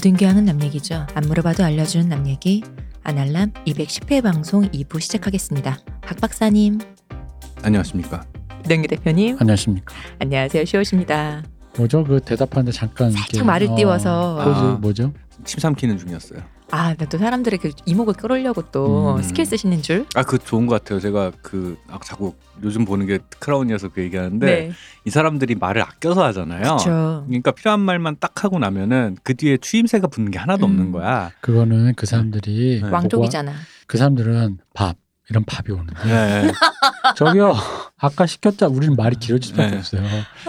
모든 게 하는 남 얘기죠. 안 물어봐도 알려주는 남 얘기. 아날람 210회 방송 2부 시작하겠습니다. 박 박사님, 안녕하십니까. 이동규 대표님, 안녕하십니까. 안녕하세요. 시호십니다. 뭐죠? 그 대답하는데 잠깐 살짝 이렇게, 말을 어, 띄워서. 포즈 아. 뭐죠? 침 삼키는 중이었어요. 아, 나 또 사람들의 그 이목을 끌으려고 또 음. 스킬 쓰시는 줄. 아, 그 좋은 것 같아요. 제가 그 아, 자꾸 요즘 보는 게 크라운이어서 그 얘기하는데 네, 이 사람들이 말을 아껴서 하잖아요. 그렇죠. 그러니까 필요한 말만 딱 하고 나면은 그 뒤에 추임새가 붙는 게 하나도 음. 없는 거야. 그거는 그 사람들이 네. 왕족이잖아. 그 사람들은 밥 이런 밥이 오는데 네. 저기요 아까 시켰자 우리는 말이 길어질 수밖에 네. 없어요.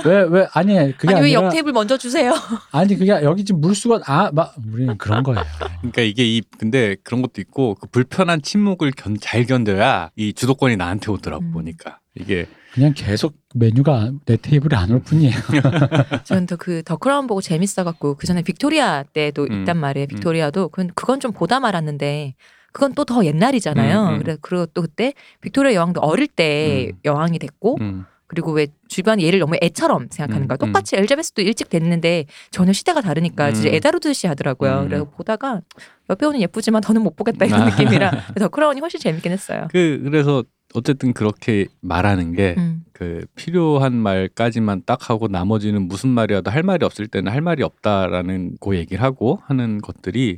왜 왜 아니 그게 아니 왜 아니라 옆 테이블 먼저 주세요? 아니 그게 여기 지금 물수건 아막 우리는 그런 거예요. 그러니까 이게 이 근데 그런 것도 있고 그 불편한 침묵을 견, 잘 견뎌야 이 주도권이 나한테 오더라고 음. 보니까 이게 그냥 계속 메뉴가 내 테이블에 안 올 뿐이에요. 저는 또 그 The Crown 보고 재밌어갖고 그 전에 빅토리아 때도 음. 있단 말이에요. 빅토리아도 그건 그건 좀 보다 말았는데 그건 또 더 옛날이잖아요. 음, 음. 그래 그리고 또 그때 빅토리아 여왕도 어릴 때 음. 여왕이 됐고 음, 그리고 왜 주변 얘를 너무 애처럼 생각하는 음, 거야. 똑같이 엘리자베스도 일찍 됐는데 전혀 시대가 다르니까 음. 진짜 애다루듯이 하더라고요. 음. 그래서 보다가 여배우는 예쁘지만 더는 못 보겠다 이런 아. 느낌이라 The Crown이 훨씬 재밌긴 했어요. 그 그래서 어쨌든 그렇게 말하는 게 음. 그 필요한 말까지만 딱 하고 나머지는 무슨 말이라도 할 말이 없을 때는 할 말이 없다라는 그 얘기를 하고 하는 것들이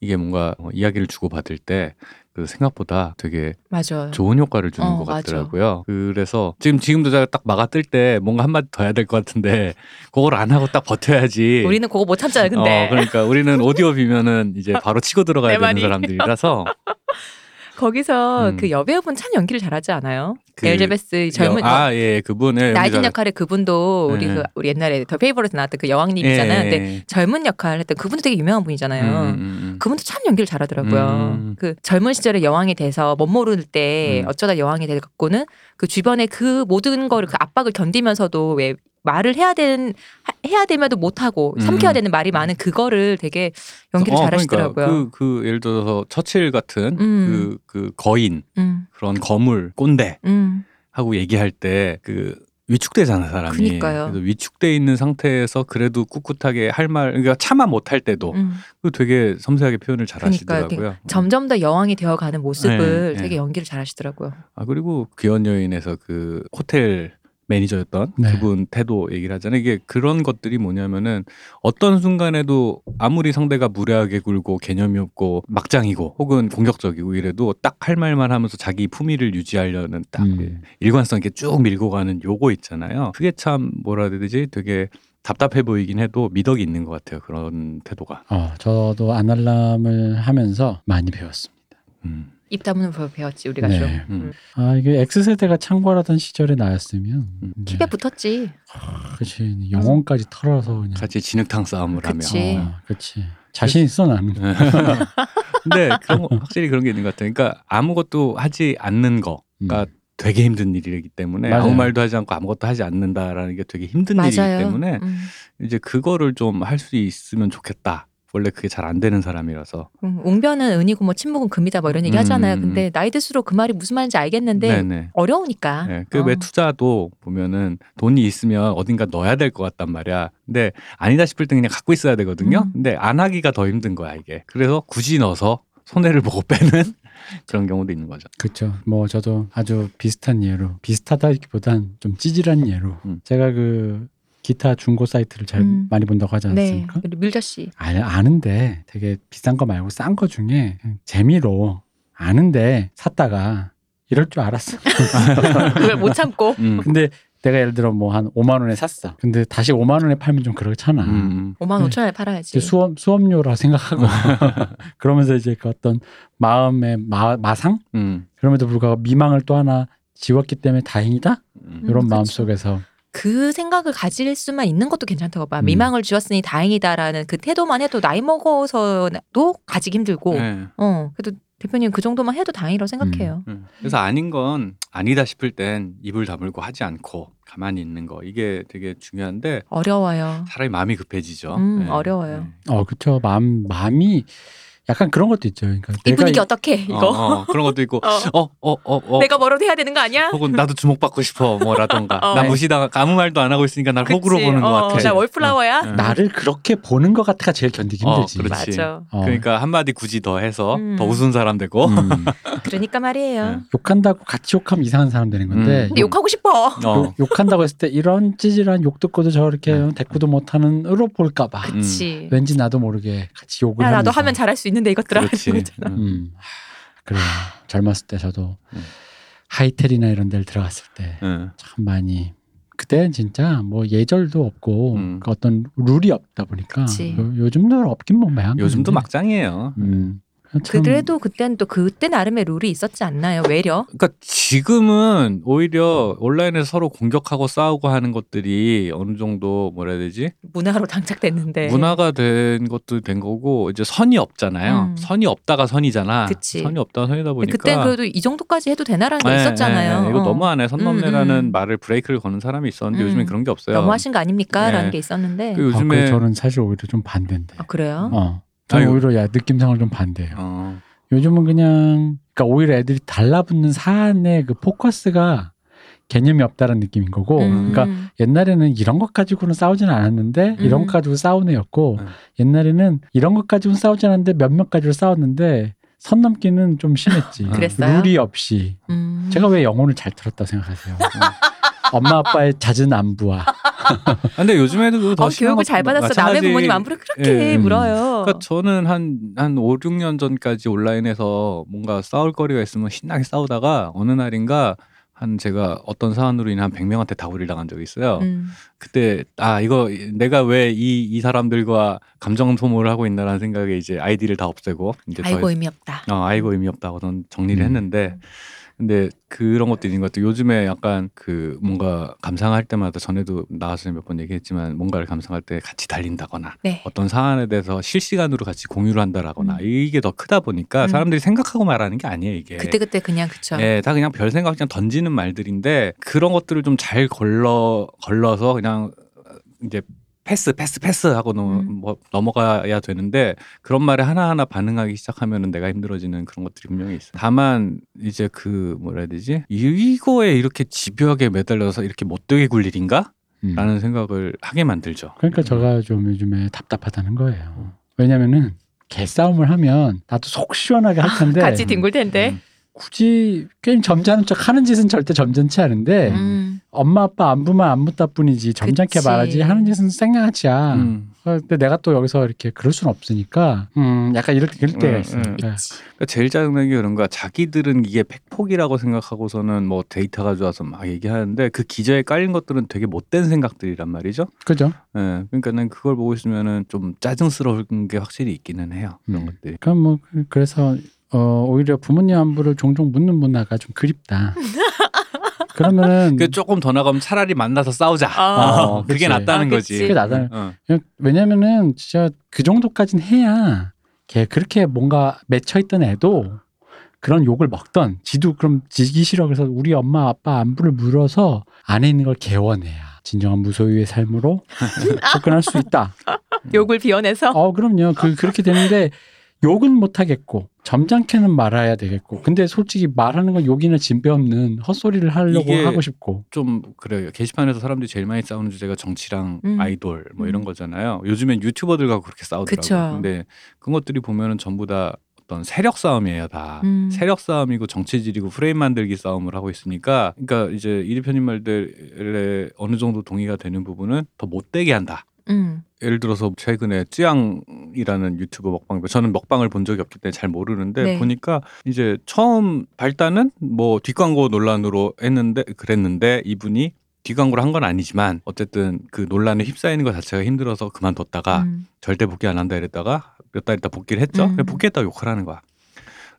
이게 뭔가 어, 이야기를 주고 받을 때 그 생각보다 되게 맞아요. 좋은 효과를 주는 어, 것 맞아. 같더라고요. 그래서 지금 지금도 제가 딱 막아 뜰 때 뭔가 한마디 더 해야 될 것 같은데 그걸 안 하고 딱 버텨야지. 우리는 그거 못 참잖아요. 근데 어, 그러니까 우리는 오디오 비면은 이제 바로 치고 들어가야 내 되는 말이. 사람들이라서 거기서 음. 그 여배우분 참 연기를 잘하지 않아요? 그 엘자베스 젊은 아, 예, 그분의 나이든 연기가- 역할의 그분도 우리 네. 그 우리 옛날에 더 페이버릿에 나왔던 그 여왕님이잖아요. 예, 근데 예. 젊은 역할 했던 그분도 되게 유명한 분이잖아요. 음, 음, 음. 그분도 참 연기를 잘하더라고요. 음. 그 젊은 시절에 여왕이 돼서 못 모를 때 음. 어쩌다 여왕이 돼 갖고는 그 주변에 그 모든 거를 그 압박을 견디면서도 왜 말을 해야 되는 하- 해야 되면도 못 하고 음. 삼켜야 되는 말이 많은 그거를 되게 연기를 어, 잘하시더라고요. 그러니까 그, 그 예를 들어서 처칠 같은 음. 그, 그 거인 음, 그런 거물 꼰대 음, 하고 얘기할 때 그 위축되잖아 사람이. 그니까요. 그래서 위축돼 있는 상태에서 그래도 꿋꿋하게 할 말, 그러니까 차마 못할 때도 음. 그 되게 섬세하게 표현을 잘 그러니까요. 하시더라고요. 점점 더 여왕이 되어가는 모습을 네, 되게 네. 연기를 잘하시더라고요. 아 그리고 귀한 여인에서 그 호텔 매니저였던 네. 그분 태도 얘기를 하잖아요. 이게 그런 것들이 뭐냐면은 어떤 순간에도 아무리 상대가 무례하게 굴고 개념이 없고 막장이고 혹은 공격적이고 이래도 딱 할 말만 하면서 자기 품위를 유지하려는 딱 음. 일관성 있게 쭉 밀고 가는 요거 있잖아요. 그게 참 뭐라 해야 되지? 되게 답답해 보이긴 해도 미덕이 있는 것 같아요. 그런 태도가. 어 저도 아날람을 하면서 많이 배웠습니다. 음. 입 다무는 법 배웠지 우리가 네. 좀. 음. 아 이게 X 세대가 창궐하던 시절에 나였으면 음. 이제 픽에 붙었지. 그치 영혼까지 털어서 그냥 같이 진흙탕 싸움을 그치. 하며. 어, 그치 자신 있어 나는. 근데 그런 거, 확실히 그런 게 있는 것 같아요. 그러니까 아무것도 하지 않는 거가 음. 되게 힘든 일이기 때문에 맞아요. 아무 말도 하지 않고 아무것도 하지 않는다라는 게 되게 힘든 일이기 맞아요. 때문에 음. 이제 그거를 좀 할 수 있으면 좋겠다. 원래 그게 잘 안 되는 사람이라서. 음, 웅변은 은이고 뭐 침묵은 금이다 뭐 이런 얘기 음, 하잖아요. 음, 근데 나이 들수록 그 말이 무슨 말인지 알겠는데 네네. 어려우니까. 네, 그왜 어. 투자도 보면은 돈이 있으면 어딘가 넣어야 될 것 같단 말이야. 근데 아니다 싶을 때 그냥 갖고 있어야 되거든요. 음. 근데 안 하기가 더 힘든 거야 이게. 그래서 굳이 넣어서 손해를 보고 빼는 그런 경우도 있는 거죠. 그렇죠. 뭐 저도 아주 비슷한 예로 비슷하다기보단 좀 찌질한 예로 음. 제가 그 기타 중고 사이트를 잘 음. 많이 본다고 하지 네. 않습니까? 우리 밀자 씨. 아, 아는데 되게 비싼 거 말고 싼 거 중에 재미로 아는데 샀다가 이럴 줄 알았어. 그걸 못 참고. 음. 근데 내가 예를 들어 뭐 한 5만 원에 샀어. 근데 다시 5만 원에 팔면 좀 그렇잖아. 음. 5만 네. 5천 원에 팔아야지. 수업 수업료라 생각하고 그러면서 이제 그 어떤 마음의 마, 마상 음. 그럼에도 불구하고 미망을 또 하나 지웠기 때문에 다행이다 음. 이런 음, 마음 그쵸. 속에서 그 생각을 가질 수만 있는 것도 괜찮다고 봐. 음. 미망을 주었으니 다행이다라는 그 태도만 해도 나이 먹어서도 가지기 힘들고. 네. 어. 그래도 대표님 그 정도만 해도 다행이라고 생각해요. 음. 그래서 아닌 건 아니다 싶을 땐 입을 다물고 하지 않고 가만히 있는 거 이게 되게 중요한데 어려워요. 사람이 마음이 급해지죠. 음, 네. 어려워요. 네. 어 그쵸 마음 마음이 약간 그런 것도 있죠. 그러니까 이 분위기 어떻게 이거 어, 어, 그런 것도 있고 어. 어어 어 어. 내가 뭐라도 해야 되는 거 아니야? 혹은 나도 주목받고 싶어 뭐라던가 어. 나 무시당 아무 말도 안 하고 있으니까 날 호구로. 보는 것 어, 같아. 나 월플라워야. 어. 나를 그렇게 보는 것 같아가 제일 견디기 어, 힘들지. 그렇지. 맞아. 어. 그러니까 한마디 굳이 더 해서 음. 더 우스운 사람 되고 음. 그러니까 말이에요. 네. 욕한다고 같이 욕하면 이상한 사람 되는 건데 음. 욕하고 싶어. 어. 욕, 욕한다고 했을 때 이런 찌질한 욕 듣고도 저렇게 네. 대꾸도 못하는 으로 볼까봐 그치. 왠지 나도 모르게 같이 욕을 야 나도 하면서. 하면 잘할 수 있는 데 이것들아. 그렇지. 이런 거잖아. 음. 음 하, 그래요 젊었을 때 저도 음. 하이텔이나 이런 데를 들어갔을 때참 응. 많이 그때는 진짜 뭐 예절도 없고 음. 그 어떤 룰이 없다 보니까. 요, 요즘도 없긴 뭐 매한 요즘도 건데. 막장이에요. 음. 참 그래도 그때는 또 그때 나름의 룰이 있었지 않나요? 외려. 그러니까 지금은 오히려 온라인에서 서로 공격하고 싸우고 하는 것들이 어느 정도 뭐라 해야 되지 문화로 장착됐는데. 문화가 된 것도 된 거고 이제 선이 없잖아요. 음. 선이 없다가 선이잖아. 그치. 선이 없다가 선이다 보니까 그때 그래도 이 정도까지 해도 되나라는 게 네, 있었잖아요. 네, 네. 이거 어. 너무하네 선 음, 넘네라는 음. 말을 브레이크를 거는 사람이 있었는데 음. 요즘엔 그런 게 없어요. 너무하신 거 아닙니까?라는 네. 게 있었는데. 그 아, 요즘에 그래, 저는 사실 오히려 좀 반대인데 아, 그래요? 어. 저는 아유. 오히려 야 느낌상으로 좀 반대예요 어, 요즘은 그냥 그러니까 오히려 애들이 달라붙는 사안의 그 포커스가 개념이 없다는 느낌인 거고 음. 그러니까 옛날에는 이런 것 가지고는 싸우지는 않았는데 이런 음. 것 가지고 싸운 애였고 음. 옛날에는 이런 것 가지고는 싸우지 않았는데 몇몇 가지고 싸웠는데 선 넘기는 좀 심했지 그랬어요? 룰이 없이 음. 제가 왜 영혼을 잘 들었다 생각하세요 엄마 아빠의 잦은 안부와 근데 요즘 애들도 더 어, 심한 교육을 것- 잘 받았어. 남의 마찬가지- 부모님 안부를 그렇게 예. 물어요. 그러니까 저는 한, 한 5, 6년 전까지 온라인에서 뭔가 싸울 거리가 있으면 신나게 싸우다가 어느 날인가 한 제가 어떤 사안으로 인해 한 100명한테 다구리를 당한 적이 있어요. 음. 그때 아 이거 내가 왜 이 이 사람들과 감정 소모를 하고 있나라는 생각에 이제 아이디를 다 없애고 이제 아이고 더 의미 없다. 어, 아이고 의미 없다고 는 정리를 음. 했는데 근데 그런 것도 있는 것 같아요. 요즘에 약간 그 뭔가 감상할 때마다 전에도 나와서 몇 번 얘기했지만 뭔가를 감상할 때 같이 달린다거나 네. 어떤 사안에 대해서 실시간으로 같이 공유를 한다라거나 음. 이게 더 크다 보니까 음. 사람들이 생각하고 말하는 게 아니에요 이게. 그때 그때 그냥 그쵸. 예, 다 그냥 별 생각 그냥 던지는 말들인데 그런 것들을 좀 잘 걸러 걸러서 그냥 이제 패스 패스 패스 하고 넘, 음. 뭐 넘어가야 되는데 그런 말에 하나하나 반응하기 시작하면은 내가 힘들어지는 그런 것들이 분명히 있어요. 다만 이제 그 뭐라 해야 되지? 이거에 이렇게 집요하게 매달려서 이렇게 못되게 굴 일인가? 음. 라는 생각을 하게 만들죠. 그러니까 제가 좀 요즘에 답답하다는 거예요 왜냐면은 개싸움을 하면 나도 속 시원하게 할 텐데 같이 뒹굴 텐데. 음. 굳이 게임 점잖은 척 하는 짓은 절대 점잖지 않은데 음. 엄마 아빠 안부만 안 묻다 뿐이지 점잖게 그치. 말하지 하는 짓은 생양아치야. 음. 근데 내가 또 여기서 이렇게 그럴 수는 없으니까 음 약간 이럴, 이럴 때가 음, 있어요. 음. 네. 그러니까 제일 짜증나는 게 그런 거야. 자기들은 이게 팩폭이라고 생각하고서는 뭐 데이터가 좋아서 막 얘기하는데 그 기저에 깔린 것들은 되게 못된 생각들이란 말이죠. 그죠? 예. 그러니까 난 그걸 보고 있으면은 좀 짜증스러운 게 확실히 있기는 해요. 그런 음. 것들이. 그럼 뭐 그- 그래서 어 오히려 부모님 안부를 종종 묻는 문화가 좀 그립다. 그러면은 그 조금 더 나가면 차라리 만나서 싸우자. 아. 어, 그게. 낫다는 아, 거지. 그게 낫다는 어. 왜냐면은 진짜 그 정도까지는 해야 걔 그렇게 뭔가 맺혀 있던 애도 그런 욕을 먹던 지도 그럼 지기 싫어 그래서 우리 엄마 아빠 안부를 물어서 안에 있는 걸 개원해야 진정한 무소유의 삶으로 접근할 수 있다. 욕을 비워내서 어 그럼요. 그 그렇게 되는데 욕은 못 하겠고 점잖게는 말아야 되겠고 근데 솔직히 말하는 건 욕이나 진배 없는 헛소리를 하려고 이게 하고 싶고 좀 그래요. 게시판에서 사람들이 제일 많이 싸우는 주제가 정치랑 음. 아이돌 뭐 음. 이런 거잖아요. 요즘엔 유튜버들과 그렇게 싸우더라고요. 그쵸. 근데 그런 것들이 보면은 전부 다 어떤 세력 싸움이에요, 다. 음. 세력 싸움이고 정치질이고 프레임 만들기 싸움을 하고 있으니까 그러니까 이제 이 대표님 말들에 어느 정도 동의가 되는 부분은 더 못되게 한다. 음. 예를 들어서 최근에 쯔양이라는 유튜버 먹방 저는 먹방을 본 적이 없기 때문에 잘 모르는데 네. 보니까 이제 처음 발단은 뭐 뒷광고 논란으로 했는데 그랬는데 이분이 뒷광고를 한 건 아니지만 어쨌든 그 논란에 휩싸이는 것 자체가 힘들어서 그만뒀다가 음. 절대 복귀 안 한다 이랬다가 몇 달 있다 복귀를 했죠. 음. 복귀했다고 욕을 하는 거야.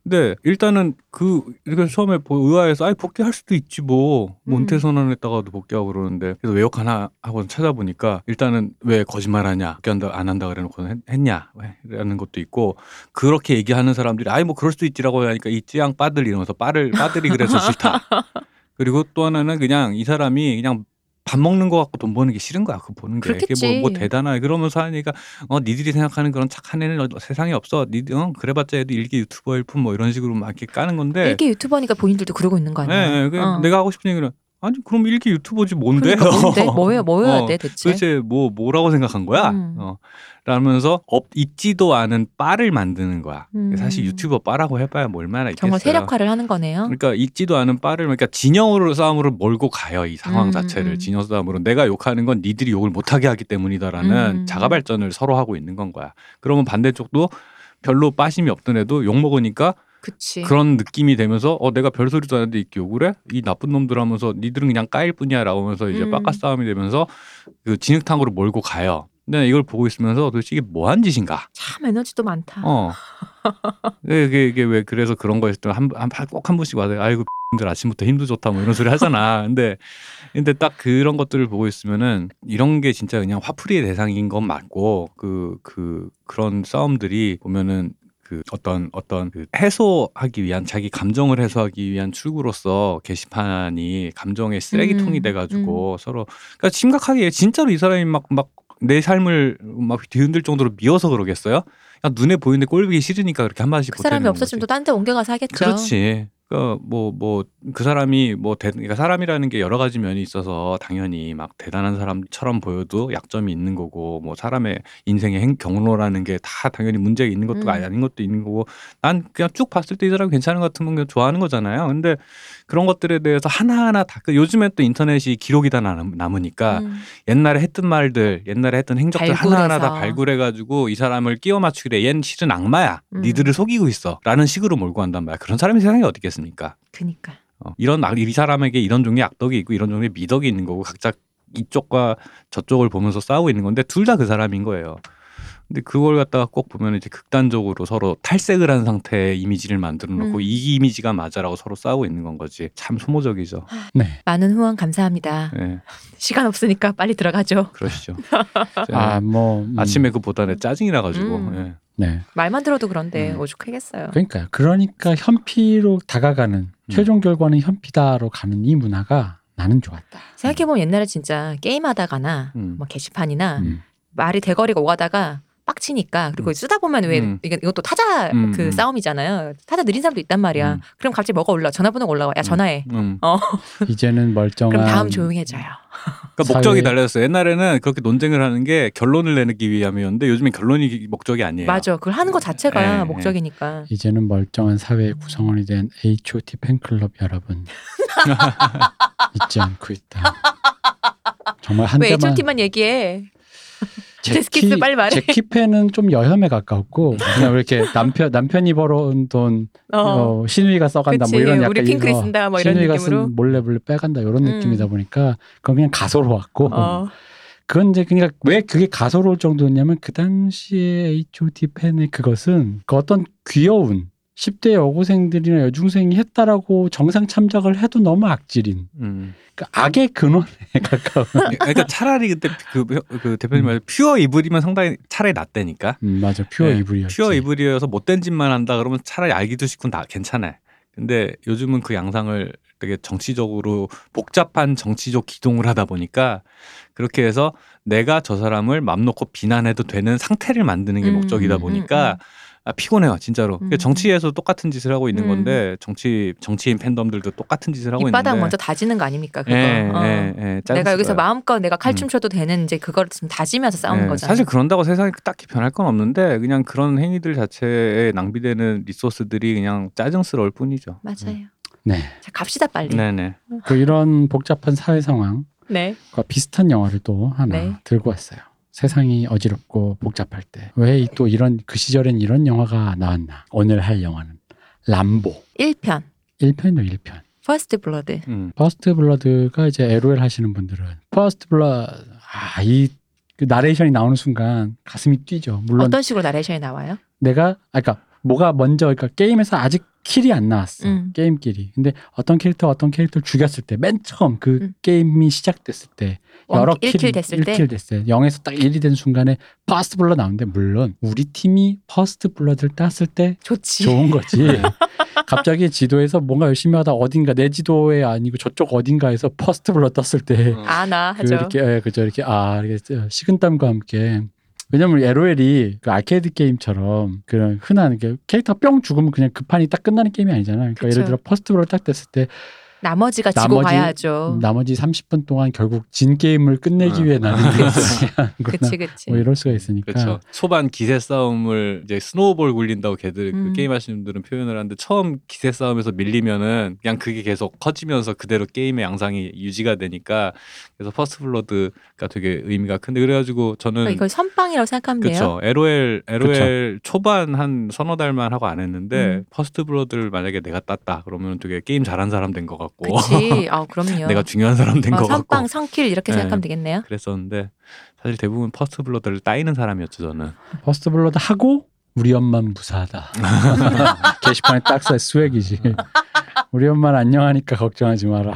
근데 일단은 그 이렇게 처음에 보- 의아해서 아이 복귀할 수도 있지 뭐, 뭐 음. 선언했다가도 복귀하고 그러는데 그래서 왜 욕하나 하고 찾아보니까 일단은 왜 거짓말하냐 복귀한다 안 한다 그래놓고 했, 했냐 라는 것도 있고 그렇게 얘기하는 사람들이 아이 뭐 그럴 수도 있지라고 하니까 이 찌양 빠들 이러면서 빠를 빠들이 그래서 싫다. 그리고 또 하나는 그냥 이 사람이 그냥 밥 먹는 거 갖고 돈 버는 게 싫은 거야. 그거 보는 게 이게 그렇겠지. 뭐, 뭐 대단하게 그러면서 하니까 어 니들이 생각하는 그런 착한 애는 어- 세상에 없어. 니들 어 그래봤자 애도 일개 유튜버일 뿐 뭐 이런 식으로 막 이렇게 까는 건데. 일개 유튜버니까 본인들도 그러고 있는 거 예, 아니야? 예, 그 어. 내가 하고 싶은 얘기는 아니 그럼 일개 유튜버지 뭔데? 그러니까 뭔데? 뭐야 뭐여야 어, 돼 대체? 도대체 뭐 뭐라고 생각한 거야? 음. 어. 라면서 업 있지도 않은 빠를 만드는 거야. 음. 사실 유튜버 빠라고 해봐야 뭐 얼마나 있겠어요. 정말 세력화를 하는 거네요. 그러니까 있지도 않은 빠를 그러니까 진영으로 싸움으로 몰고 가요 이 상황 음, 자체를 음. 진영 싸움으로 내가 욕하는 건 니들이 욕을 못하게 하기 때문이다라는 음. 자가 발전을 서로 하고 있는 건 거야. 그러면 반대쪽도 별로 빠심이 없던 애도 욕 먹으니까 그치. 그런 느낌이 되면서 어 내가 별소리도 안 했는데 이렇게 욕을 해? 이 나쁜 놈들 하면서 니들은 그냥 까일 뿐이야라고 하면서 이제 음. 빠까 싸움이 되면서 그 진흙탕으로 몰고 가요. 근데 이걸 보고 있으면서 도대체 이게 뭐한 짓인가? 참 에너지도 많다. 어. 이게 이게 왜 그래서 그런 거 있을 때한꼭한 한 분씩 와서 아이고 들 아침부터 힘도 좋다 뭐 이런 소리 하잖아. 근데 근데 딱 그런 것들을 보고 있으면은 이런 게 진짜 그냥 화풀이의 대상인 건 맞고 그그 그런 싸움들이 보면은 그 어떤 어떤 그 해소하기 위한 자기 감정을 해소하기 위한 출구로서 게시판이 감정의 쓰레기통이 음, 돼가지고 서로 그러니까 심각하게 진짜로 이 사람이 막 막 내 삶을 막 뒤흔들 정도로 미워서 그러겠어요? 그냥 눈에 보이는데 꼴보기 싫으니까 그렇게 한마디씩 그 사람이 없었으면. 또 딴 데 옮겨가서 하겠죠. 그렇지. 그뭐뭐 그 사람이 뭐 대, 그러니까 사람이라는 게 여러 가지 면이 있어서 당연히 막 대단한 사람처럼 보여도 약점이 있는 거고 뭐 사람의 인생의 행, 경로라는 게 다 당연히 문제가 있는 것도 음. 아닌 것도 있는 거고 난 그냥 쭉 봤을 때 이 사람 괜찮은 것 같으면 그냥 좋아하는 거잖아요. 근데 그런 것들에 대해서 하나하나 다 그 요즘에 또 인터넷이 기록이 다 남, 남으니까 음. 옛날에 했던 말들, 옛날에 했던 행적들 하나하나 다 발굴해서. 발굴해가지고 이 사람을 끼워 맞추기래. 얜 실은 악마야. 음. 니들을 속이고 있어. 라는 식으로 몰고 간단 말이야. 그런 사람이 세상에 어디 있겠습니까? 그니까. 어, 이런 악- 이 사람에게 이런 종류의 악덕이 있고 이런 종류의 미덕이 있는 거고 각자 이쪽과 저쪽을 보면서 싸우고 있는 건데 둘 다 그 사람인 거예요. 근데 그걸 갖다가 꼭 보면 이제 극단적으로 서로 탈색을 한 상태의 이미지를 만들어 놓고 음. 이 이미지가 맞아라고 서로 싸우고 있는 건 거지. 참 소모적이죠. 네. 많은 후원 감사합니다. 예, 시간 없으니까 빨리 들어가죠. 그러시죠. 아, 뭐 음, 아침에 그 보다는 짜증이 나가지고 음. 예. 네. 말만 들어도 그런데 음. 오죽하겠어요. 그러니까 그러니까 현피로 다가가는 음. 최종 결과는 현피다로 가는 이 문화가 나는 좋았다. 생각해보면 옛날에 진짜 게임하다가나 음. 뭐 게시판이나 음. 말이 대거리가 오가다가 빡치니까 그리고 음. 쓰다 보면 왜 음. 이게 이것도 타자 음, 그 음. 싸움이잖아요. 타자 느린 사람도 있단 말이야. 음. 그럼 갑자기 뭐가 올라? 전화번호가 올라와. 야 전화해. 음. 이제는 멀쩡한 그럼 다음 조용해져요. 그러니까 목적이 사회- 달라졌어요. 옛날에는 그렇게 논쟁을 하는 게 결론을 내기 위함이었는데 요즘엔 결론이 목적이 아니에요. 맞아. 그걸 하는 것 자체가 예, 목적이니까. 이제는 멀쩡한 사회의 구성원이 된 H.O.T 팬클럽 여러분 잊지 않고 있다. 정말 한왜 대만 H.O.T만 얘기해? 제키- 데스키스 빨리 말해. 제키 팬은 좀 여혐에 가깝고 그냥 왜 이렇게 남편 남편이 벌어온 돈 어. 어, 신우이가 써간다 그치. 뭐 이런 약간 우리 핑크리 어, 쓴다 뭐 이런 신우이가 느낌으로. 쓴 몰래 몰래 빼간다 이런 음. 느낌이다 보니까 그건 그냥 가소로웠고 어. 그건 이제 그러니까 왜 그게 가소로울 정도였냐면 그 당시에 H.O.T 팬의 그것은 그 어떤 귀여운 10대 여고생들이나 여중생이 했다라고 정상 참작을 해도 너무 악질인 음. 그러니까 악의 근원에 가까운 그러니까 차라리 그때 그, 그 대표님 말 퓨어 이불이면 상당히 차라리 낫다니까. 음, 맞아 퓨어 네, 이불이었지 퓨어 이불이어서 못된 짓만 한다 그러면 차라리 알기도 쉽고 다 괜찮아. 근데 요즘은 그 양상을 되게 정치적으로 복잡한 정치적 기동을 하다 보니까 그렇게 해서 내가 저 사람을 맘 놓고 비난해도 되는 상태를 만드는 게 음, 목적이다 음, 보니까 아, 피곤해요 진짜로. 그러니까 음. 정치에서 똑같은 짓을 하고 있는 음. 건데 정치 정치인 팬덤들도 똑같은 짓을 하고 있는데. 먼저 다지는 거 아닙니까? 그거. 예, 어. 예, 예, 내가 여기서. 마음껏 내가 칼춤 춰도 되는 이제 그걸 좀 다지면서 싸우는 예, 거잖아. 사실 그런다고 세상이 딱히 변할 건 없는데 그냥 그런 행위들 자체에 낭비되는 리소스들이 그냥 짜증스러울 뿐이죠. 맞아요. 네. 자 갑시다 빨리. 네네. 그 이런 복잡한 사회 상황과 네. 비슷한 영화를 또 하나 네. 들고 왔어요. 세상이 어지럽고 복잡할 때 왜 또 이런 그 시절엔 이런 영화가 나왔나? 오늘 할 영화는 람보 1편 1편도 1편. First Blood. 음. First Blood가 이제 LOL 하시는 분들은 First Blood 아이 그 나레이션이 나오는 순간 가슴이 뛰죠. 물론 어떤 식으로 나레이션이 나와요? 내가 아 그러니까 뭐가 먼저 그러니까 게임에서 아직 kill이 안 나왔어 음. 게임끼리 근데 어떤 캐릭터 어떤 캐릭터를 죽였을 때 맨 처음 그 음. 게임이 시작됐을 때 여러 1kill kill이 됐을 때 1kill 됐어요 0에서 딱 1이 된 순간에 First Blood 나오는데 물론 우리 팀이 First Blood를 땄을 때 좋지. 좋은 거지 갑자기 지도에서 뭔가 열심히 하다 어딘가 내 지도에 아니고 저쪽 어딘가에서 First Blood 떴을 때 어. 아나 그 하죠. 이렇게 예, 그죠 이렇게 아 이렇게 식은땀과 함께 왜냐면 LOL이 그 아케이드 게임처럼 그런 흔한 그 캐릭터 뿅 죽으면 그냥 그 판이 딱 끝나는 게임이 아니잖아요. 그러니까 그쵸. 예를 들어 First Blood 딱 됐을 때 나머지가 지고 나머지- 가야죠. 나머지 30분 동안 결국 진 게임을 끝내기 어. 위해 나는 그치. 그치 그치. 뭐 이럴 수가 있으니까 그렇죠. 초반 기세 싸움을 이제 snowball 굴린다고 걔들 그 음. 게임 하시는 분들은 표현을 하는데 처음 기세 싸움에서 밀리면은 그냥 그게 계속 커지면서 그대로 게임의 양상이 유지가 되니까 그래서 first blood가 되게 의미가 큰데 그래가지고 저는 그러니까 이걸 선빵이라고 생각하면 돼요. 그렇죠. LOL LOL 초반 한 서너 달만 하고 안 했는데 음. first blood를 만약에 내가 땄다 그러면 되게 게임 잘한 사람 된 것 같고 그치. 아 그럼요. 내가 중요한 사람 된 어, 같고 선kill 이렇게 네. 생각하면 되겠네요. 그랬었는데 사실 대부분 first blood를 따이는 사람이었죠 저는. first blood 하고 우리 엄마는 무사하다. 게시판에 딱 써 swag이지. 우리 엄마는 안녕하니까 걱정하지 마라.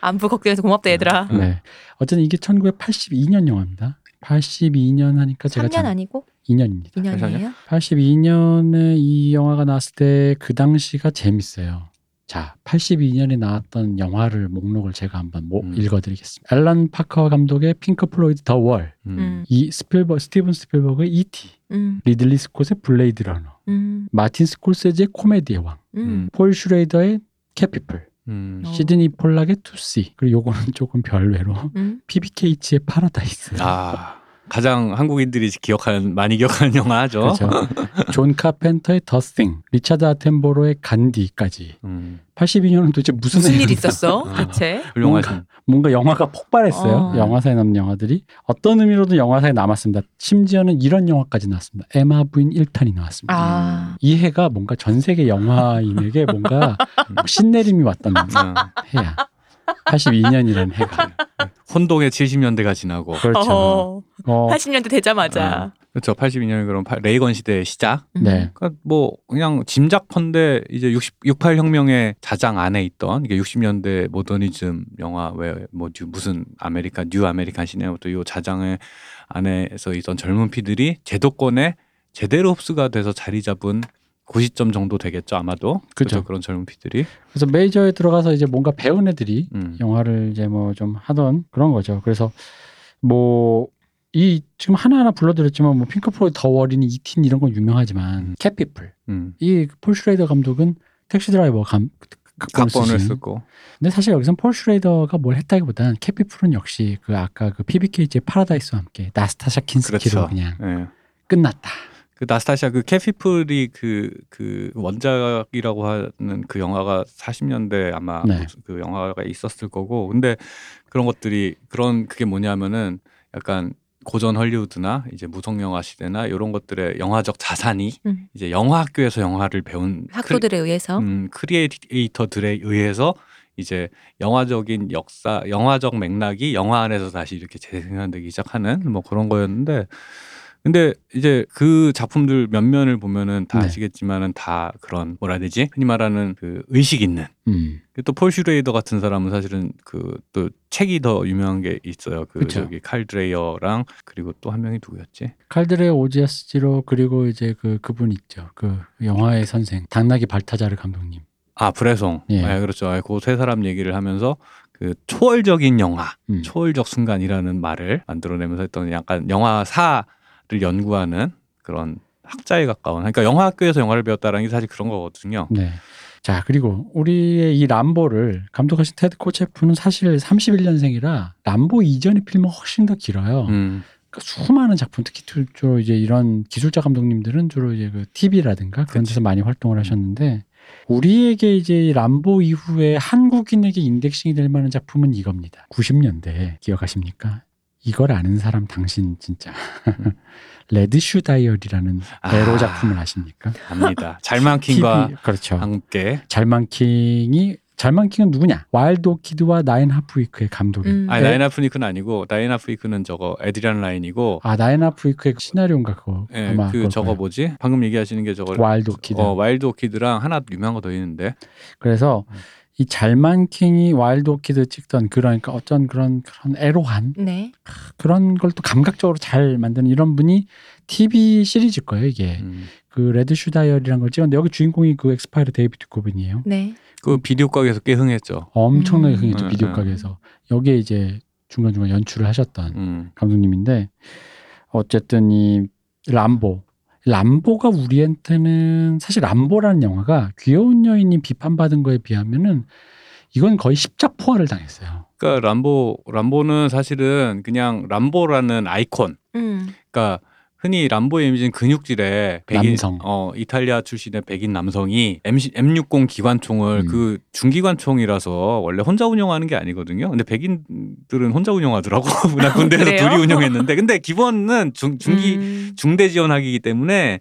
안부 걱정해서 고맙다 얘들아. 음. 네. 어쨌든 이게 1982년 영화입니다. 82년 하니까 제가 3년 아니고 2년입니다. 2년이에요? 82년에 이 영화가 나왔을 때 그 당시가 재밌어요. 자, 82년에 나왔던 영화를 목록을 제가 한번 모- 음. 읽어드리겠습니다. 앨런 파커 감독의 핑크 플로이드 The Wall, 음. 음. 이 스필버 스티븐 스필버그의 E.T., 음. 리들리 스콧의 Blade Runner, 음. 마틴 스콜세지의 코미디의 왕, 음. 폴 슈레이더의 Cat People, 음. 어. 시드니 폴락의 Tootsie, 그리고 요거는 조금 별외로 음. 피비 케이츠의 파라다이스. 아 가장 한국인들이 기억하는 많이 기억하는 영화죠. 그렇죠. 존 카펜터의 The Thing, 리차드 아텐보로의 간디까지. 음, 82년은 도대체 무슨, 무슨 일이 있었어? 어. 대체? 훌륭하신. 뭔가 영화가 폭발했어요. 어. 영화사에 남는 영화들이 어떤 의미로도 영화사에 남았습니다. 심지어는 이런 영화까지 나왔습니다. 애마부인 1탄이 나왔습니다. 아. 이 해가 뭔가 전 세계 영화인에게 뭔가 신내림이 왔던 음, 해야. 82년이라는 해가. 혼동의 70년대가 지나고. 그렇죠. 어. 어, 80년대 되자마자. 그렇죠. 82년이 그럼 파- 레이건 시대의 시작. 음. 네. 그러니까 뭐 그냥 짐작컨대 이제 60, 68 혁명의 자장 안에 있던 이게 60년대 모더니즘 영화 왜 뭐 무슨 American New American Cinema부터 이 자장의 안에서 있던 젊은 피들이 제도권에 제대로 흡수가 돼서 자리 잡은 그 시점 정도 되겠죠 아마도 그죠. 그렇죠 그런 젊은 피들이 그래서 메이저에 들어가서 이제 뭔가 배운 애들이 음. 영화를 이제 뭐 좀 하던 그런 거죠. 그래서 뭐 이 지금 하나하나 불러드렸지만 뭐 핑크 플로이드 The Wall이니 E.T. 이런 건 유명하지만 음. Cat People 음. 이 폴 슈레이더 감독은 Taxi Driver 감 극본을 각본을. 쓰고 근데 사실 여기선 폴 슈레이더가 뭘 했다기보다는 Cat People은 역시 그 아까 그 피비 케이츠의 파라다이스와 함께 나스타샤 킨스키로 그렇죠. 그냥 예. 끝났다. 그 나스타샤 그 Cat People이 그, 그 원작이라고 하는 그 영화가 40년대 아마 네. 그 영화가 있었을 거고 근데 그런 것들이 그런 그게 뭐냐면은 약간 고전 헐리우드나 이제 무성 영화 시대나 이런 것들의 영화적 자산이 음. 이제 영화 학교에서 영화를 배운 학도들에 의해서. 크리, 음, creator들에 의해서 이제 영화적인 역사, 영화적 맥락이 영화 안에서 다시 이렇게 재생산되기 시작하는 뭐 그런 거였는데 근데 이제 그 작품들 몇 면을 보면은 다 네. 아시겠지만은 다 그런 뭐라 해야 되지? 흔히 말하는 그 의식 있는 음. 또폴 슈레이더 같은 사람은 사실은 그 또 책이 더 유명한 게 있어요. 그 그쵸. 저기 칼 드레이어랑 그리고 또 한 명이 누구였지? 칼 드레 오지아스 지로 그리고 이제 그 그분 있죠. 그 영화의 선생 당나귀 발타자르 감독님. 아 브레송. 예. 아, 그렇죠. 그 세 사람 얘기를 하면서 그 초월적인 영화, 음. 초월적 순간이라는 말을 만들어내면서 했던 약간 영화사를 연구하는 그런 학자에 가까운. 그러니까 영화 학교에서 영화를 배웠다라는 게 사실 그런 거거든요. 네. 자, 그리고 우리의 이 람보를 감독하신 테드 코체프는 사실 31년생이라 람보 이전의 필름은 훨씬 더 길어요. 음, 그러니까 수많은 작품, 특히 주- 주로 이제 이런 기술자 감독님들은 주로 이제 그 TV라든가 그런 그치. 데서 많이 활동을 하셨는데 우리에게 이제 이 람보 이후에 한국인에게 인덱싱이 될 만한 작품은 이겁니다. 90년대 기억하십니까? 이걸 아는 사람 당신 진짜 Red Shoe Diary라는 아. 에로 작품을 아십니까? 압니다. 잘만 킹과 TV, 그렇죠. 함께. 잘만킹이 잘만킹은 누구냐? Wild Orchid와 Nine Half Week의 감독이. 음. 아니 네. Nine 아프니크는 아니고 나인 아프니크는 저거 에드리안 라인이고 아 Nine Half Week의 시나리오인가 그거. 예, 아마 그 저거 거예요. 뭐지? 방금 얘기하시는 게 저거 Wild Orchid. 어, Wild Orchid랑 하나 유명한 거 더 있는데 그래서 음. 이 잘만킹이 Wild Orchid 찍던 그러니까 어쩐 그런 그런 에로한 네. 그런 걸 또 감각적으로 잘 만드는 이런 분이 TV 시리즈일 거예요 이게. 음. 그 Red Shoe Diary라는 걸 찍었는데 여기 주인공이 그 X-File의 데이비드 듀코브니예요. 네. 그 비디오 가게에서 꽤 흥했죠. 엄청나게 음. 흥했죠 음, 비디오 음. 가게에서 여기에 이제 중간 중간 연출을 하셨던 음. 감독님인데 어쨌든 이 람보 람보가 우리한테는 사실 람보라는 영화가 귀여운 여인이 비판받은 거에 비하면은 이건 거의 십자포화를 당했어요. 그러니까 람보 람보는 사실은 그냥 람보라는 아이콘. 음. 그러니까 흔히 람보의 이미지는 근육질의 백인 남성. 어 이탈리아 출신의 백인 남성이 M M60 기관총을 음. 그 중기관총이라서 원래 혼자 운영하는 게 아니거든요. 근데 백인들은 혼자 운영하더라고. 나 군대에서 그래요? 둘이 운영했는데 근데 기본은 중 중기 음. 중대 지원하기이기 때문에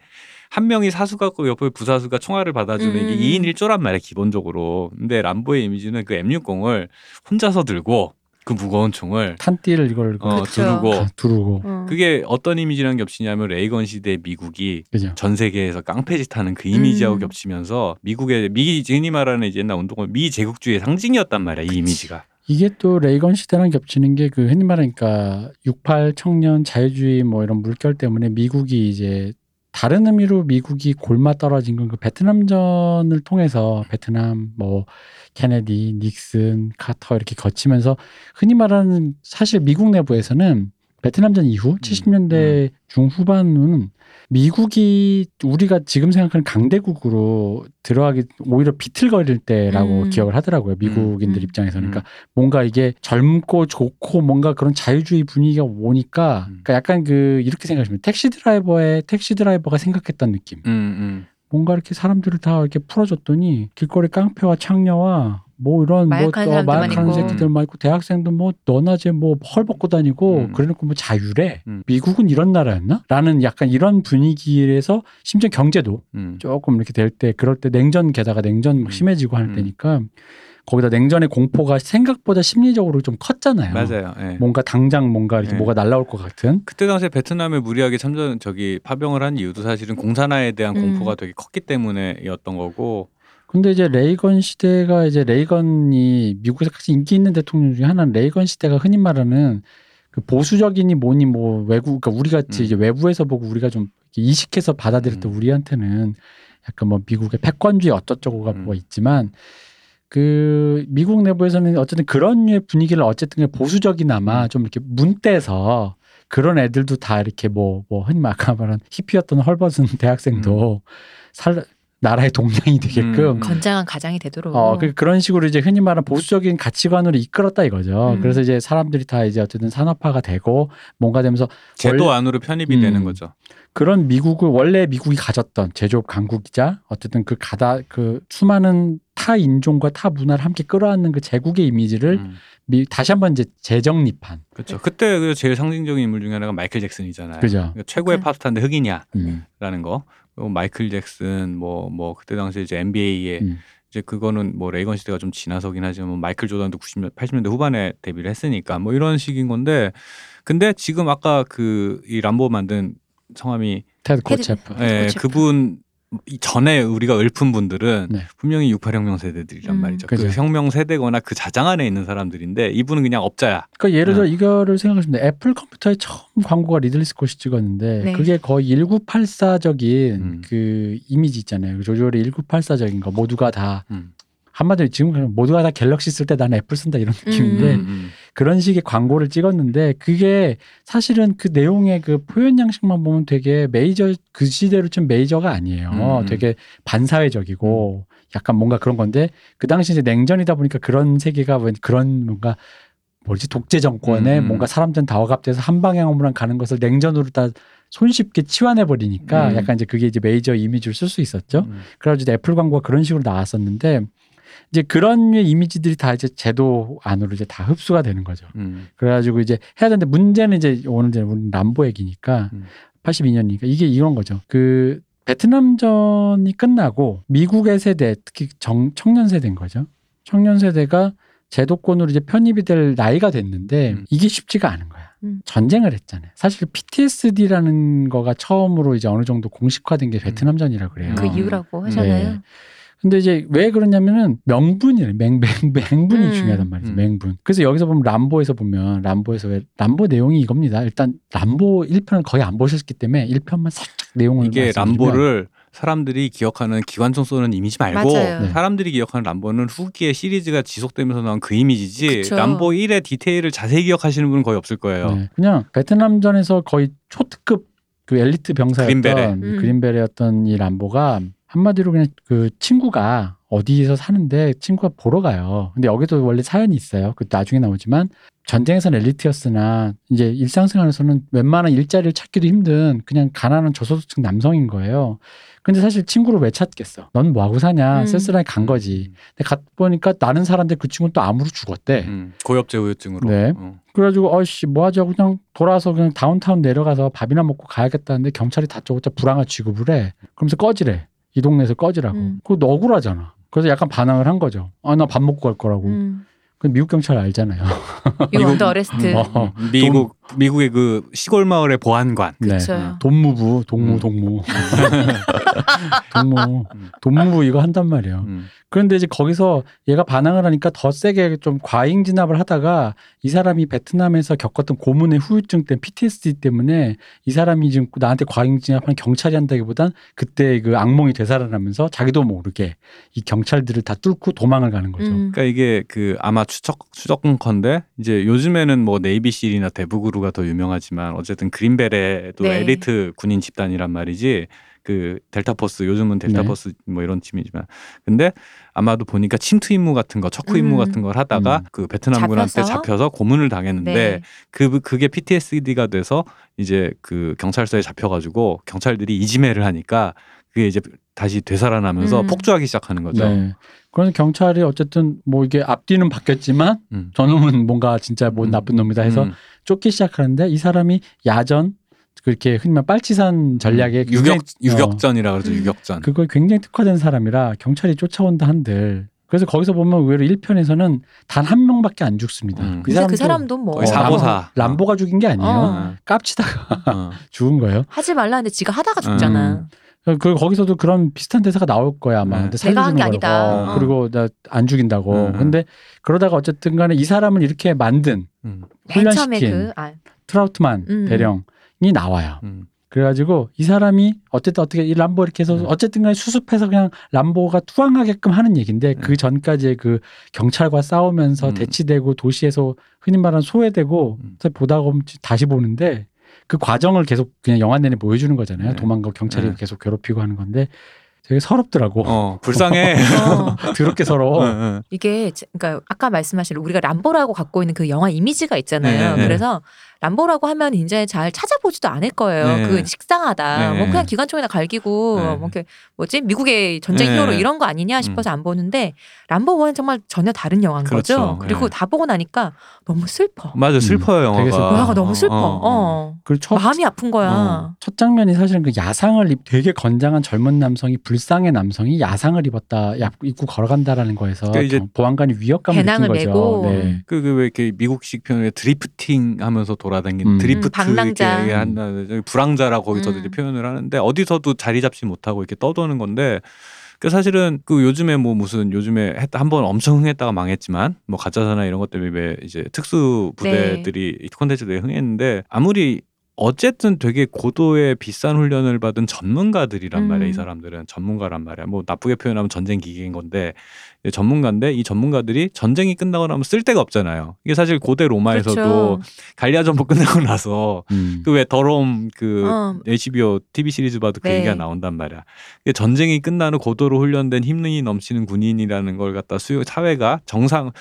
한 명이 사수 갖고 옆에 부사수가 총알을 받아주는 음. 이게 2인 1조란 말이야 기본적으로. 근데 람보의 이미지는 그 M60을 혼자서 들고 그 무거운 총을 탄띠를 이걸 어, 그쵸. 두르고 다 두르고 어. 그게 어떤 이미지랑 겹치냐면 레이건 시대 미국이 그죠. 전 세계에서 깡패짓 하는 그 이미지하고 음. 겹치면서 미국의 미 흔히 말하는 이제 옛날 운동은 미 제국주의의 상징이었단 말이야 이 이미지가. 이게 또 레이건 시대랑 겹치는 게 그 흔히 말하니까 68 청년 자유주의 뭐 이런 물결 때문에 미국이 이제 다른 의미로 미국이 골마 떨어진 건 그 베트남전을 통해서 베트남 뭐 케네디, 닉슨, 카터 이렇게 거치면서 흔히 말하는 사실 미국 내부에서는 베트남전 이후 70년대 중후반은 미국이 우리가 지금 생각하는 강대국으로 들어가기 오히려 비틀거릴 때라고 음. 기억을 하더라고요. 미국인들 음. 입장에서는. 음. 그러니까 뭔가 이게 젊고 좋고 뭔가 그런 자유주의 분위기가 오니까 음. 그러니까 약간 그 이렇게 생각하시면 택시 드라이버의 택시 드라이버가 생각했던 느낌. 음, 음. 뭔가 이렇게 사람들을 다 이렇게 풀어줬더니 길거리 깡패와 창녀와 뭐 이런 뭐 마약한 어, 사람들만 마약하는. 새끼들만 있고 대학생도 뭐 너나제 뭐 헐 벗고 다니고 음. 그래놓고 뭐 자유래 음. 미국은 이런 나라였나? 라는 약간 이런 분위기에서 심지어 경제도 음. 조금 이렇게 될 때 그럴 때 냉전 게다가 냉전 막 음. 심해지고 할 음. 때니까 거기다 냉전의 공포가 생각보다 심리적으로 좀 컸잖아요. 맞아요. 예. 뭔가 당장 뭔가 이렇게 네. 뭐가 날라올 것 같은. 그때 당시에 베트남에 무리하게 참전 저기 파병을 한 이유도 사실은 공산화에 대한 음. 공포가 되게 컸기 때문에였던 거고. 근데 이제 레이건 시대가 이제 레이건이 미국에서 가장 인기 있는 대통령 중에 하나는 레이건 시대가 흔히 말하는 그 보수적이니 뭐니 뭐 외국 그러니까 우리 같이 음. 이제 외부에서 보고 우리가 좀 이식해서 받아들였던 음. 우리한테는 약간 뭐 미국의 패권주의 어쩌저쩌고가 음. 뭐 있지만 그 미국 내부에서는 어쨌든 그런 류의 분위기를 어쨌든 보수적이나마 음. 좀 이렇게 문대서 그런 애들도 다 이렇게 뭐 뭐 흔히 아까 말한 히피였던 헐벗은 대학생도 살 나라의 동량이 되게끔 음. 건장한 가장이 되도록. 어, 그, 그런 식으로 이제 흔히 말하는 보수적인 가치관으로 이끌었다 이거죠. 음. 그래서 이제 사람들이 다 이제 어쨌든 산업화가 되고 뭔가 되면서 제도 원래- 안으로 편입이 음. 되는 거죠. 그런 미국을 원래 미국이 가졌던 제조업 강국이자 어쨌든 그 가다 그 수많은 타 인종과 타 문화를 함께 끌어안는 그 제국의 이미지를 음. 미, 다시 한번 이제 재정립한 그렇죠. 그때 그 제일 상징적인 인물 중에 하나가 마이클 잭슨이잖아요. 그죠. 그러니까 최고의 그쵸. 팝스타인데 흑인이냐라는 음, 거. 그리고 마이클 잭슨 뭐뭐 그때 당시에 이제 NBA에 음. 이제 그거는 뭐 레이건 시대가 좀 지나서긴 하지만 뭐 마이클 조던도 90년 80년대 후반에 데뷔를 했으니까 뭐 이런 식인 건데 근데 지금 아까 그 이 람보 만든 성함이 테드. 네. 예. 그분 이 전에 우리가 읊은 분들은 네. 분명히 68혁명 세대들이란 음. 말이죠. 그죠. 그 혁명 세대거나 그 자장 안에 있는 사람들인데 이분은 그냥 업자야. 그러니까 예를 들어 네. 이거를 생각하시면. 애플 컴퓨터에 처음 광고가 리들리 스콧이 찍었는데 네. 그게 거의 1984적인 음. 그 이미지 있잖아요. 조조리 1984적인 거 모두가 다 음. 한마디로 지금 모두가 다 갤럭시 쓸 때 나는 애플 쓴다 이런 느낌인데 음, 음. 그런 식의 광고를 찍었는데 그게 사실은 그 내용의 그 표현 양식만 보면 되게 메이저 그 시대로 좀 메이저가 아니에요. 음. 되게 반사회적이고 약간 뭔가 그런 건데 그 당시 이제 냉전이다 보니까 그런 세계가 왠 그런 뭔가 뭐지 독재 정권에 음. 뭔가 사람들은 다 억압돼서 한 방향으로만 가는 것을 냉전으로 다 손쉽게 치환해 버리니까 음. 약간 이제 그게 이제 메이저 이미지를 쓸 수 있었죠. 음. 그래가지고 이제 애플 광고가 그런 식으로 나왔었는데 이제 그런 이미지들이 다 이제 제도 안으로 이제 다 흡수가 되는 거죠. 음. 그래가지고 이제 해야 되는데 문제는 이제 오늘 이제 우리 람보 얘기니까 음. 82년이니까 이게 이런 거죠. 그 베트남전이 끝나고 미국의 세대 특히 정, 청년 세대인 거죠. 청년 세대가 제도권으로 이제 편입이 될 나이가 됐는데 음. 이게 쉽지가 않은 거야. 음. 전쟁을 했잖아요. 사실 PTSD라는 거가 처음으로 이제 어느 정도 공식화된 게 베트남전이라 그래요. 그 어. 이유라고 하잖아요. 네. 근데 이제 왜 그러냐면은 명분이래. 명, 명, 맹분이 음. 중요하단 말이죠. 음. 맹분. 그래서 여기서 보면 람보에서 보면 람보에서 왜 람보 내용이 이겁니다. 일단 람보 1편을 거의 안 보셨기 때문에 1편만 살짝 내용을 이게 람보를 사람들이 기억하는 기관총 쏘는 이미지 말고 맞아요. 네. 사람들이 기억하는 람보는 후기에 시리즈가 지속되면서 나온 그 이미지지 그쵸. 람보 1의 디테일을 자세히 기억하시는 분은 거의 없을 거예요. 네. 그냥 베트남전에서 거의 초특급 그 엘리트 병사였던 그린베레. 음. 그린베레였던 이 람보가 한마디로 그냥 그 친구가 어디서 사는데 친구가 보러 가요. 근데 여기도 원래 사연이 있어요. 그 나중에 나오지만 전쟁에서는 엘리트였으나 이제 일상생활에서는 웬만한 일자리를 찾기도 힘든 그냥 가난한 저소득층 남성인 거예요. 근데 사실 친구를 왜 찾겠어? 넌 뭐하고 사냐? 음. 쓸쓸하게 간 거지. 근데 갔 보니까 나는 사람들 그 친구는 또 암으로 죽었대. 음, 고엽제 우유증으로. 네. 어. 그래가지고 어씨 뭐 하자고 그냥 돌아서 그냥 다운타운 내려가서 밥이나 먹고 가야겠다는데 경찰이 다짜고짜 불황을 취급을 해. 그러면서 꺼지래. 이 동네에서 꺼지라고. 음. 그거 너 억울하잖아. 그래서 약간 반항을 한 거죠. 아 나 밥 먹고 갈 거라고. 음. 그 미국 경찰 알잖아요. Under arrest. 어, 미국 미국의 그 시골 마을의 보안관. 네. 그쵸. 돈무부, 동무, 음. 동무. 동무, 음. 돈무부 이거 한단 말이에요. 음. 그런데 이제 거기서 얘가 반항을 하니까 더 세게 좀 과잉 진압을 하다가 이 사람이 베트남에서 겪었던 고문의 후유증 때문에 PTSD 때문에 이 사람이 지금 나한테 과잉 진압하는 경찰이 한다기보단 그때 그 악몽이 되살아나면서 자기도 모르게 이 경찰들을 다 뚫고 도망을 가는 거죠. 음. 그러니까 이게 그 아마 추적 추적컨대 이제 요즘에는 뭐 네이비실이나 대부 그루가 더 유명하지만 어쨌든 그린베레도 네. 엘리트 군인 집단이란 말이지. 그 델타포스 요즘은 델타포스 뭐 이런 팀이지만 근데 아마도 보니까 침투 임무 같은 거 척후 임무 음. 같은 걸 하다가 음. 그 베트남군한테 잡혀서? 잡혀서 고문을 당했는데 네. 그 그게 PTSD가 돼서 이제 그 경찰서에 잡혀가지고 경찰들이 이지매를 하니까 그게 이제 다시 되살아나면서 음. 폭주하기 시작하는 거죠. 네. 그래서 경찰이 어쨌든 뭐 이게 앞뒤는 바뀌었지만 음. 저놈은 뭔가 진짜 뭐 음. 나쁜 놈이다 해서 음. 쫓기 시작하는데 이 사람이 야전 그렇게 흔히 말 빨치산 전략에 굉장히- 유격 어, 유격전이라 그러죠 음. 유격전. 그걸 굉장히 특화된 사람이라 경찰이 쫓아온다 한들 그래서 거기서 보면 의외로 1편에서는 단 한 명밖에 안 죽습니다. 음. 근데 그 사람도 뭐 거의 사보사. 람보, 가 죽인 게 아니에요. 어. 깝치다가 어. 죽은 거예요. 하지 말라 했는데 지가 하다가 죽잖아. 그 거기서도 그런 비슷한 대사가 나올 거야 아마. 네. 근데 내가 한 게. 아니다. 어, 어. 그리고 나 안 죽인다고. 음, 음. 근데 그러다가 어쨌든 간에 이 사람을 이렇게 만든 음. 훈련시킨 그 아, 트라우트만 음. 대령이 나와요. 음. 그래가지고 이 사람이 어쨌든 어떻게 이 람보 이렇게 해서 음. 어쨌든 간에 수습해서 그냥 람보가 투항하게끔 하는 얘기인데 그 전까지의 그 경찰과 싸우면서 음. 대치되고 도시에서 흔히 말하는 소외되고 음. 보다가 보면 다시 보는데 그 과정을 계속 그냥 영화 내내 보여주는 거잖아요. 네. 도망가고 경찰이 네. 계속 괴롭히고 하는 건데 되게 서럽더라고. 어 불쌍해. 어, 더럽게 서러워. 응, 응. 이게 지- 그러니까 아까 말씀하신 우리가 람보라고 갖고 있는 그 영화 이미지가 있잖아요. 네, 네. 그래서 람보라고 하면 이제 잘 찾아보지도 않을 거예요. 네. 그 식상하다. 네. 뭐 그냥 기관총이나 갈기고 네. 뭐 이렇게 뭐지 미국의 전쟁 네. 히어로 이런 거 아니냐 싶어서 안 보는데 람보 원은 정말 전혀 다른 영화인 그렇죠. 거죠. 그리고 네. 다 보고 나니까 너무 슬퍼. 맞아 슬퍼요 영화가. 되게 슬퍼요. 영화가 너무 슬퍼. 어, 어, 어. 그리고 첫, 마음이 아픈 거야. 어. 첫 장면이 사실은 그 야상을 입 되게 건장한 젊은 남성이 불쌍의 남성이 야상을 입었다 야- 입고 걸어간다라는 거에서 그러니까 이제 경- 보안관이 위협감을 느낀 거죠. 메고. 네. 그 왜 이렇게 미국식 표현에 drifting 하면서 돌아 다니는 음. drifter 음, 방랑자. 이렇게 한다 부랑자라고 거기서도 음. 이제 표현을 하는데 어디서도 자리 잡지 못하고 이렇게 떠도는 건데 그 사실은 그 요즘에 뭐 무슨 요즘에 했다 한 번 엄청 흥했다가 망했지만 뭐 가짜사나이 이런 것 때문에 왜 이제 특수 부대들이 이 콘텐츠들이 흥했는데 아무리 어쨌든 되게 고도의 비싼 훈련을 받은 전문가들이란 음. 말이야 이 사람들은 전문가란 말이야 뭐 나쁘게 표현하면 전쟁 기계인 건데 전문가인데 이 전문가들이 전쟁이 끝나고 나면 쓸 데가 없잖아요 이게 사실 고대 로마에서도 그렇죠. 갈리아 전부 끝나고 나서 음. 그왜 더러움 그 어. HBO TV 시리즈 봐도 그 네. 얘기가 나온단 말이야. 이게 전쟁이 끝나는 고도로 훈련된 힘이 넘치는 군인이라는 걸 갖다 수용 사회가 정상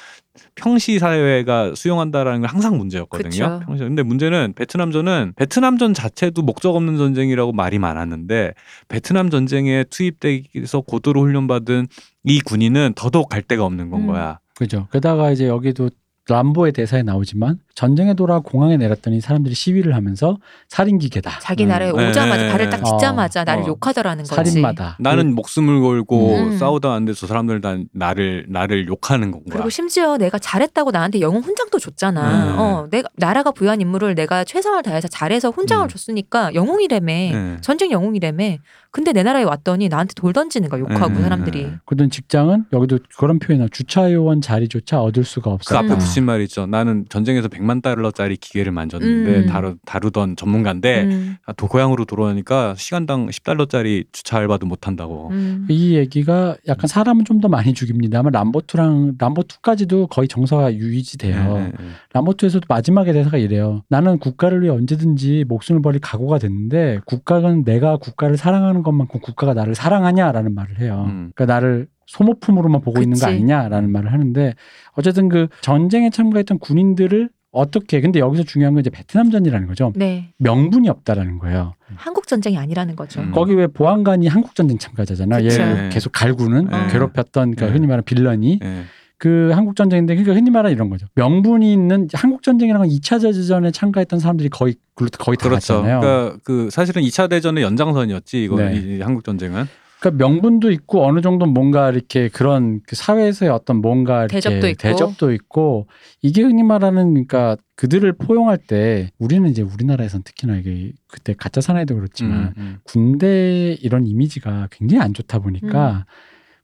평시 사회가 수용한다라는 건 항상 문제였거든요. 그쵸. 평시. 근데 문제는 베트남전은 베트남전 자체도 목적 없는 전쟁이라고 말이 많았는데 베트남 전쟁에 투입돼서 고도로 훈련받은 이 군인은 더더욱 갈 데가 없는 건 음. 거야. 그죠. 게다가 이제 여기도 람보의 대사에 나오지만 전쟁에 돌아 공항에 내렸더니 사람들이 시위를 하면서 살인기계다. 자기 음. 나라에 네, 오자마자 네, 발을 네. 딱 딛자마자 어. 나를 어. 욕하더라는 거지. 살인마다. 나는 목숨을 걸고 음. 싸우다 왔는데 저 사람들 다 나를 나를 욕하는 건가? 그리고 심지어 내가 잘했다고 나한테 영웅 훈장도 줬잖아. 네. 어, 내가 나라가 부여한 임무를 내가 최선을 다해서 잘해서 훈장을 음. 줬으니까 영웅이라며. 네. 전쟁 영웅이라며. 근데 내 나라에 왔더니 나한테 돌 던지는 거야. 욕하고 네. 사람들이. 그던 직장은 여기도 그런 표현이나 주차 요원 자리조차 얻을 수가 그 없었다. 앞에 음. 붙인 말 있죠. 나는 전쟁에서 100만 달러짜리 기계를 만졌는데 음. 다루, 다루던 전문가인데 음, 아, 도 고향으로 돌아오니까 시간당 10달러짜리 주차 알바도 못 한다고. 음. 이 얘기가 약간 사람은 좀 더 많이 죽입니다만 람보2랑 람보2까지도 거의 정서가 유지돼요. 네, 네, 네. 람보2에서도 마지막에 대사가 이래요. 나는 국가를 위해 언제든지 목숨을 버릴 각오가 됐는데 국가는 내가 국가를 사랑하는 것만큼 국가가 나를 사랑하냐라는 말을 해요. 음. 그러니까 나를 소모품으로만 보고 있는 거 그치. 아니냐라는 말을 하는데 어쨌든 그 전쟁에 참가했던 군인들을 어떻게 근데 여기서 중요한 건 이제 베트남전이라는 거죠. 네. 명분이 없다라는 거예요. 한국 전쟁이 아니라는 거죠. 음. 거기 왜 보안관이 한국 전쟁 참가자잖아. 그쵸. 얘 네. 계속 갈구는 네. 괴롭혔던 그러니까 네. 흔히 말하는 빌런이 네. 그 한국 전쟁인데 그러니까 흔히 말하는 이런 거죠. 명분이 있는 한국 전쟁이라는 건 2차 대전에 참가했던 사람들이 거의 거의 다 그렇죠. 갔잖아요. 그러니까 그 사실은 2차 대전의 연장선이었지 이거 네. 이 한국 전쟁은. 그러니까 명분도 있고 어느 정도 뭔가 이렇게 그런 그 사회에서의 어떤 뭔가 이렇게 대접도 있고. 대접도 있고 이게 흔히 말하는 그러니까 그들을 포용할 때 우리는 이제 우리나라에서는 특히나 이게 그때 가짜 사나이도 그렇지만 음, 음. 군대 이런 이미지가 굉장히 안 좋다 음. 보니까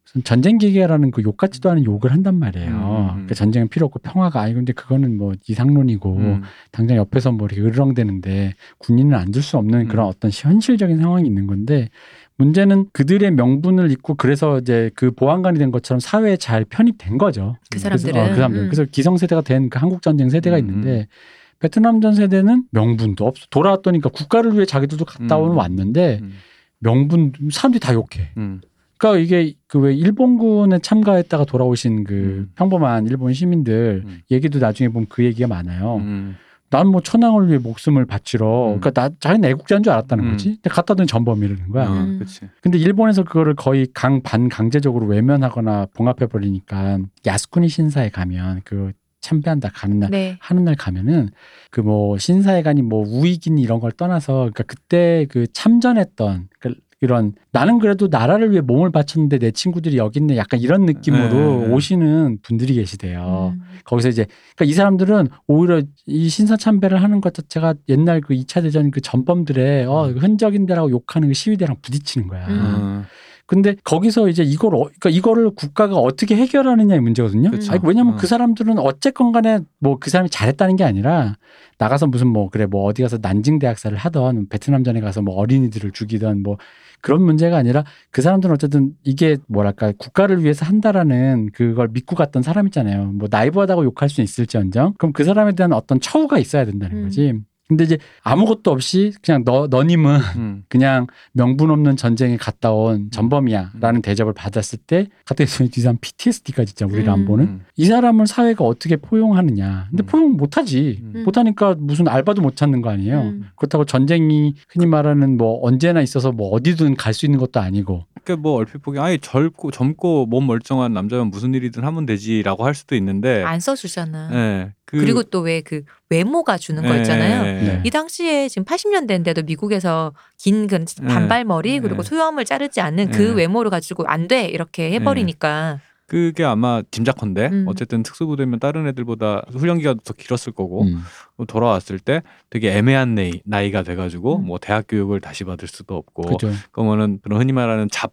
무슨 전쟁 기계라는 그 욕 같지도 않은 욕을 한단 말이에요. 음, 음. 그러니까 전쟁은 필요 없고 평화가 아니고 근데 그거는 뭐 이상론이고 음. 당장 옆에서 뭐 이렇게 으르렁대는데 군인은 안 줄 수 없는 그런 음. 어떤 현실적인 상황이 있는 건데 문제는 그들의 명분을 잊고 그래서 이제 그 보안관이 된 것처럼 사회에 잘 편입된 거죠. 그 그래서, 사람들은. 어, 그 사람들. 음. 그래서 기성세대가 된 그 한국 전쟁 세대가 음, 있는데 베트남 전 세대는 명분도 없어. 돌아왔더니까 국가를 위해 자기들도 갔다 오는 음. 왔는데 음. 명분 사람들이 다 욕해. 음. 그러니까 이게 그 왜 일본군에 참가했다가 돌아오신 그 음. 평범한 일본 시민들 음. 얘기도 나중에 보면 그 얘기가 많아요. 음. 난뭐 천황을 위해 목숨을 바치러 음. 그러니까 나 자기는 애국자인 줄 알았다는 음. 거지. 근데 갖다 둔 전범이라는 거야. 어, 음. 근데 일본에서 그거를 거의 강 반 강제적으로 외면하거나 봉합해 버리니까 야스쿠니 신사에 가면 그 참배한다 가는 날 네. 하는 날 가면은 그 뭐 신사회관이 뭐 우익인 이런 걸 떠나서 그러니까 그때 그 참전했던 그 이런 나는 그래도 나라를 위해 몸을 바쳤는데 내 친구들이 여기 있네 약간 이런 느낌으로 네, 네. 오시는 분들이 계시대요. 음. 거기서 이제 그러니까 이 사람들은 오히려 이 신사 참배를 하는 것 자체가 옛날 그 2차 대전 그 전범들의 어 흔적인데라고 욕하는 그 시위대랑 부딪히는 거야. 음. 어. 근데 거기서 이제 이걸 어, 그러니까 이거를 국가가 어떻게 해결하느냐의 문제거든요. 그쵸. 아니, 왜냐면 어. 그 사람들은 어쨌건 간에 뭐 그 사람이 잘했다는 게 아니라 나가서 무슨 뭐 그래 뭐 어디 가서 난징 대학살을 하던 베트남 전에 가서 뭐 어린이들을 죽이던 뭐 그런 문제가 아니라 그 사람들은 어쨌든 이게 뭐랄까 국가를 위해서 한다라는 그걸 믿고 갔던 사람 있잖아요. 뭐 나이브하다고 욕할 수 있을지언정 그럼 그 사람에 대한 어떤 처우가 있어야 된다는 음. 거지. 근데 이제 아무것도 없이 그냥 너 너님은 음. 그냥 명분 없는 전쟁에 갔다 온 전범이야라는 대접을 받았을 때 갑자기 이 사람 PTSD까지 진짜 우리를 안 음. 보는 음. 이 사람을 사회가 어떻게 포용하느냐. 근데 음. 포용 못하지. 음. 못하니까 무슨 알바도 못 찾는 거 아니에요. 음. 그렇다고 전쟁이 흔히 말하는 뭐 언제나 있어서 뭐 어디든 갈 수 있는 것도 아니고. 그러니까 뭐 얼핏 보기 아예 젊고 젊고 몸 멀쩡한 남자면 무슨 일이든 하면 되지라고 할 수도 있는데. 안 써주잖아. 예. 그- 그리고 또 왜 그 외모가 주는 거 예, 있잖아요. 네. 이 당시에 지금 80년대인데도 미국에서 긴 그 단발머리 그리고 네. 소염을 자르지 않는 그 네. 외모를 가지고 안 돼 이렇게 해버리니까 그게 아마 짐작컨대 음. 어쨌든 특수부대면 다른 애들보다 훈련기가 더 길었을 거고 음. 돌아왔을 때 되게 애매한 나이, 나이가 돼가지고 음. 뭐 대학 교육을 다시 받을 수도 없고 그죠. 그러면은 그런 흔히 말하는 잡, 잡,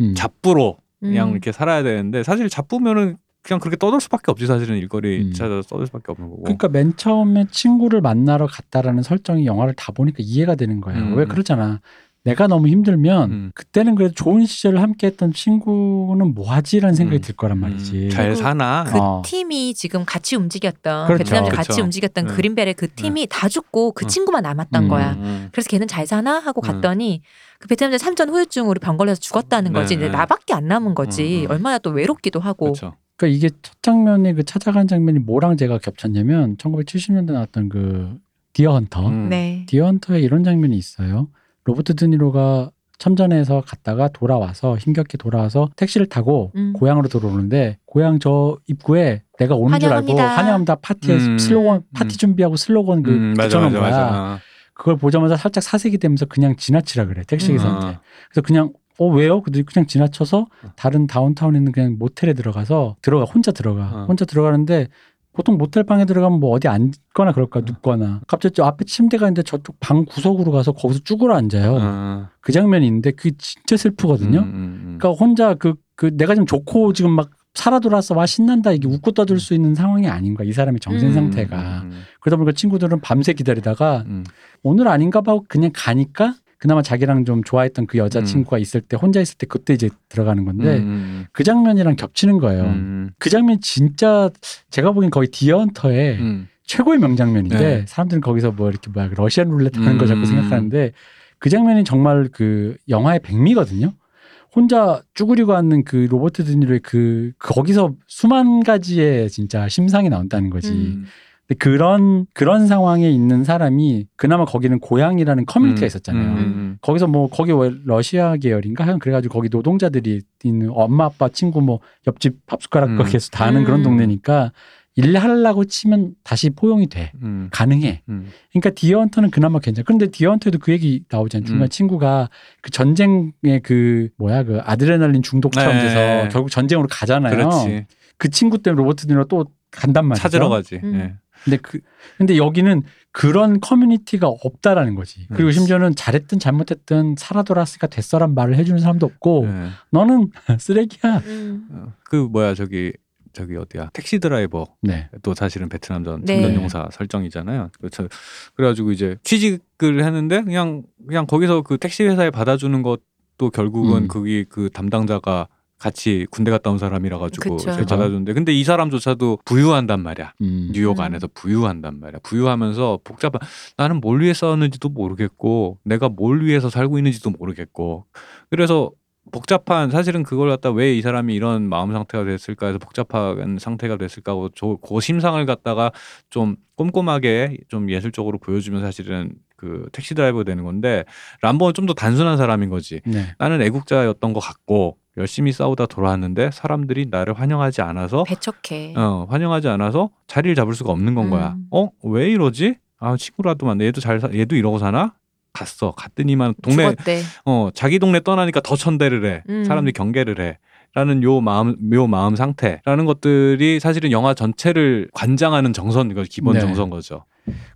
음. 잡부로 그냥 음. 이렇게 살아야 되는데 사실 잡부면은 그냥 그렇게 떠들 수밖에 없지 사실은 일거리 음. 찾아서 떠들 수밖에 없는 거고 그러니까 맨 처음에 친구를 만나러 갔다라는 설정이 영화를 다 보니까 이해가 되는 거예요. 음. 왜 그러잖아. 내가 너무 힘들면 음. 그때는 그래도 좋은 시절을 함께했던 친구는 뭐하지라는 생각이 음. 들 거란 말이지. 음, 잘 그리고 사나 그 어. 팀이 지금 같이 움직였던 그렇죠. 베트남에서 같이 그렇죠. 움직였던 네. 그린벨의 그 팀이 다 죽고 그 음. 친구만 남았던 음. 거야. 음. 그래서 걔는 잘 사나 하고 음. 갔더니 그 베트남전 참전 후유증으로 병 걸려서 죽었다는 네, 거지. 이제 네. 나밖에 안 남은 거지. 음, 음. 얼마나 또 외롭기도 하고. 그렇죠. 그러니까 이게 첫 장면에 그 찾아간 장면이 뭐랑 제가 겹쳤냐면 1970년대 나왔던 그 디어 헌터. 음. 네. 디어 헌터에 이런 장면이 있어요. 로버트 드니로가 참전해서 갔다가 돌아와서 힘겹게 돌아와서 택시를 타고 음. 고향으로 들어오는데 고향 저 입구에 내가 오는 줄 알고 환영합니다. 환영합니다 파티에 음. 슬로건 음. 파티 준비하고 슬로건 그 음, 맞아 붙여놓은 맞아 거야. 맞아. 그걸 보자마자 살짝 사색이 되면서 그냥 지나치라 그래 택시 음. 기사한테. 어. 그래서 그냥 어 왜요? 근데 그냥 지나쳐서 어. 다른 다운타운에 있는 그냥 모텔에 들어가서 들어가 혼자 들어가 어. 혼자 들어가는데 보통 모텔 방에 들어가면 뭐 어디 앉거나 그럴까 눕거나 갑자기 저 앞에 침대가 있는데 저쪽 방 구석으로 가서 거기서 쭈그러 앉아요. 어. 그 장면이 있는데 그게 진짜 슬프거든요. 음, 음, 음. 그러니까 혼자 그, 그 내가 지금 좋고 지금 막 살아 돌아서 와 신난다 이게 웃고 떠들 수 있는 상황이 아닌 거야 이 사람의 정신 음. 상태가 음, 그러다 보니까 친구들은 밤새 기다리다가 음, 오늘 아닌가 봐 하고 그냥 가니까 그나마 자기랑 좀 좋아했던 그 여자 음. 친구가 있을 때 혼자 있을 때 그때 이제 들어가는 음, 건데 음, 그 장면이랑 겹치는 거예요. 음, 그 장면 진짜 제가 보기엔 거의 디어헌터의 음. 최고의 명장면인데 네. 사람들은 거기서 뭐 이렇게 뭐야 러시안 룰렛 하는 거 음. 자꾸 생각하는데 그 장면이 정말 그 영화의 백미거든요. 혼자 쭈그리고 앉는 그 로버트 드니로의 그 거기서 수만 가지의 진짜 심상이 나온다는 거지. 음. 근데 그런 그런 상황에 있는 사람이 그나마 거기는 고향이라는 커뮤니티가 음, 있었잖아요. 음, 음. 거기서 뭐 거기 왜 러시아 계열인가 하여간 그래가지고 거기 노동자들이 있는 엄마 아빠 친구 뭐 옆집 밥숟가락 음. 가게에서 다 하는 음. 그런 동네니까 일하려고 치면 다시 포용이 돼 음, 가능해. 음. 그러니까 디어헌터는 그나마 괜찮아. 그런데 디어헌터에도 그 얘기 나오잖아요. 중간 음. 친구가 그 전쟁의 그 뭐야 그 아드레날린 중독처럼 네. 돼서 결국 전쟁으로 가잖아요. 그렇지. 그 친구 때문에 로버트 디니로 또 간단 말이죠. 찾으러 가지. 음. 예. 근데 그 근데 여기는 그런 커뮤니티가 없다라는 거지. 그리고 그렇지. 심지어는 잘했든 잘못했든 살아 돌아왔으니까 됐어란 말을 해주는 사람도 없고 예. 너는 쓰레기야. 음. 어, 그 뭐야 저기 저기 어디야 택시 드라이버 네. 또 사실은 베트남전 네. 전전용사 설정이잖아요. 그렇죠. 그래가지고 이제 취직을 했는데 그냥 그냥 거기서 그 택시 회사에 받아주는 것도 결국은 음. 거기 그 담당자가 같이 군대 갔다 온 사람이라 가지고 그쵸. 이제 받아주는데 근데 이 사람조차도 부유한단 말이야. 음. 뉴욕 음. 안에서 부유한단 말이야. 부유하면서 복잡한 나는 뭘 위해 싸웠는지도 모르겠고 내가 뭘 위해서 살고 있는지도 모르겠고 그래서 복잡한 사실은 그걸 갖다 왜 이 사람이 이런 마음 상태가 됐을까 해서 복잡한 상태가 됐을까 하고 저, 그 심상을 갖다가 좀 꼼꼼하게 좀 예술적으로 보여주면 사실은 그 택시 드라이버 되는 건데 람보는 좀 더 단순한 사람인 거지. 네. 나는 애국자였던 것 같고 열심히 싸우다 돌아왔는데 사람들이 나를 환영하지 않아서 배척해. 어, 환영하지 않아서 자리를 잡을 수가 없는 건 거야. 음. 어? 왜 이러지? 아, 친구라도 만나. 얘도 잘 사, 얘도 이러고 사나? 갔어. 갔더니만 동네 죽었대. 어, 자기 동네 떠나니까 더 천대를 해. 음. 사람들이 경계를 해. 라는 요 마음 요 마음 상태라는 것들이 사실은 영화 전체를 관장하는 정선 이거 기본 네. 정선 거죠.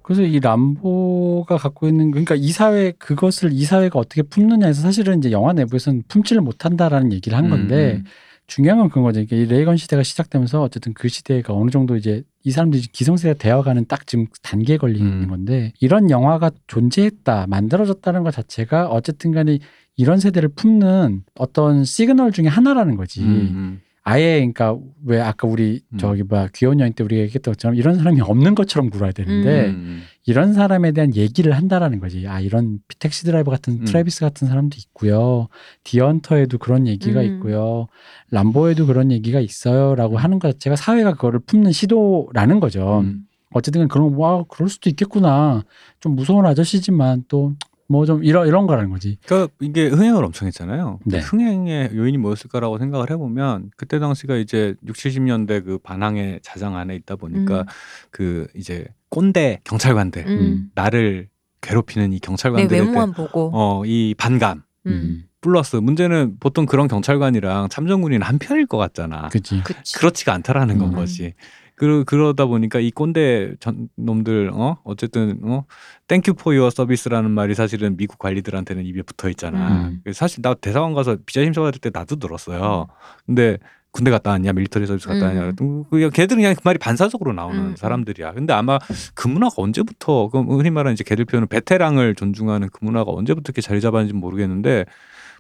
그래서 이 람보가 갖고 있는 그러니까 이 사회 그것을 이 사회가 어떻게 품느냐에서 사실은 이제 영화 내부에서는 품지를 못한다라는 얘기를 한 건데 음, 중요한 건 그건 거죠. 이게 이 레이건 시대가 시작되면서 어쨌든 그 시대가 어느 정도 이제 이 사람들이 기성세대 되어가는 딱 지금 단계에 걸리는 음. 건데 이런 영화가 존재했다, 만들어졌다는 것 자체가 어쨌든 간에 이런 세대를 품는 어떤 시그널 중에 하나라는 거지. 음, 음. 아예 그러니까 왜 아까 우리 음. 저기 뭐야 귀여운 여인 때 우리가 얘기했던 것처럼 이런 사람이 없는 것처럼 굴어야 되는데 음, 이런 사람에 대한 얘기를 한다라는 거지. 아 이런 택시 드라이버 같은 음. 트래비스 같은 사람도 있고요. 디어헌터에도 그런 얘기가 음. 있고요. 람보에도 그런 얘기가 있어요라고 하는 것 자체가 사회가 그거를 품는 시도라는 거죠. 음. 어쨌든 그런 와 그럴 수도 있겠구나. 좀 무서운 아저씨지만 또 뭐 좀 이런 이런 거라는 거지. 그러니까 이게 흥행을 엄청 했잖아요. 네. 흥행의 요인이 뭐였을까라고 생각을 해보면 그때 당시가 이제 6, 70년대 그 반항의 자장 안에 있다 보니까 음. 그 이제 꼰대 경찰관들 음. 나를 괴롭히는 이내 경찰관들에 외모만 보고. 어, 이 반감 음. 플러스 문제는 보통 그런 경찰관이랑 참전군인 한 편일 것 같잖아. 그치. 그치. 그렇지가 않다라는 건 음. 거지. 그 그러다 보니까 이 꼰대 전 놈들 어 어쨌든 어 Thank you for your service라는 말이 사실은 미국 관리들한테는 입에 붙어 있잖아. 음. 그래서 사실 나 대사관 가서 비자 심사 받을 때 나도 들었어요. 근데 군대 갔다 왔냐 밀리터리 서비스 갔다 왔냐 음. 그랬더니 그냥 걔들은 그냥 그 말이 반사적으로 나오는 음. 사람들이야. 근데 아마 그 문화가 언제부터 그 흔히 말하는 이제 걔들 표현은 베테랑을 존중하는 그 문화가 언제부터 이렇게 자리 잡았는지 모르겠는데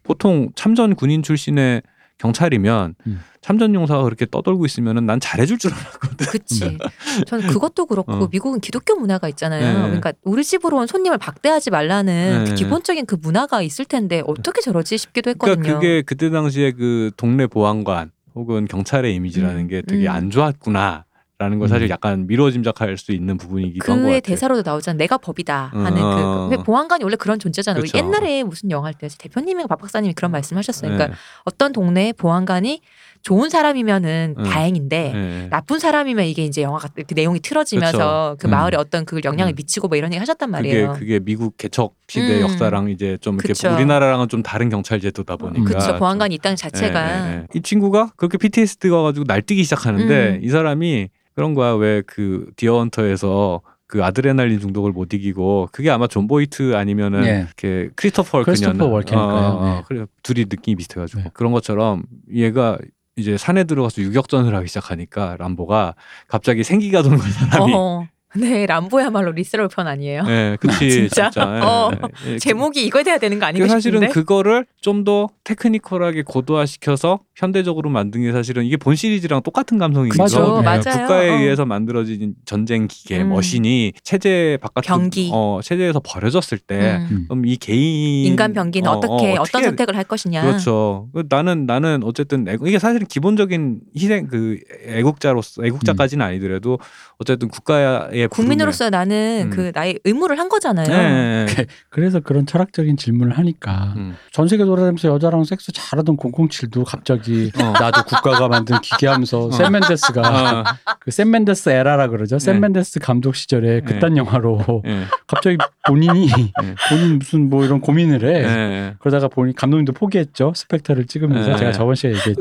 보통 참전 군인 출신의 경찰이면 음. 참전 용사가 그렇게 떠돌고 있으면은 난 잘해줄 줄 알았거든. 그치. 저는 그것도 그렇고 어. 미국은 기독교 문화가 있잖아요. 네. 그러니까 우리 집으로 온 손님을 박대하지 말라는 네. 그 기본적인 그 문화가 있을 텐데 어떻게 저러지 싶기도 했거든요. 그러니까 그게 그때 당시에 그 동네 보안관 혹은 경찰의 이미지라는 음, 게 되게 음. 안 좋았구나. 아니냐라는 걸 사실 음. 약간 미뤄 짐작할 수 있는 부분이기도 한것 같아요. 그의 대사로도 나오잖아. 내가 법이다 하는 어. 그, 그 보안관이 원래 그런 존재잖아요. 그쵸. 옛날에 무슨 영화 할 때 대표님이 박 박사님이 그런 말씀하셨어요. 그러니까 네. 어떤 동네에 보안관이 좋은 사람이면은 음. 다행인데 네. 나쁜 사람이면 이게 이제 영화가 그 내용이 틀어지면서 그 음. 마을에 어떤 그 영향을 음. 미치고 뭐 이런 얘기 하셨단 그게 말이에요. 그게 미국 개척 시대 음. 역사랑 이제 좀 이렇게 그쵸. 우리나라랑은 좀 다른 경찰 제도다 보니까 그쵸 보안관이 있다는 좀- 자체가 예, 예, 예. 이 친구가 그렇게 PTSD가 가지고 날뛰기 시작하는데 음. 이 사람이 그런 거야 왜 그 디어헌터에서 그 아드레날린 중독을 못 이기고 그게 아마 존 보이트 아니면은 예. 이렇게 크리스토퍼 월큰이었나 크리스토퍼 월켄일까요? 어, 어, 어. 네. 그래 둘이 느낌이 비슷해가지고 네. 그런 것처럼 얘가 이제 산에 들어가서 유격전을 하기 시작하니까 람보가 갑자기 생기가 도는 거야 사람이. 어. 네 람보야말로 lethal weapon 아니에요. 예, 그치 진짜? 진짜. 예, 어. 예, 예. 제목이 이거 돼야 되는 거 아닌가 그 사실은 싶은데. 그거를 좀 더 테크니컬하게 고도화시켜서 현대적으로 만든 게 사실은 이게 본 시리즈랑 똑같은 감성이기도 그죠 하거든요. 맞아요. 국가에 어. 의해서 만들어진 전쟁 기계 음. 머신이 체제 바깥 병기. 어, 체제에서 버려졌을 때 음. 음. 그럼 이 개인 인간 병기는 어, 어, 떻게 어, 어떤 선택을 할 것이냐. 그렇죠. 그 나는 나는 어쨌든 애국, 이게 사실은 기본적인 희생 그 애국자로서 애국자까지는 아니더라도 어쨌든 국가 의 국민으로서 나는 음. 그 나의 의무를 한 거잖아요. 네, 네, 네. 그래서 그런 철학적인 질문을 하니까 음. 전 세계 돌아다니면서 여자랑 섹스 잘하던 007도 갑자기 어. 나도 국가가 만든 기계하면서 어. 샘 맨데스가 아, 그 샘 맨데스 era라 그러죠. 샘 네. 맨데스 감독 시절에 그딴 영화로 예, 갑자기 본인이 네. 본인 무슨 뭐 이런 고민을 해. 예, 예. 그러다가 본인 감독님도 포기했죠. 스펙터를 찍으면서 네. 제가 저번 시간에 얘기했죠.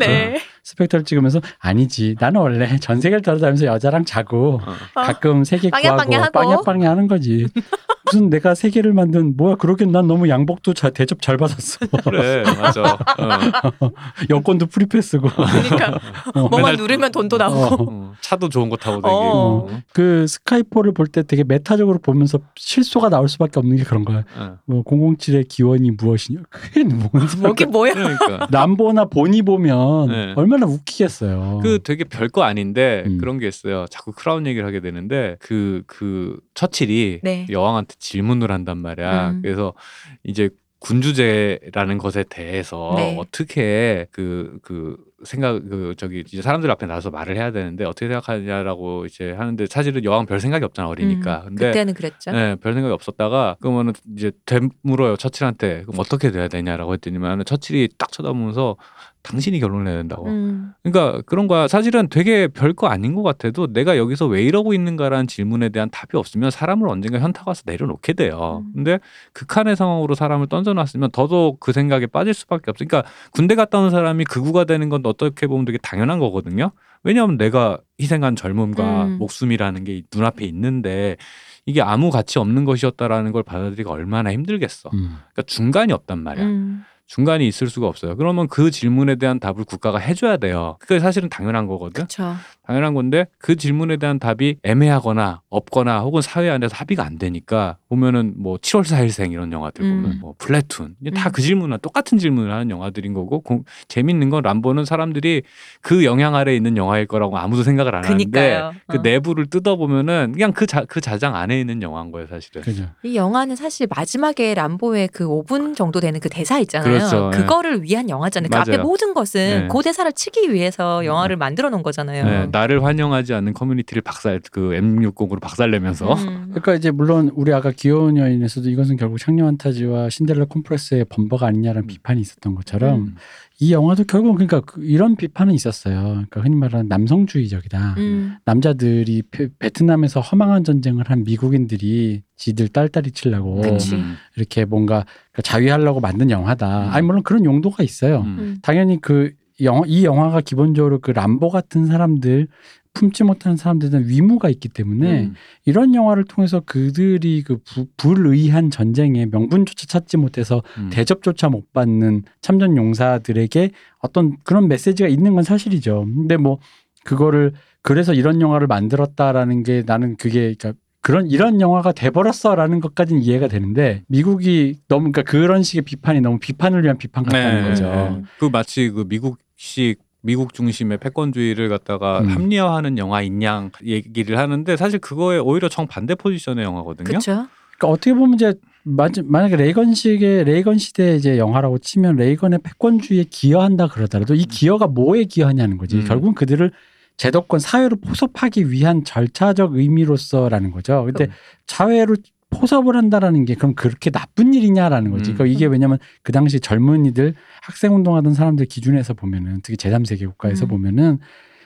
네. 스펙터를 찍으면서 아니지. 나는 원래 전 세계를 돌아다니면서 여자랑 자고 어. 가끔 세계 구하고 빵야빵야하고. 빵야 빵야 하는 거지. 무슨 내가 세계를 만든 뭐야 그러긴 난 너무 양복도 잘 대접 잘 받았어. 그래 맞아. 어. 여권도 프리패스고. 그러니까 어. 뭐만 맨날- 누르면 돈도 나오고. 어. 어, 차도 좋은 거 타고 다니고. 어. 그 스카이포를 볼 때 되게 메타적으로 보면서 실소가 나올 수밖에 없는 게 그런 거야. 어. 뭐 007의 기원이 무엇이냐? 그게 뭔 뭐야? 그러니까 람보나 보니 보면 네. 얼마나 웃기겠어요. 그 되게 별거 아닌데 음. 그런 게 있어요. 자꾸 크라운 얘기를 하게 되는데 그 그 처칠이 네. 여왕한테 질문을 한단 말이야. 음. 그래서 이제 군주제라는 것에 대해서 네. 어떻게 그 그 생각 그 저기 이제 사람들 앞에 나서 말을 해야 되는데 어떻게 생각하냐라고 이제 하는데 사실은 여왕 별 생각이 없잖아 어리니까. 음, 근데 그때는 그랬죠. 네, 별 생각이 없었다가 그러면은 이제 되물어요 처칠한테 그럼 어떻게 돼야 되냐라고 했더니만 처칠이 딱 쳐다보면서 당신이 결혼을 해야 된다고. 음. 그러니까 그런 거야. 사실은 되게 별거 아닌 것 같아도 내가 여기서 왜 이러고 있는가라는 질문에 대한 답이 없으면 사람을 언젠가 현타 가서 내려놓게 돼요. 음. 근데 극한의 상황으로 사람을 던져놨으면 더더욱 그 생각에 빠질 수밖에 없어. 그러니까 군대 갔다 온 사람이 극우가 되는 건 어떻게 보면 되게 당연한 거거든요. 왜냐하면 내가 희생한 젊음과 음. 목숨이라는 게 눈앞에 있는데 이게 아무 가치 없는 것이었다라는 걸 받아들이기가 얼마나 힘들겠어. 음. 그러니까 중간이 없단 말이야. 음. 중간이 있을 수가 없어요. 그러면 그 질문에 대한 답을 국가가 해줘야 돼요. 그게 사실은 당연한 거거든. 그렇죠. 당연한 건데 그 질문에 대한 답이 애매하거나 없거나 혹은 사회 안에서 합의가 안 되니까 보면은 뭐 7월 4일생 이런 영화들 보면 음. 뭐 플래툰 이게 다 음. 그 질문을 똑같은 질문을 하는 영화들인 거고 공- 재밌는 건 람보는 사람들이 그 영향 아래 있는 영화일 거라고 아무도 생각을 안 하는데 그니까요. 그 어. 내부를 뜯어 보면은 그냥 그, 자, 그 자장 안에 있는 영화인 거예요 사실은. 그죠. 이 영화는 사실 마지막에 람보의 그 5분 정도 되는 그 대사 있잖아요. 그렇죠. 예. 거를 위한 영화잖아요. 그 앞에 맞아요. 모든 것은 예. 그 대사를 치기 위해서 영화를 만들어 놓은 거잖아요. 네, 나를 환영하지 않는 커뮤니티를 박살 그 M60으로 박살내면서 음. 그러니까 이제 물론 우리 아까 귀여운 여인에서도 이것은 결국 창녀 환타지와 신데렐라 콤프레스의 범버가 아니냐라는 비판이 있었던 것처럼 음. 이 영화도 결국 그러니까 그 이런 비판은 있었어요. 그러니까 흔히 말하는 남성주의적이다. 음. 남자들이 베- 베트남에서 허망한 전쟁을 한 미국인들이 지들 딸딸이 치려고 그치. 음, 이렇게 뭔가 그러니까 자위하려고 만든 영화다. 음. 아니 물론 그런 용도가 있어요. 음. 음. 당연히 그 영화 이 영화가 기본적으로 그 람보 같은 사람들 품지 못하는 사람들에 대한 위무가 있기 때문에 음. 이런 영화를 통해서 그들이 그 부- 불의한 전쟁에 명분조차 찾지 못해서 음. 대접조차 못 받는 참전 용사들에게 어떤 그런 메시지가 있는 건 사실이죠. 근데 뭐 그거를 그래서 이런 영화를 만들었다라는 게 나는 그게 그러니까 그런 이런 영화가 돼버렸어라는 것까지는 이해가 되는데 미국이 너무 그러니까 그런 식의 비판이 너무 비판을 위한 비판 같다는 네, 거죠. 네. 그 마치 그 미국식 미국 중심의 패권주의를 갖다가 음. 합리화하는 영화인 양 얘기를 하는데 사실 그거에 오히려 정 반대 포지션의 영화거든요. 그렇죠. 그러니까 어떻게 보면 이제 마- 만약에 레이건식의 레이건 시대 이제 영화라고 치면 레이건의 패권주의에 기여한다 그러더라도 이 기여가 뭐에 기여하냐는 거지. 음. 결국은 그들을 제도권 사회로 포섭하기 위한 절차적 의미로서라는 거죠. 근데 사회로 포섭을 한다라는 게 그럼 그렇게 나쁜 일이냐라는 거지. 음. 그러니까 이게 왜냐면 그 당시 젊은이들 학생 운동하던 사람들 기준에서 보면은 특히 제3세계 국가에서 음. 보면은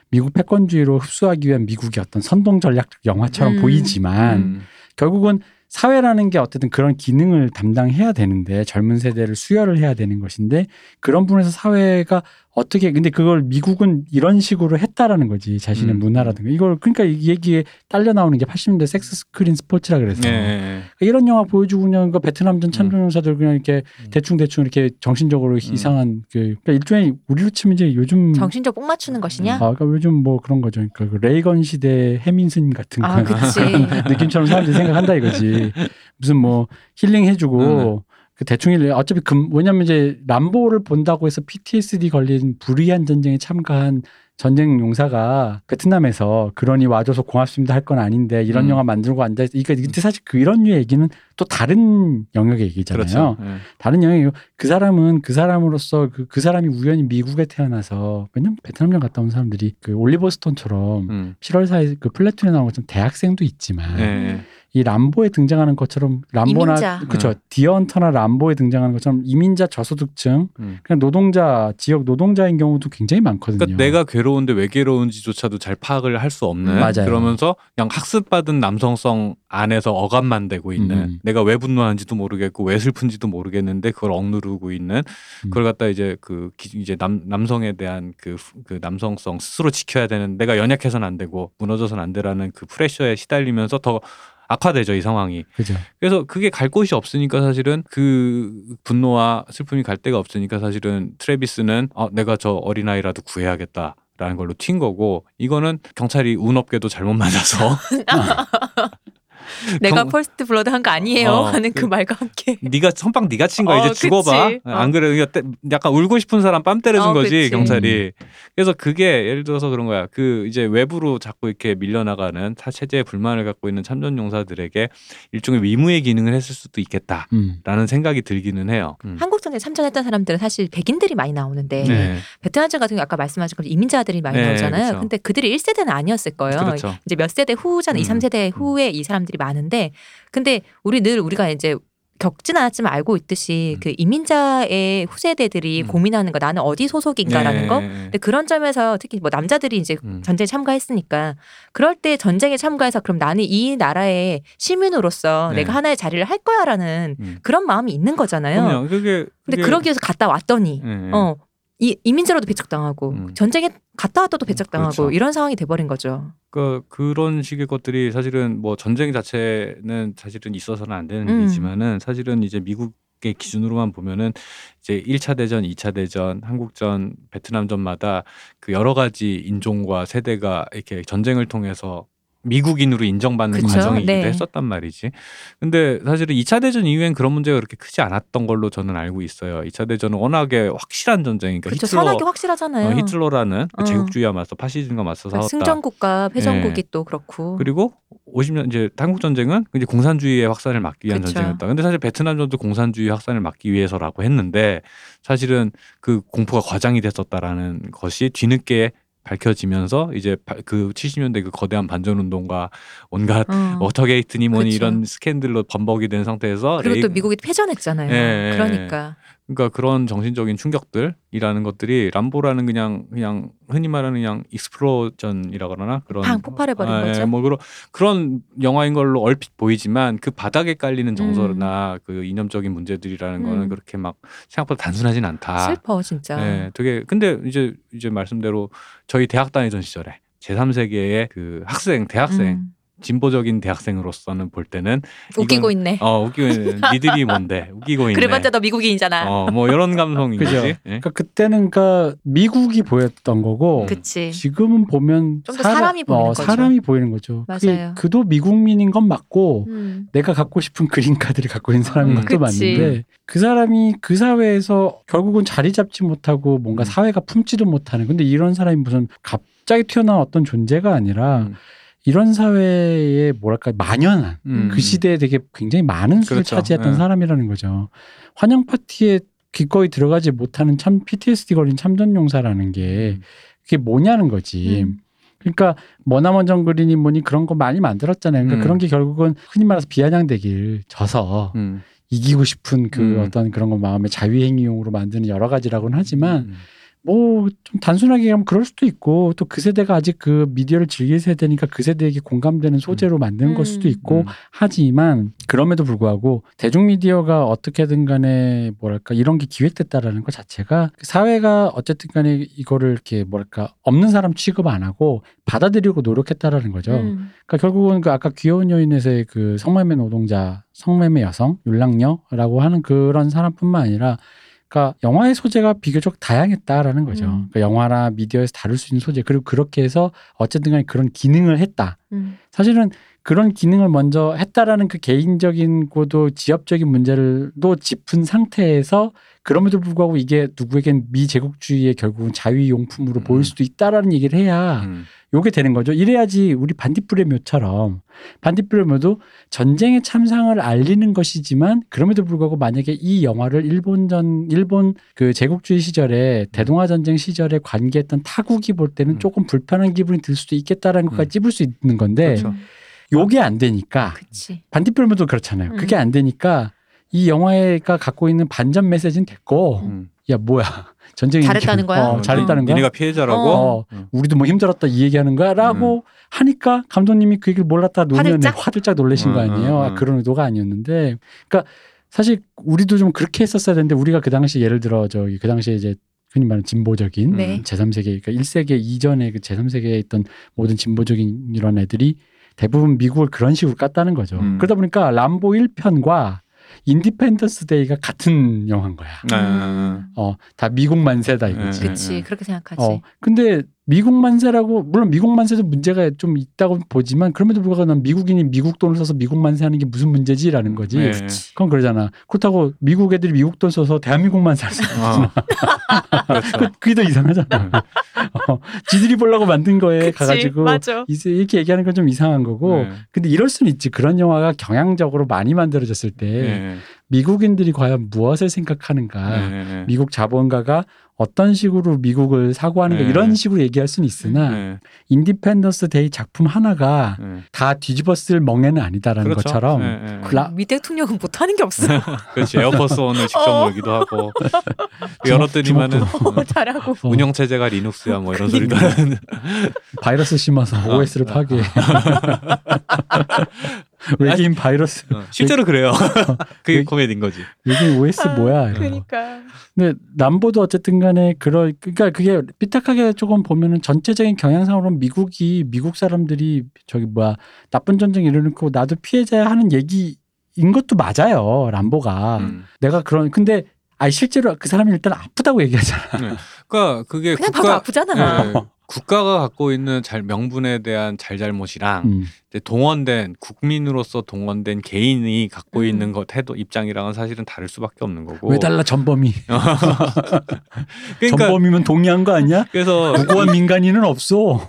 미국 패권주의로 흡수하기 위한 미국의 어떤 선동 전략적 영화처럼 음. 보이지만 음. 결국은 사회라는 게 어쨌든 그런 기능을 담당해야 되는데 젊은 세대를 수혈을 해야 되는 것인데 그런 부분에서 사회가 어떻게 근데 그걸 미국은 이런 식으로 했다라는 거지 자신의 음. 문화라든가 이걸 그러니까 이 얘기에 딸려 나오는 게 80년대 섹스 스크린 스포츠라 그래서 네, 네. 이런 영화 보여주고 그냥 그 베트남 전 참전용사들 그냥 이렇게 음. 대충 대충 이렇게 정신적으로 이상한 그 그러니까 일종의 우리로 치면 이제 요즘 정신적 뽕 맞추는 것이냐? 아, 그러니까 요즘 뭐 그런 거죠. 그러니까 그 레이건 시대 해민스님 같은 아, 그런. 느낌처럼 사람들이 생각한다 이거지. 무슨 뭐 힐링 해주고 그 대충 힐링 어차피 금 왜냐면 이제 람보를 본다고 해서 PTSD 걸린 불의한 전쟁에 참가한 전쟁 용사가 베트남에서 그러니 와줘서 고맙습니다 할 건 아닌데 이런 음. 영화 만들고 앉아 있. 그러니까 근데 사실 그런 류의 얘기는 또 다른 영역의 얘기잖아요. 그렇죠. 네. 다른 영역이고 그 사람은 그 사람으로서 그, 그 사람이 우연히 미국에 태어나서 왜냐면 베트남전 갔다 온 사람들이 그 올리버 스톤처럼 음. 7월 4일 그 플래툰에 나온 것처럼 대학생도 있지만 네. 이 람보에 등장하는 것처럼 람보나. 그렇죠 네. 디언터나 람보에 등장하는 것처럼 이민자 저소득층 음. 그냥 노동자 지역 노동자인 경우도 굉장히 많거든요. 그러니까 내가 괴로운데 왜 괴로운지조차도 잘 파악을 할 수 없는 음, 맞아요. 그러면서 그냥 학습받은 남성성 안에서 어감만 되고 있는 음. 내가 왜 분노하는지도 모르겠고 왜 슬픈지도 모르겠는데 그걸 억누르고 있는 음. 그걸 갖다 이제 그 기- 이제 남 남성에 대한 그, 그 남성성 스스로 지켜야 되는 내가 연약해서는 안 되고 무너져서는 안 되라는 그 프레셔에 시달리면서 더 악화되죠 이 상황이 그죠. 그래서 그게 갈 곳이 없으니까 사실은 그 분노와 슬픔이 갈 데가 없으니까 사실은 트레비스는 어, 내가 저 어린 아이라도 구해야겠다. 라는 걸로 튄 거고 이거는 경찰이 운 없게도 잘못 맞아서 내가 경- first blood 한 거 아니에요 어, 하는 그 그- 말과 함께. 네가 선빵 네가 친 거야 어, 이제 죽어봐 그치. 어. 안 그래 그러니까 때- 약간 울고 싶은 사람 뺨 때려준 어, 거지 그치. 경찰이 그래서 그게 예를 들어서 그런 거야 그 이제 외부로 자꾸 이렇게 밀려나가는 타 체제에 불만을 갖고 있는 참전 용사들에게 일종의 위무의 기능을 했을 수도 있겠다 음. 라는 생각이 들기는 해요. 음. 한국전에 참전했던 사람들은 사실 백인들이 많이 나오는데 네. 베트남전 같은 경우 아까 말씀하신 것처럼 이민자들이 많이 네, 나오잖아요. 그쵸. 근데 그들이 1세대는 아니었을 거예요. 그렇죠. 이제 몇 세대 후잖아. 음. 2, 3세대 후에 이 사람들이 많 은데 근데 우리 늘 우리가 이제 겪진 않았지만 알고 있듯이 음. 그 이민자의 후세대들이 음. 고민하는 거 나는 어디 소속인가라는 네. 거. 근데 그런 점에서 특히 뭐 남자들이 이제 음. 전쟁에 참가했으니까 그럴 때 전쟁에 참가해서 그럼 나는 이 나라의 시민으로서 네. 내가 하나의 자리를 할 거야라는 음. 그런 마음이 있는 거잖아요. 그럼요. 그게 근데 그게- 그러기 위해서 갔다 왔더니 네. 어. 이 이민자로도 배척당하고 음. 전쟁에 갔다 왔다도 배척당하고 그렇죠. 이런 상황이 돼버린 거죠. 그 그런 식의 것들이 사실은 뭐 전쟁 자체는 사실은 있어서는 안 되는 음. 일이지만은 사실은 이제 미국 의 기준으로만 보면은 이제 1차 대전, 2차 대전, 한국전, 베트남전마다 그 여러 가지 인종과 세대가 이렇게 전쟁을 통해서 미국인으로 인정받는 그쵸? 과정이기도 네. 했었단 말이지. 근데 사실은 2차 대전 이후엔 그런 문제가 그렇게 크지 않았던 걸로 저는 알고 있어요. 2차 대전은 워낙에 확실한 전쟁이니까 그렇죠. 히틀러 선악이 확실하잖아요. 어, 히틀러라는 그 어. 제국주의와 맞서 파시즘과 맞서 싸웠다. 승전국가 패전국이 또 그렇고. 그리고 50년 이제 한국 전쟁은 이제 공산주의의 확산을 막기 위한 그쵸. 전쟁이었다. 근데 사실 베트남 전도 공산주의 확산을 막기 위해서라고 했는데 사실은 그 공포가 과장이 됐었다라는 것이 뒤늦게 밝혀지면서 이제 바- 그 70년대 그 거대한 반전 운동과 온갖 어. 워터게이트니 뭐니 그쵸. 이런 스캔들로 범벅이 된 상태에서 그리고 또 레이- 미국이 패전했잖아요. 예, 예, 그러니까 그러니까 그런 정신적인 충격들이라는 것들이 람보라는 그냥 그냥 흔히 말하는 그냥 explosion이라 그러나 그런 팡 폭발해버린 아, 예, 거죠. 뭐 그런 그런 영화인 걸로 얼핏 보이지만 그 바닥에 깔리는 음. 정서나 그 이념적인 문제들이라는 거는 음. 그렇게 막 생각보다 단순하진 않다. 슬퍼 진짜. 예, 되게 근데 이제 이제 말씀대로 저희 대학 다니던 시절에 제3세계의 그 학생, 대학생, 음. 진보적인 대학생으로서는 볼 때는 웃기고 이건- 있네. 어 웃기고 있는 니들이 뭔데 웃기고 있네. 그래봤자 너 미국인이잖아. 어, 뭐 이런 감성인 그죠. 예? 그러니까 그때는 그러니까 미국이 보였던 거고 그치. 지금은 보면 좀 더 사람 이 보이는 어, 거죠. 사람이 보이는 거죠. 그게 맞아요. 그도 미국민인 건 맞고 음. 내가 갖고 싶은 그린 카드를 갖고 있는 사람인 음. 것도 그치. 맞는데 그 사람이 그 사회에서 결국은 자리 잡지 못하고 뭔가 음. 사회가 품지도 못하는 근데 이런 사람이 무슨 갑자기 튀어나온 어떤 존재가 아니라 음. 이런 사회에 뭐랄까 만연한 음. 그 시대에 되게 굉장히 많은 수를 그렇죠. 차지했던 예. 사람이라는 거죠. 환영 파티에 기꺼이 들어가지 못하는 참 PTSD 걸린 참전용사라는 게 그게 뭐냐는 거지. 음. 그러니까 머나먼 정글이니 뭐니 그런 거 많이 만들었잖아요. 그러니까 음. 그런 게 결국은 흔히 말해서 비아냥대길 져서 음. 이기고 싶은 그 음. 어떤 그런 거 마음의 자위행위용으로 만드는 여러 가지라고는 하지만 음. 뭐 좀 단순하게 하면 그럴 수도 있고 또 그 세대가 아직 그 미디어를 즐길 세대니까 그 세대에게 공감되는 소재로 만드는 걸 수도 음. 있고 음. 하지만 그럼에도 불구하고 대중 미디어가 어떻게든 간에 뭐랄까 이런 게 기획됐다라는 것 자체가 그 사회가 어쨌든 간에 이거를 이렇게 뭐랄까 없는 사람 취급 안 하고 받아들이고 노력했다라는 거죠. 음. 그러니까 결국은 그 아까 귀여운 여인에서의 그 성매매 노동자, 성매매 여성, 율랑녀라고 하는 그런 사람뿐만 아니라 그러니까 영화의 소재가 비교적 다양했다라는 거죠. 음. 그러니까 영화나 미디어에서 다룰 수 있는 소재 그리고 그렇게 해서 어쨌든 간에 그런 기능을 했다. 음. 사실은 그런 기능을 먼저 했다라는 그 개인적인 고도 지엽적인 문제를도 짚은 상태에서 그럼에도 불구하고 이게 누구에겐 미제국주의의 결국은 자위용품으로 음. 보일 수도 있다라는 얘기를 해야 음. 요게 되는 거죠. 이래야지 우리 반딧불의 묘처럼 반딧불의 묘도 전쟁의 참상을 알리는 것이지만 그럼에도 불구하고 만약에 이 영화를 일본전 일본 그 제국주의 시절에 대동아 전쟁 시절에 관계했던 타국이 볼 때는 음. 조금 불편한 기분이 들 수도 있겠다라는 것까지 음. 찝을 수 있는 건데 그렇죠. 음. 요게 안 되니까 그치. 반딧불의 묘도 그렇잖아요. 음. 그게 안 되니까 이 영화가 갖고 있는 반전 메시지는 됐고 음. 야 뭐야 전쟁이 잘했다는 거야? 어, 잘했다는 거야. 니네가 피해자라고. 어, 음. 우리도 뭐 힘들었다 이 얘기하는 거야라고 하니까 감독님이 그 얘기를 몰랐다 노면 화들짝? 화들짝 놀라신 거 음, 아니에요. 음, 아, 음. 그런 의도가 아니었는데, 그러니까 사실 우리도 좀 그렇게 했었어야 되는데 우리가 그 당시 예를 들어 저기 그 당시에 이제 흔히 말하는 진보적인 네. 제3세계 그러니까 1세기 이전에 그 제3세계에 있던 모든 진보적인 이런 애들이 대부분 미국을 그런 식으로 깠다는 거죠. 음. 그러다 보니까 람보 1편과 인디펜던스 데이가 같은 영화인 거야. 네. 음. 어, 다 미국 만세다 이거지. 네. 그치. 그렇게 생각하지. 어, 근데 미국 만세라고 물론 미국 만세도 문제가 좀 있다고 보지만 그럼에도 불구하고 난 미국인이 미국 돈을 써서 미국 만세 하는 게 무슨 문제지라는 거지. 네. 그건 그러잖아. 그렇다고 미국 애들이 미국 돈 써서 대한민국 만세 할수 어. 그렇죠. 그, 그게 더 이상하잖아. 어, 지들이 보려고 만든 거에 그치. 가가지고 맞아. 이제 이렇게 얘기하는 건 좀 이상한 거고. 네. 근데 이럴 수는 있지. 그런 영화가 경향적으로 많이 만들어졌을 때 네. 미국인들이 과연 무엇을 생각하는가. 네. 네. 미국 자본가가 어떤 식으로 미국을 사고하는가 네. 이런 식으로 얘기할 수는 있으나 네. 인디펜던스 데이 작품 하나가 네. 다 뒤집었을 멍에는 아니다라는 그렇죠. 것처럼 네, 네. 그 라- 미 대통령은 못하는 게 없어. 그렇지 에어포스 원을 직접 어. 몰기도 하고 열었더니만은 어, 잘하고. 어, 운영 체제가 리눅스야 뭐 이런 소리도 그러니까. 하는 바이러스 심어서 어. OS를 파괴. 외계인 바이러스. 어, 실제로 그래요. 그게 왜- 코미디인 거지. 외계인 OS 아, 뭐야? 그러니까. 근데 남보도 어쨌든 간에 그러 그러니까 그게 삐딱하게 조금 보면은 전체적인 경향상으로는 미국이 미국 사람들이 저기 뭐야 나쁜 전쟁 일어놓고 나도 피해자야 하는 얘기인 것도 맞아요. 람보가 음. 내가 그런 근데 아니 실제로 그 사람이 일단 아프다고 얘기하잖아. 그러니까 그게 그냥 봐도 국가 아프잖아. 네, 국가가 갖고 있는 잘 명분에 대한 잘잘못이랑 음. 동원된 국민으로서 동원된 개인이 갖고 음. 있는 것 태도 입장이랑은 사실은 다를 수밖에 없는 거고. 왜 달라 전범이? 그러니까 전범이면 동의한 거 아니야? 그래서 무고한 민간인은 없어.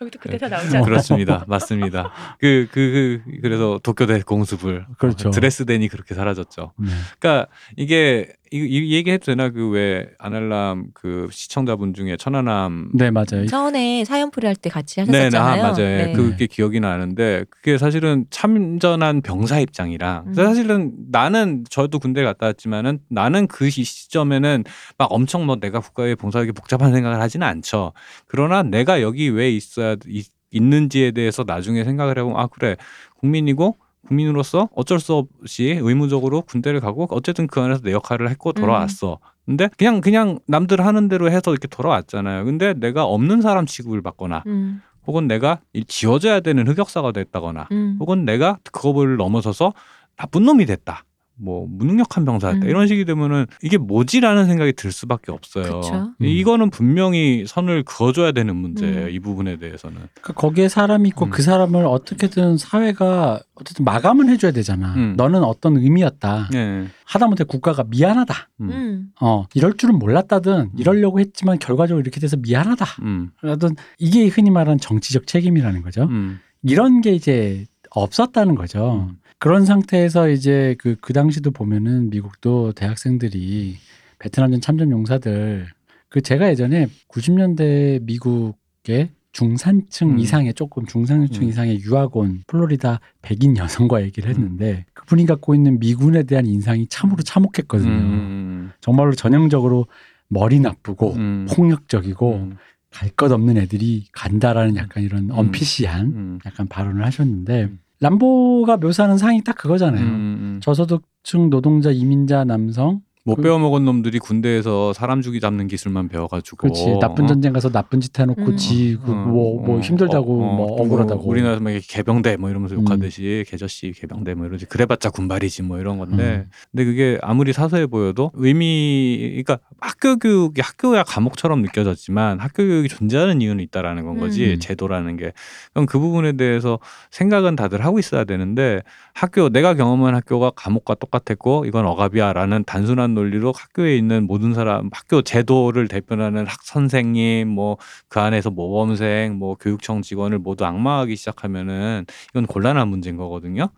여기도 그 대사 나오지 않나? 그렇습니다. 맞습니다. 그, 그, 그, 그래서 도쿄대 공습을. 그렇죠. 드레스덴이 그렇게 사라졌죠. 네. 그러니까 이게, 이, 이 얘기해도 되나? 그 왜 아날람 그 시청자분 중에 천안함. 네 맞아요. 전에 사연풀이 할 때 같이 네, 네, 하셨잖아요. 아, 맞아요. 그게 기억이 나는데 그게 사실은 참전한 병사 입장이랑 음. 사실은 나는 저도 군대 갔다 왔지만은 나는 그 시- 시점에는 막 엄청 뭐 내가 국가에 봉사하기 복잡한 생각을 하지는 않죠. 그러나 내가 여기 왜 있어야 있, 있는지에 대해서 나중에 생각을 해보면 아 그래 국민이고 국민으로서 어쩔 수 없이 의무적으로 군대를 가고 어쨌든 그 안에서 내 역할을 했고 돌아왔어. 근데 그냥 그냥 남들 하는 대로 해서 이렇게 돌아왔잖아요. 근데 내가 없는 사람 취급을 받거나 음, 혹은 내가 이 지워져야 되는 흑역사가 됐다거나 음. 혹은 내가 그거를 넘어서서 나쁜 놈이 됐다. 뭐 무능력한 병사였다 음. 이런 식이 되면은 이게 뭐지라는 생각이 들 수밖에 없어요. 음. 이거는 분명히 선을 그어줘야 되는 문제예요. 음. 이 부분에 대해서는. 그러니까 거기에 사람이 있고 음. 그 사람을 어떻게든 사회가 어쨌든 마감은 해줘야 되잖아. 음. 너는 어떤 의미였다. 네. 하다못해 국가가 미안하다. 음. 음. 어 이럴 줄은 몰랐다든 이러려고 했지만 결과적으로 이렇게 돼서 미안하다. 음. 라든 이게 흔히 말하는 정치적 책임이라는 거죠. 음. 이런 게 이제 없었다는 거죠. 음. 그런 상태에서 이제 그, 그 당시도 보면은 미국도 대학생들이 베트남전 참전 용사들 그 제가 예전에 90년대 미국의 중산층 음. 이상의 조금 중산층 음. 이상의 유학 온 플로리다 백인 여성과 얘기를 했는데 그분이 갖고 있는 미군에 대한 인상이 참으로 참혹했거든요. 음, 정말로 전형적으로 머리 나쁘고 음. 폭력적이고 음, 갈것 없는 애들이 간다라는 약간 이런 언피시한 음. 약간 발언을 하셨는데 음. 람보가 묘사하는 상이 딱 음, 그거잖아요. 음. 저소득층 노동자 이민자 남성 못 그- 배워 먹은 놈들이 군대에서 사람 죽이 잡는 기술만 배워가지고 그렇지 나쁜 어? 전쟁 가서 나쁜 짓 해놓고 음. 지뭐 어, 뭐 어, 힘들다고 어, 어, 뭐또 억울하다고 우리나라에서 막 개병대 뭐 이러면서 음. 욕하듯이 개저씨 개병대 뭐 이러지 그래봤자 군발이지 뭐 이런 건데 음. 근데 그게 아무리 사소해 보여도 의미 그러니까 학교 교육이 학교야 감옥처럼 느껴졌지만 학교 교육이 존재하는 이유는 있다라는 건 거지 음. 제도라는 게 그럼 그 부분에 대해서 생각은 다들 하고 있어야 되는데 학교 내가 경험한 학교가 감옥과 똑같았고 이건 억압이야라는 단순한 논리로 학교에 있는 모든 사람 학교 제도를 대표하는 학 선생님 뭐 그 안에서 모범생 뭐 교육청 직원을 모두 악마하기 시작하면은 이건 곤란한 문제인 거거든요.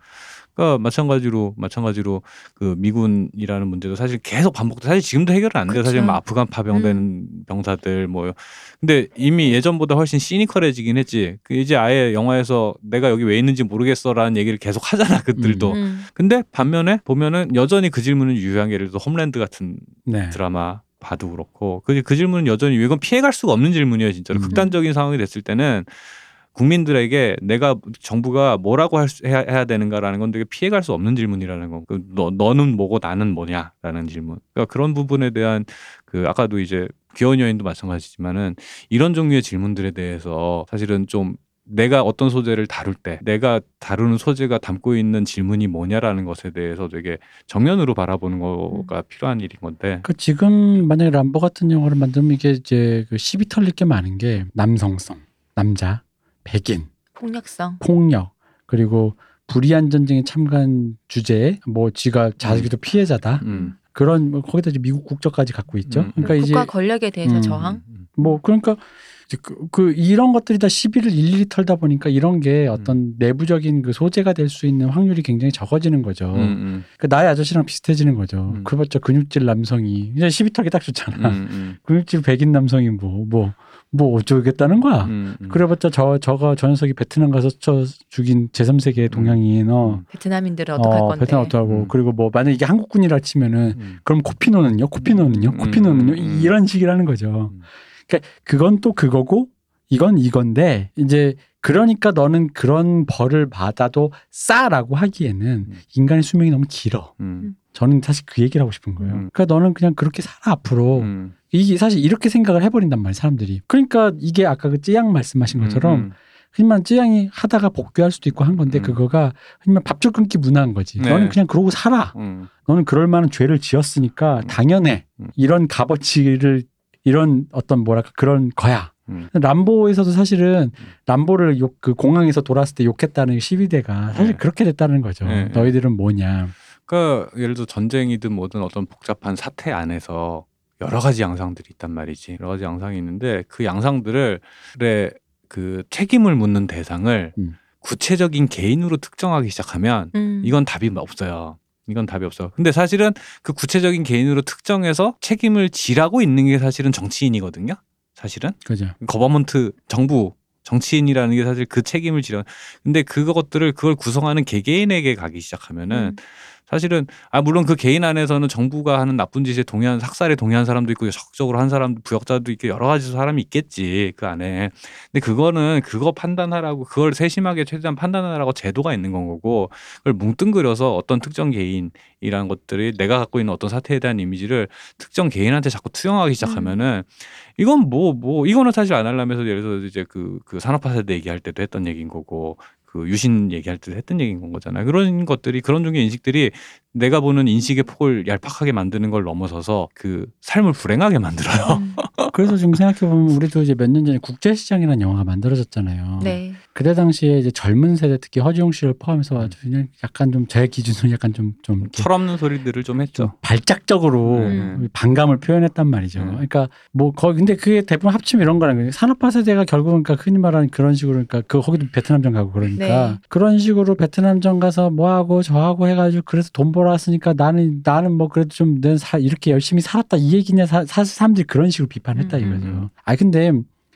그러니까 마찬가지로 마찬가지로 그 미군이라는 문제도 사실 계속 반복돼 사실 지금도 해결은 안 돼요. 사실. 뭐 아프간 파병된 병사들 뭐 근데 이미 예전보다 훨씬 시니컬해지긴 했지. 그 이제 아예 영화에서 내가 여기 왜 있는지 모르겠어라는 얘기를 계속 하잖아 그들도. 음. 근데 반면에 보면은 여전히 그 질문은 유효한 게 예를 들어 홈랜드 같은 네. 드라마 봐도 그렇고 그, 그 질문은 여전히 이건 피해갈 수가 없는 질문이에요 진짜로 음. 극단적인 상황이 됐을 때는 국민들에게 내가 정부가 뭐라고 할 수, 해야, 해야 되는가라는 건 되게 피해갈 수 없는 질문이라는 거. 그 너, 너는 뭐고 나는 뭐냐라는 질문. 그러니까 그런 부분에 대한 그 아까도 이제 귀여운 여인도 마찬가지지만은 이런 종류의 질문들에 대해서 사실은 좀 내가 어떤 소재를 다룰 때 내가 다루는 소재가 담고 있는 질문이 뭐냐라는 것에 대해서 되게 정면으로 바라보는 거가 필요한 일인 건데 그 지금 만약에 람보 같은 영화를 만들면 이게 이제 그 시비 털릴 게 많은 게 남성성, 남자, 백인, 폭력성. 폭력 그리고 불의한 전쟁에 참가한 주제에 뭐 지가 자기도 피해자다 음. 그런 뭐 거기다 이제 미국 국적까지 갖고 있죠. 음. 그러니까 이제 국가 권력에 대해서 음. 저항. 뭐 그러니까 그, 그 이런 것들이 다 시비를 일일이 털다 보니까 이런 게 어떤 내부적인 그 소재가 될 수 있는 확률이 굉장히 적어지는 거죠. 음, 음, 그 나의 아저씨랑 비슷해지는 거죠. 음. 그래봤자 근육질 남성이 이제 시비 털기 딱 좋잖아. 음, 음, 근육질 백인 남성이 뭐뭐 뭐 어쩌겠다는 거야. 음, 음. 그래봤자 저 저거 저 녀석이 베트남 가서 쳐 죽인 제3세계 동양인 어, 베트남인들은 어떡할 어 건데. 베트남 어떡하고 음. 그리고 뭐 만약 이게 한국군이라 치면은 음. 그럼 코피노는요 코피노는요 음, 코피노는요 음, 음. 이런 식이라는 거죠. 음. 그러니까 그건 또 그거고 이건 이건데 이제 그러니까 너는 그런 벌을 받아도 싸라고 하기에는 음. 인간의 수명이 너무 길어. 음, 저는 사실 그 얘기를 하고 싶은 거예요. 음. 그러니까 너는 그냥 그렇게 살아 앞으로. 음. 이게 사실 이렇게 생각을 해버린단 말이에요, 사람들이. 그러니까 이게 아까 그 찌양 말씀하신 것처럼 음, 흔히 말하는 찌양이 하다가 복귀할 수도 있고 한 건데 음. 그거가 말하는 밥줄 끊기 문화인 거지. 네. 너는 그냥 그러고 살아. 음, 너는 그럴 만한 죄를 지었으니까 당연해. 음. 이런 값어치를 이런 어떤 뭐랄까 그런 거야. 음. 람보에서도 사실은 람보를 욕, 그 공항에서 돌았을 때 욕했다는 시위대가 사실 네. 그렇게 됐다는 거죠. 네, 네. 너희들은 뭐냐. 그러니까 예를 들어 전쟁이든 뭐든 어떤 복잡한 사태 안에서 여러 가지 양상들이 있단 말이지. 여러 가지 양상이 있는데 그 양상들을 그 책임을 묻는 대상을 음. 구체적인 개인으로 특정하기 시작하면 음. 이건 답이 없어요. 이건 답이 없어. 근데 사실은 그 구체적인 개인으로 특정해서 책임을 지라고 있는 게 사실은 정치인이거든요. 사실은 그죠. government 정부 정치인이라는 게 사실 그 책임을 지려. 근데 그것들을 그걸 구성하는 개개인에게 가기 시작하면은 음. 사실은 아 물론 그 개인 안에서는 정부가 하는 나쁜 짓에 동의한 학살에 동의한 사람도 있고 적극적으로 한 사람 부역자도 있고 여러 가지 사람이 있겠지 그 안에. 근데 그거는 그거 판단하라고 그걸 세심하게 최대한 판단하라고 제도가 있는 건 거고 그걸 뭉뚱그려서 어떤 특정 개인이라는 것들이 내가 갖고 있는 어떤 사태에 대한 이미지를 특정 개인한테 자꾸 투영하기 시작하면은 이건 뭐뭐 이거는 사실 안 하려면서 예를 들어서 이제 그 그 산업화 세대 얘기할 때도 했던 얘기인 거고 그 유신 얘기할 때도 했던 얘기인 건 거잖아요. 그런 것들이 그런 종류의 인식들이 내가 보는 인식의 폭을 얄팍하게 만드는 걸 넘어서서 그 삶을 불행하게 만들어요. 음. 그래서 지금 생각해보면 우리도 이제 몇 년 전에 국제시장이라는 영화가 만들어졌잖아요. 네. 그때 당시에 이제 젊은 세대 특히 허지용 씨를 포함해서 아주 그냥 약간 좀 제 기준으로 약간 좀, 좀, 철없는 소리들을 좀좀 했죠. 발작적으로 음. 반감을 표현했단 말이죠. 음. 그러니까 뭐 거기 근데 그게 대부분 합치면 이런 거라는 거예요. 산업화 세대가 결국은 그러니까 흔히 말하는 그런 식으로 그러니까 그 거기도 베트남전 가고 그러니까 네. 그런 식으로 베트남전 가서 뭐 하고 저 하고 해가지고 그래서 돈 벌어왔으니까 나는 나는 뭐 그래도 좀내 이렇게 열심히 살았다 이 얘기냐 사, 사실 사람들이 그런 식으로 비판했 다 음, 이거죠. 음. 아 근데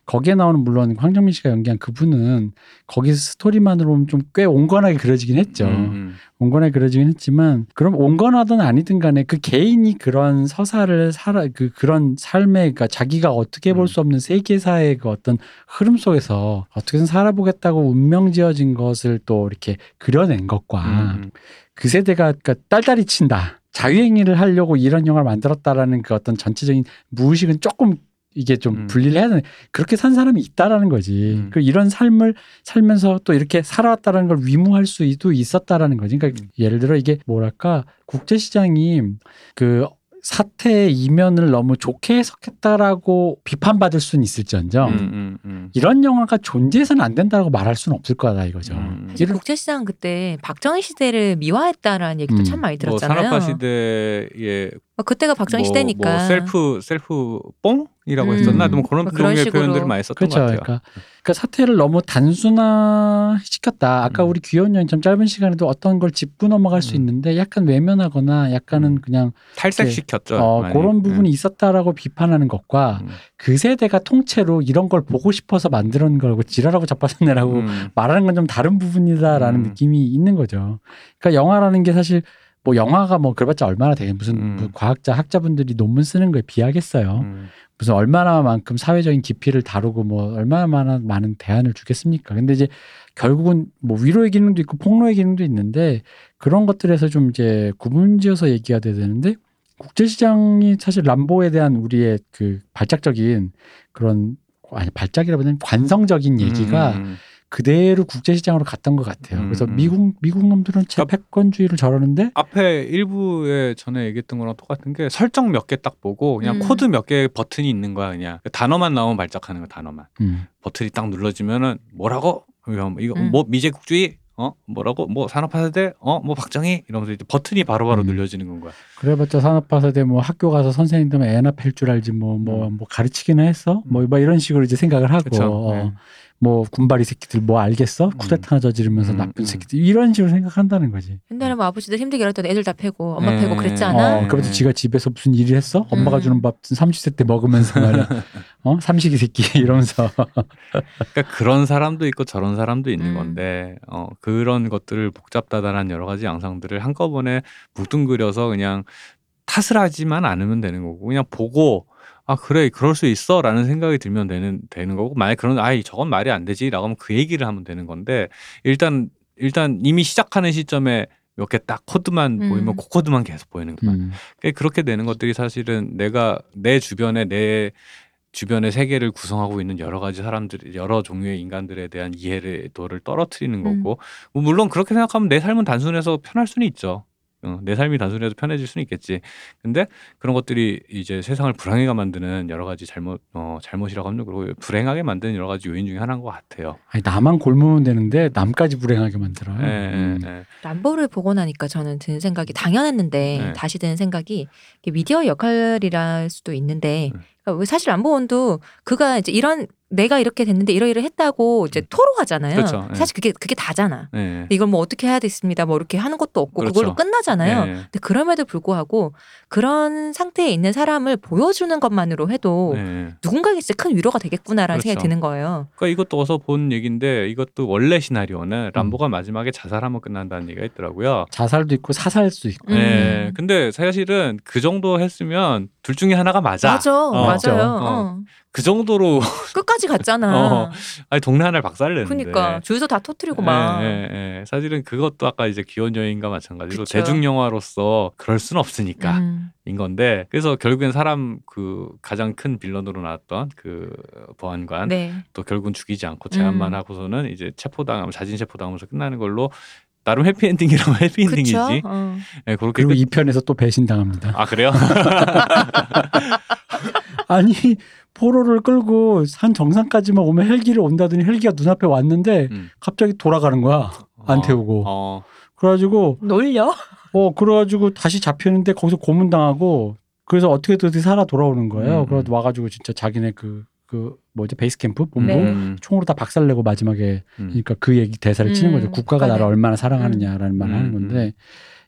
거기에 나오는 물론 황정민 씨가 연기한 그분은 거기서 스토리만으로 보면 좀 꽤 온건하게 그려지긴 했죠. 음, 온건하게 그려지긴 했지만 그럼 온건하든 아니든 간에 그 개인이 그런 서사를 살아 그 그런 삶의 그러니까 자기가 어떻게 볼 수 없는 세계사의 그 어떤 흐름 속에서 어떻게든 살아보겠다고 운명 지어진 것을 또 이렇게 그려낸 것과 음, 음. 그 세대가 그러니까 딸딸이 친다. 자유행위를 하려고 이런 영화를 만들었다라는 그 어떤 전체적인 무의식은 조금 이게 좀 음. 분리를 해야 되는 그렇게 산 사람이 있다라는 거지. 음. 그 이런 삶을 살면서 또 이렇게 살아왔다라는 걸 위무할 수도 있었다라는 거지. 그러니까 음. 예를 들어 이게 뭐랄까 국제 시장이 그 사태의 이면을 너무 좋게 해석했다라고 비판받을 수는 있을지언정 음, 음, 음. 이런 영화가 존재해서는 안 된다고 말할 수는 없을 거다 이거죠. 음. 국제시장 그때 박정희 시대를 미화했다라는 얘기도 음. 참 많이 뭐 들었잖아요. 산업화 시대에 뭐 그때가 박정희 뭐, 시대니까. 뭐 self self 뽕 이라고 음. 했었나? 뭐 그런 뭐 그런 식으로. 표현들을 많이 썼던 그렇죠. 것 같아요. 그러니까, 그러니까 사태를 너무 단순화 시켰다. 아까 음. 우리 귀여운 여인처럼 짧은 시간에도 어떤 걸 짚고 넘어갈 수 음. 있는데 약간 외면하거나 약간은 음. 그냥 탈색시켰죠. 어, 많이. 그런 부분이 음. 있었다라고 비판하는 것과 음. 그 세대가 통째로 이런 걸 보고 싶어서 만드는 거라고 지랄하고 자빠졌네라고 음. 말하는 건 좀 다른 부분이다라는 음. 느낌이 있는 거죠. 그러니까 영화라는 게 사실 뭐 영화가 뭐 그래봤자 얼마나 되게 무슨 음. 뭐 과학자 학자분들이 논문 쓰는 거에 비하겠어요. 음. 무슨 얼마나만큼 사회적인 깊이를 다루고 뭐 얼마나 많은 많은 대안을 주겠습니까? 근데 이제 결국은 뭐 위로의 기능도 있고 폭로의 기능도 있는데 그런 것들에서 좀 이제 구분지어서 얘기가 돼야 되는데 국제시장이 사실 람보에 대한 우리의 그 발작적인 그런 아니 발작이라보다는 관성적인 얘기가 음. 그대로 국제시장으로 갔던 것 같아요. 음, 그래서 음. 미국 미국 놈들은 제패권주의를 저러는데 앞에 일부에 전에 얘기했던 거랑 똑같은 게 설정 몇 개 딱 보고 그냥 음. 코드 몇 개 버튼이 있는 거야 그냥 단어만 나오면 발작하는 거 단어만 음. 버튼이 딱 눌러지면은 뭐라고 이거 음. 뭐 미제국주의 어 뭐라고 뭐 산업화 세대 어뭐 박정희 이러면서 이제 버튼이 바로바로 음. 눌려지는 건 거야. 그래봤자 산업화세대 뭐 학교 가서 선생님들 애나 팰 줄 알지 뭐뭐 뭐 가르치기나 했어 뭐, 뭐 이런 식으로 이제 생각을 하고 음. 그쵸. 어, 네. 뭐 군바리 새끼들 뭐 알겠어 쿠데타나 저지르면서 음, 나쁜 음. 새끼들 이런 식으로 생각한다는 거지. 옛날에 뭐 아버지들 힘들게 일했던 애들 다 패고 엄마 네. 패고 그랬지 아, 않아? 어, 그래도 지가 집에서 무슨 일을 했어? 엄마가 음. 주는 밥 30세 때 먹으면서 말이야. 어? 삼식이 새끼 이러면서. 그러니까 그런 사람도 있고 저런 사람도 있는 음. 건데 어 그런 것들을 복잡다단한 여러 가지 양상들을 한꺼번에 뭉뚱그려서 그냥 탓을 하지만 않으면 되는 거고 그냥 보고 아 그래 그럴 수 있어라는 생각이 들면 되는 되는 거고 만약 그런 아이 저건 말이 안 되지라고 하면 그 얘기를 하면 되는 건데 일단 일단 이미 시작하는 시점에 몇 개 딱 코드만 음. 보이면 그 코드만 계속 보이는 거야. 음. 그러니까 그렇게 되는 것들이 사실은 내가 내 주변에 내 주변의 세계를 구성하고 있는 여러 가지 사람들, 여러 종류의 인간들에 대한 이해도를 떨어뜨리는 음. 거고, 뭐 물론 그렇게 생각하면 내 삶은 단순해서 편할 수는 있죠. 어, 내 삶이 단순해서 편해질 수는 있겠지. 근데 그런 것들이 이제 세상을 불행하게 만드는 여러 가지 잘못, 어, 잘못이라고 하면 그리고 불행하게 만드는 여러 가지 요인 중에 하나인 것 같아요. 아니 나만 골무면 되는데 남까지 불행하게 만들어요. 예, 예, 음. 예. 람보를 보고 나니까 저는 드는 생각이 당연했는데 네. 다시 드는 생각이 미디어 역할이랄 수도 있는데 음. 그러니까 왜 사실 람보원도 그가 이제 이런 내가 이렇게 됐는데 이러이러 했다고 이제 토로하잖아요. 그렇죠. 네. 사실 그게 그게 다잖아. 예. 근데 이걸 뭐 어떻게 해야 됐습니다. 뭐 이렇게 하는 것도 없고 그렇죠. 그걸로 끝나잖아요. 예, 근데 그럼에도 불구하고 그런 상태에 있는 사람을 보여주는 것만으로 해도 예. 누군가에게 진짜 큰 위로가 되겠구나라는 그렇죠. 생각이 드는 거예요. 그러니까 이것도 어서 본 얘기인데 이것도 원래 시나리오는 람보가 마지막에 자살하면 끝난다는 얘기가 있더라고요. 자살도 있고 사살도 있고. 음. 네. 근데 사실은 그 정도 했으면 둘 중에 하나가 맞아. 맞아, 어, 맞아요. 어. 어. 그 정도로 끝까지 갔잖아. 어, 아니 동네 하나를 박살냈는데. 그러니까 주유소 다 터트리고 막. 예, 예, 예. 사실은 그것도 아까 이제 기원 여인과 마찬가지로 그쵸. 대중 영화로서 그럴 순 없으니까 음. 인 건데 그래서 결국엔 사람 그 가장 큰 빌런으로 나왔던 그 보안관 네. 또 결국은 죽이지 않고 제압만 음. 하고서는 이제 체포당하면 자진 체포당하면서 끝나는 걸로 나름 해피엔딩이라고 해피엔딩이지. 그쵸? 어. 예, 그렇게 그리고 끝... 이 편에서 또 배신당합니다. 아 그래요? 아니 포로를 끌고 산 정상까지만 오면 헬기를 온다더니 헬기가 눈앞에 왔는데 음. 갑자기 돌아가는 거야. 안 어, 태우고. 어, 그래가지고 놀려? 어 그래가지고 다시 잡히는데 거기서 고문당하고 그래서 어떻게든 어떻게 살아 돌아오는 거예요. 음, 그래서 음. 와가지고 진짜 자기네 그 그 뭐지 베이스 캠프 본부 네. 음, 총으로 다 박살내고 마지막에 음. 그러니까 그 얘기 대사를 치는 음, 거죠. 국가가. 나를 얼마나 사랑하느냐라는 말을 음, 하는 건데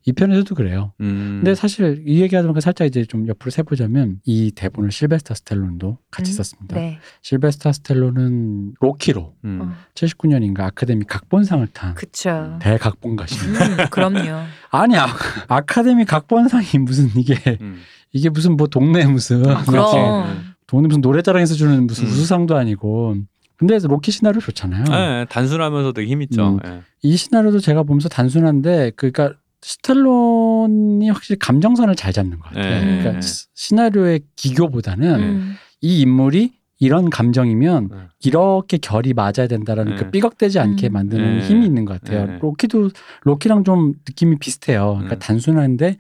이 편에서도 그래요. 음. 근데 사실 이 얘기하다가 살짝 이제 좀 옆으로 세보자면 이 대본을 실베스터 스텔론도 같이 음, 썼습니다. 네. 실베스터 스텔론은 로키로 음. 어. 79년인가 아카데미 각본상을 탄 그쵸. 대각본가십니다. 음, 그럼요. 아니야 아카데미 각본상이 무슨 이게 음. 이게 무슨 뭐 동네 무슨 아, 그럼. 동네 무슨 노래자랑에서 주는 무슨 음. 우수상도 아니고 근데 로키 시나리오 좋잖아요. 네, 단순하면서 되게 힘 있죠. 음. 예. 이 시나리오도 제가 보면서 단순한데 그러니까 스텔론이 확실히 감정선을 잘 잡는 것 같아요. 네. 그러니까 시- 시나리오의 기교보다는 음. 이 인물이 이런 감정이면 네. 이렇게 결이 맞아야 된다라는 네. 그 삐걱대지 않게 음. 만드는 네. 힘이 있는 것 같아요. 네. 로키도 로키랑 좀 느낌이 비슷해요. 그러니까 음. 단순한데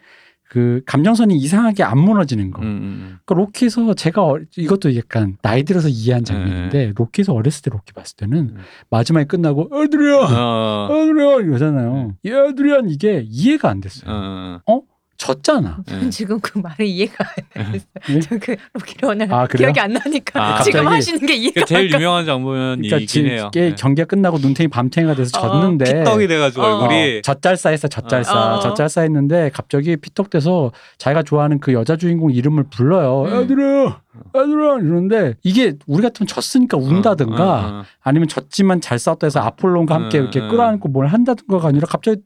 그 감정선이 이상하게 안 무너지는 거. 음, 음, 그러니까 로키에서 제가 어- 이것도 약간 나이 들어서 이해한 장면인데 로키에서 어렸을 때 로키 봤을 때는 음. 마지막에 끝나고 음. 애들이야 어, 애들이야 이러잖아요. 야 애들이야 이게 이해가 안 됐어요. 어, 졌잖아. 예. 전 지금 그 말을 이해가 안 됐어요. 예? 저그 로키로는 아? 기억이 안 나니까 아, 지금 갑자기- 하시는 게 이해가 그게 제일 안. 유명한 장면이 그러니까 해요. 게 예. 경기가 끝나고 눈탱이 밤탱이가 돼서 어, 졌는데 피떡이 돼가지고 어. 얼굴이 어, 젖잘싸했어 젖잘싸 어. 젖잘싸했는데 갑자기 피떡돼서 자기가 좋아하는 그 여자 주인공 이름을 불러요 음. 애들아 애들아 이러는데 이게 우리 같으면 졌으니까 운다든가 어, 어, 어. 아니면 졌지만 잘 싸웠다 해서 아폴론과 함께 음, 이렇게 음. 끌어안고 뭘 한다든가가 아니라 갑자기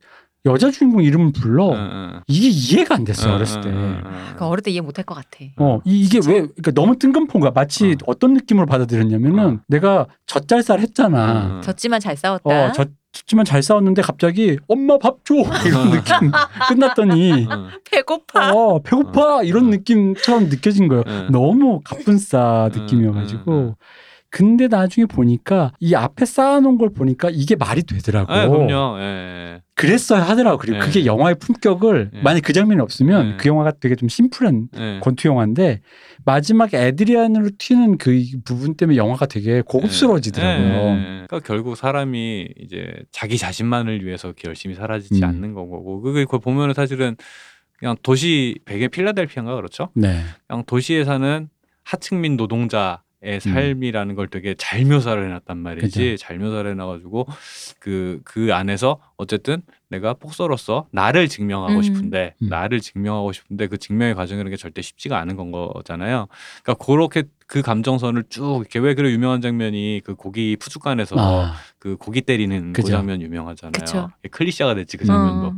여자 주인공 이름을 불러 어, 어. 이게 이해가 안 됐어 요 어, 어렸을 어, 때. 그러니까 어릴 때 이해 못할 것 같아. 어, 이, 이게 왜, 그러니까 너무 뜬금포인 거야. 마치 어. 어. 떤 느낌으로 받아들였냐면은 어. 내가 젖잘쌀 했잖아. 어. 졌지만 잘 싸웠다. 어, 졌, 졌지만 잘 싸웠는데 갑자기 엄마 밥 줘! 이런 느낌. 끝났더니, 어. 배고파. 어, 배고파! 이런 느낌처럼 느껴진 거예요. 어. 너무 가뿐싸 느낌이어가지고. 근데 나중에 보니까 이 앞에 쌓아놓은 걸 보니까 이게 말이 되더라고. 아, 그럼요. 예. 그랬어야 하더라고. 그리고 네. 그게 영화의 품격을 네. 만약 그 장면이 없으면 네. 그 영화가 되게 좀 심플한 예. 권투 영화인데 마지막에 에드리안으로 튀는 그 부분 때문에 영화가 되게 고급스러워지더라고요. 예, 예, 예. 그러니까 결국 사람이 이제 자기 자신만을 위해서 이렇게 열심히 사라지지 음. 않는 거고 그게 그걸 보면은 사실은 그냥 도시 베개 필라델피아인가 그렇죠? 네. 그냥 도시에 사는 하층민 노동자의 삶이라는 걸 되게 잘 묘사를 해놨단 말이지 음. 그죠. 잘 묘사를 해놔가지고 그그 안에서 어쨌든 내가 폭서로서 나를 증명하고 음. 싶은데 음. 나를 증명하고 싶은데 그 증명의 과정이라는 게 절대 쉽지가 않은 건 거잖아요. 그러니까 그렇게 그 감정선을 쭉 이렇게 왜 그래 유명한 장면이 그 고기 푸주간에서 아, 그 고기 때리는 그. 장면 유명하잖아요. 그쵸. 클리셰가 됐지 그 장면도. 어.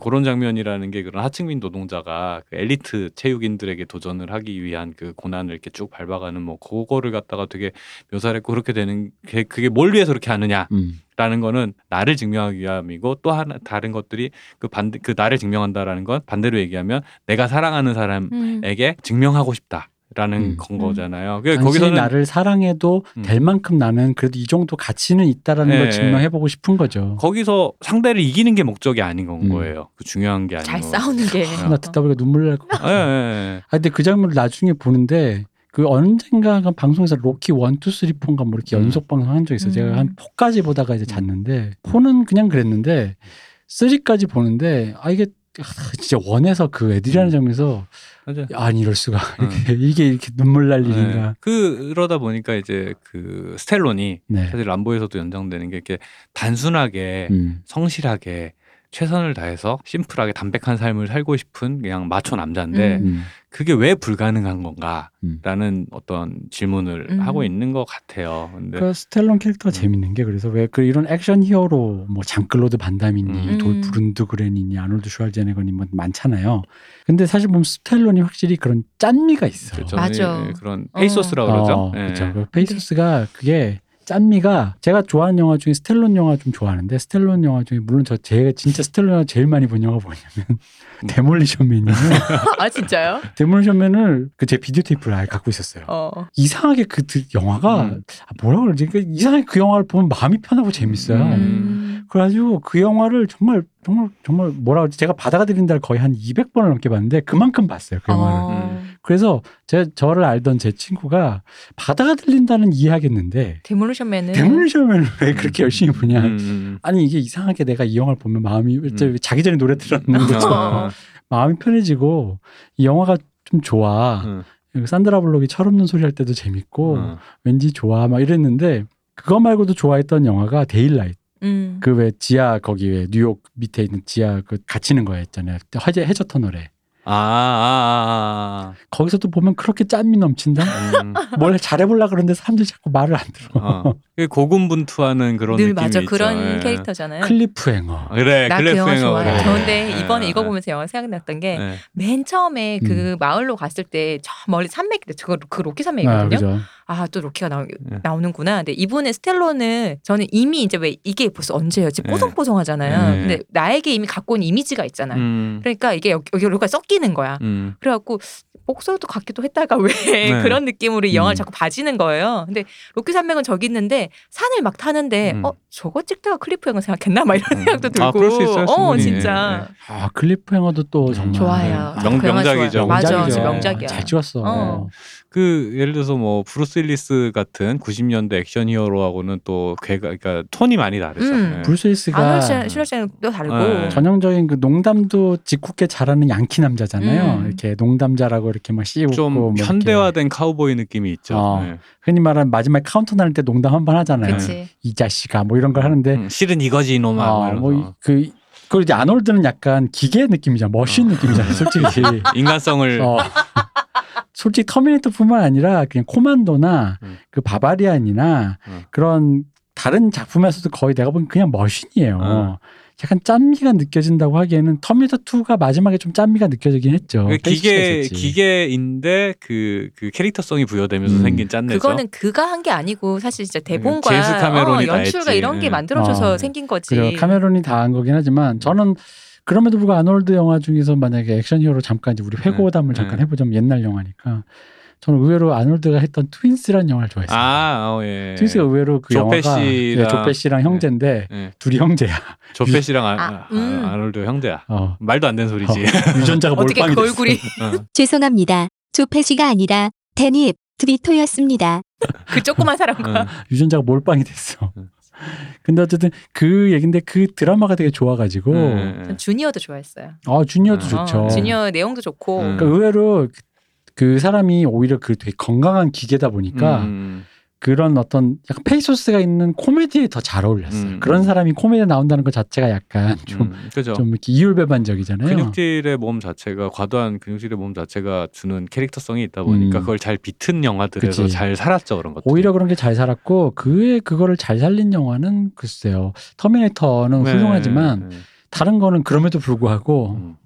그런 장면이라는 게 그런 하층민 노동자가 그 엘리트 체육인들에게 도전을 하기 위한 그 고난을 이렇게 쭉 밟아가는 뭐 그거를 갖다가 되게 묘사를 했고 그렇게 되는 게 그게 뭘 위해서 그렇게 하느냐라는 음. 거는 나를 증명하기 위함이고 또 하나 다른 것들이 그 반대 그 나를 증명한다라는 건 반대로 얘기하면 내가 사랑하는 사람에게 음. 증명하고 싶다 라는 음. 건 음. 거잖아요. 그 당신이 거기서는 나를 사랑해도 음. 될 만큼 나는 그래도 이 정도 가치는 있다라는 네. 걸 증명해보고 싶은 거죠. 거기서 상대를 이기는 게 목적이 아닌 건 음. 거예요. 그 중요한 게 아닌 잘 거. 싸우는 게. 아, 나 듣다 보니까 눈물 날 것 같아. 예, 예, 예. 아, 근데 그 장면을 나중에 보는데 그 언젠가 그 방송에서 로키 1, 2, 3, 4인가 뭐 이렇게 음. 연속 방송 한 적 있어요. 제가 음. 한 4까지 보다가 이제 잤는데 4는 그냥 그랬는데 3까지 보는데 아 이게 아, 진짜 one에서 그 애들이라는 음. 장면에서 맞아. 아니 이럴 수가 음. 이렇게 이게 이렇게 눈물 날 네. 일인가. 그러다 보니까 이제 그 스텔론이 네. 사실 람보에서도 연장되는 게 이렇게 단순하게 음. 성실하게 최선을 다해서 심플하게 담백한 삶을 살고 싶은 그냥 마초 남자인데 음. 음. 그게 왜 불가능한 건가라는 음. 어떤 질문을 음. 하고 있는 것 같아요. 근데 그 스텔론 캐릭터가 음. 재밌는 게 그래서 왜 그 이런 액션 히어로 뭐 장클로드 반담이니 음. 돌프 룬드그렌이니 아놀드 슈왈제네거니 뭐 많잖아요. 근데 사실 보면 스텔론이 확실히 그런 짠미가 있어요. 그렇죠. 맞아. 예, 그런 어. 페이소스라고 그러죠. 어, 예. 그렇죠. 그 페이소스가 그게 짠미가 제가 좋아하는 영화 중에 스텔론 영화 좀 좋아하는데 스텔론 영화 중에 물론 저 제가 진짜 스텔론 영화 제일 많이 본 영화 뭐냐면 음. 데몰리션맨이에요. 아 진짜요? 데몰리션맨을 그 제 비디오 테이프를 아예 갖고 있었어요. 어. 이상하게 그 드- 영화가 음. 아, 뭐라 그러지? 그 이상하게 그 영화를 보면 마음이 편하고 재밌어요. 음. 그래가지고 그 영화를 정말 정말 정말 뭐라 그러지? 제가 바다가 들린다를 거의 한 200번을 넘게 봤는데 그만큼 봤어요 그 영화를. 어. 그래서 제 저를 알던 제 친구가 바다가 들린다는 이해하겠는데 데몰리션맨은 데몰리션을 왜 그렇게 열심히 보냐? 음, 음. 아니 이게 이상하게 내가 이 영화를 보면 마음이 음. 자기 전에 노래 들었는 어. 것처럼 마음이 편해지고 이 영화가 좀 좋아. 음, 그리고 산드라 블록이 철없는 소리 할 때도 재밌고 음. 왠지 좋아 막 이랬는데 그거 말고도 좋아했던 영화가 데일라이트. 음. 그왜 지하 거기 왜 뉴욕 밑에 있는 지하 그 갇히는 거 있잖아요. 해저 해저 터널에 아, 아, 거기서도 보면 그렇게 짠미 넘친다. 아, 아. 음. 뭘 잘해보려 그러는데 사람들이 자꾸 말을 안 들어. 어. 그게 고군분투하는 그런 늘 느낌이 맞아 있죠. 그런 예. 캐릭터잖아요. 클리프행어. 그래, 나 그 영화. 좋아해. 그래. 저 근데 예, 이번에 이거 예. 보면서 영화 생각났던 게 예. 맨 처음에 음. 그 마을로 갔을 때 저 멀리 산맥 저거 그 로키 아, 산맥이거든요. 아 또 로키가 나오, 예. 나오는구나. 근데 이분의 스텔론은 저는 이미 이제 왜 이게 벌써 언제예요? 지금 예. 뽀송뽀송하잖아요. 예. 근데 나에게 이미 갖고 온 이미지가 있잖아요. 음. 그러니까 이게 여기 여기가 섞이는 거야. 음. 그래갖고 목소리도 같기도 했다가 왜 네. 그런 느낌으로 이 영화를 음. 자꾸 봐지는 거예요. 근데 로키 산맥은 저기 있는데 산을 막 타는데 음. 어 저거 찍다가 클리프행어를 생각했나 막 이런 음. 생각도 들고 아, 그럴 수 있어요, 어 충분히. 진짜 아 클리프행어도 또 정말 좋아요. 명- 그 영화 명작이죠. 맞아, 명작이죠. 진짜 명작이야. 잘 찍었어. 어. 그 예를 들어서 뭐 브루스 윌리스 같은 90년대 액션 히어로하고는 또 궤가 그러니까 톤이 많이 다르죠. 음. 예. 브루스 윌리스가 아놀드 슈왈제는 또 다르고 네. 전형적인 그 농담도 짓궂게 잘하는 양키 남자잖아요. 음. 이렇게 농담 잘하고 이렇게 막 씌우고 좀 뭐 현대화된 카우보이 느낌이 있죠. 어. 예. 흔히 말하는 마지막에 카운터 날 때 농담 한 번 하잖아요. 그치. 이 자식아 뭐 이런 걸 하는데 음, 실은 이거지 이놈아. 어, 뭐. 뭐그 그리고 이제 아놀드는 약간 기계 느낌이잖아. machine 어. 느낌이잖아. 솔직히. 인간성을 어. 솔직히 터미네이터뿐만 아니라 그냥 코만도나 음. 그 바바리안이나 음. 그런 다른 작품에서도 거의 내가 보기엔 그냥 machine이에요. 어. 약간 짠미가 느껴진다고 하기에는 터미네이터 2가 마지막에 좀 짠미가 느껴지긴 했죠. 그 기계. 기계인데 그, 그 캐릭터성이 부여되면서 음. 생긴 짠내죠. 그거는 그가 한 게 아니고 사실 진짜 대본과 제임스 카메론이 어, 다 연출과 했지. 이런 게 예. 만들어져서 어. 생긴 거지. 그리고 카메론이 다 한 거긴 하지만 저는 그럼에도 불구하고 아놀드 영화 중에서 만약에 액션 히어로 잠깐 이제 우리 회고담을 네. 잠깐 네. 해보자면 옛날 영화니까 저는 의외로 아놀드가 했던 트윈스라는 영화를 좋아했어요. 아, 어, 예. 트윈스가 의외로 그조 영화가 패시랑- 예, 조 패시랑 형제인데 예. 둘이 형제야. 조 패시랑 아, 아, 아, 음. 아, 아놀드 형제야. 어. 말도 안 되는 소리지. 유전자가 어떻게 몰빵이 그 됐어. 얼굴이 어. 죄송합니다. 조 패시가 아니라 데니 드비토였습니다. 그 조그만 사람과 어. 유전자가 몰빵이 됐어. 음. 근데 어쨌든 그 얘긴데 그 드라마가 되게 좋아가지고 예, 예. 전 주니어도 좋아했어요. 아 주니어도 어, 좋죠. 어, 주니어 내용도 좋고 음. 그러니까 의외로 그- 그 사람이 오히려 그 되게 건강한 기계다 보니까 음, 그런 어떤 약간 페이소스가 있는 코미디에 더 잘 어울렸어요. 음. 그런 사람이 코미디에 나온다는 것 자체가 약간 좀, 음, 그죠. 좀 이렇게 이율배반적이잖아요. 근육질의 몸 자체가 과도한 근육질의 몸 자체가 주는 캐릭터성이 있다 보니까 음. 그걸 잘 비튼 영화들에서 그치. 잘 살았죠 그런 것들. 오히려 그런 게 잘 살았고 그의 그거를 잘 살린 영화는 글쎄요. 터미네이터는 네, 훌륭하지만 네. 다른 거는 그럼에도 불구하고 음,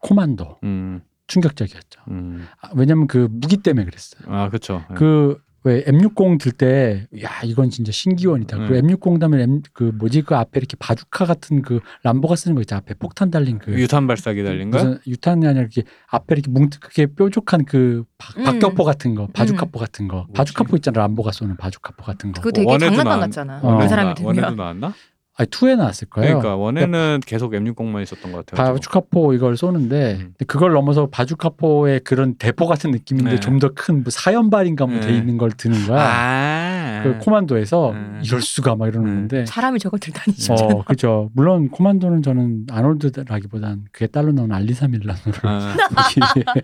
코만도 음, 충격적이었죠. 음. 아, 왜냐면 그 무기 때문에 그랬어요. 아 그렇죠. 그 왜 M60 들 때 야 이건 진짜 신기원이다. 네. 그리고 M60 다음에 M 그 뭐지 그 앞에 이렇게 바주카 같은 그 람보가 쓰는 거 있죠. 앞에 폭탄 달린 그 유탄 발사기 달린 거. 무슨 유탄이 아니라 이렇게 앞에 이렇게 뭉툭하게 뾰족한 그 박- 음. 박격포 같은 거, 바주카포 같은 거, 뭐지? 바주카포 있잖아 람보가 쏘는 바주카포 같은 거. 그거 되게 장난감 나왔- 같잖아. 어. 그 사람이 나- 들면 one에도 나왔나? 아니 two에 나왔을 거예요. 그러니까 one에는 계속 M60만 있었던 것 같아요. 바주카포 이걸 쏘는데 음. 그걸 넘어서 바주카포의 그런 대포 같은 느낌인데 네. 좀더 큰 뭐 사연발인가 뭐돼 네. 있는 걸 드는 거야. 아. 그 코만도에서 음. 이럴 수가 막 이러는 음. 건데. 사람이 저걸 들다니 진짜. 어, 그죠. 물론 코만도는 저는 아놀드라기보단 그게 딸로 나온 알리사 밀라노를 아,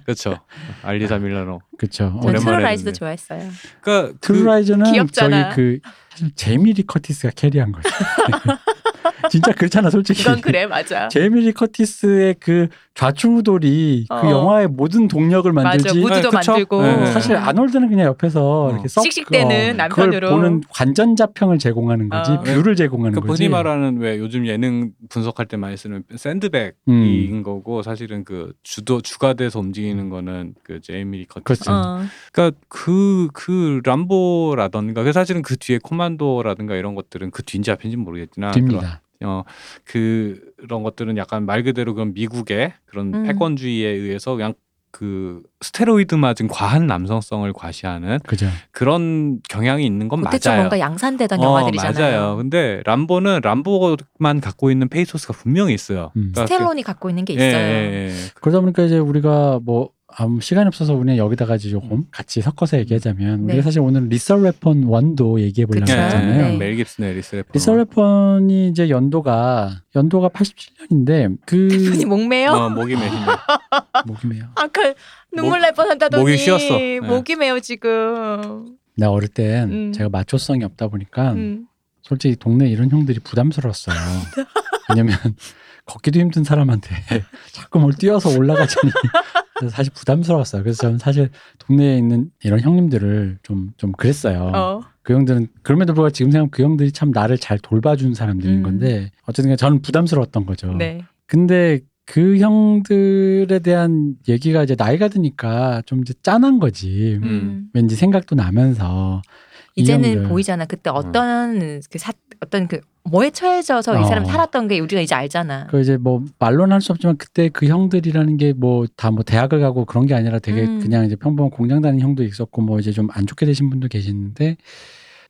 그렇죠. 알리사 밀라노. 그쵸. 전 오랜만에 트루라이즈도. 좋아했어요. 그러니까 그, 트루라이즈는 귀엽잖아. 저기 그 사실 제이미 리 커티스가 carry한 거죠. 진짜 그렇잖아, 솔직히. 이건 그래 맞아. 제이미 리 커티스의 그 좌충우돌이 어. 그 영화의 모든 동력을 맞아 만들지. 무드도 네, 그쵸? 만들고. 네. 사실 아놀드는 그냥 옆에서 어. 이렇게 썩 씩씩대는 어, 남편으로. 그걸 보는 관전자평을 제공하는 거지, 어. view를 제공하는 그 거지. 흔히 말하는 왜 요즘 예능 분석할 때 많이 쓰는 샌드백인 음. 거고 사실은 그 주도 주가 돼서 움직이는 거는 그 제이미. 그렇지. 어. 그러니까 그그 람보라던가 그 사실은 그 뒤에 코만도라든가 이런 것들은 그 뒤인지 앞인지 는 모르겠지만 됩니다. 어 그런 것들은 약간 말 그대로 그런 미국의 그런 음. 패권주의에 의해서 그냥 그 스테로이드 맞은 과한 남성성을 과시하는 그죠. 그런 경향이 있는 건 맞아요. 뭔가 양산되던 어, 영화들이잖아요. 맞아요. 근데 람보는 람보만 갖고 있는 페이소스가 분명히 있어요. 음. 그러니까 스텔론이 갖고 있는 게 그- 예, 있어요. 예, 예. 그러다 보니까 이제 우리가 뭐 아무 시간이 없어서 우리는 여기다가 이제 조금 같이 섞어서 얘기하자면 네. 우리가 사실 오늘 리썰 웨폰 1도 얘기해 보려고 그쵸. 예, 했잖아요. 네. 멜 깁슨의 리썰 웨폰. 리썰 웨폰이 이제 연도가 연도가 87년인데 그 대표님 목매요? 어, 목이 메시네. 목이 메요. 아까 눈물 날 뻔한다더니 목이 쉬었어. 네. 목이 메요 지금. 나 어릴 땐 음. 제가 마초성이 없다 보니까 음. 솔직히 동네 이런 형들이 부담스러웠어요. 왜냐면 걷기도 힘든 사람한테 자꾸 뭘 뛰어서 올라가자니 그래서 사실 부담스러웠어요. 그래서 저는 사실 동네에 있는 이런 형님들을 좀 좀 그랬어요. 어. 그 형들은 그럼에도 불구하고 지금 생각하면 그 형들이 참 나를 잘 돌봐준 사람들인 음. 건데 어쨌든 저는 부담스러웠던 거죠. 네. 근데 그 형들에 대한 얘기가 이제 나이가 드니까 좀 이제 짠한 거지. 음. 왠지 생각도 나면서 이 이제는 형들. 보이잖아. 그때 어떤 그 사, 어떤 그 뭐에 처해져서 이 사람 어. 살았던 게 우리가 이제 알잖아. 그 이제 뭐 말로는 할 수 없지만 그때 그 형들이라는 게 뭐다뭐 대학을 가고 그런 게 아니라 되게 음. 그냥 이제 평범한 공장 다니는 형도 있었고 뭐 이제 좀 안 좋게 되신 분도 계시는데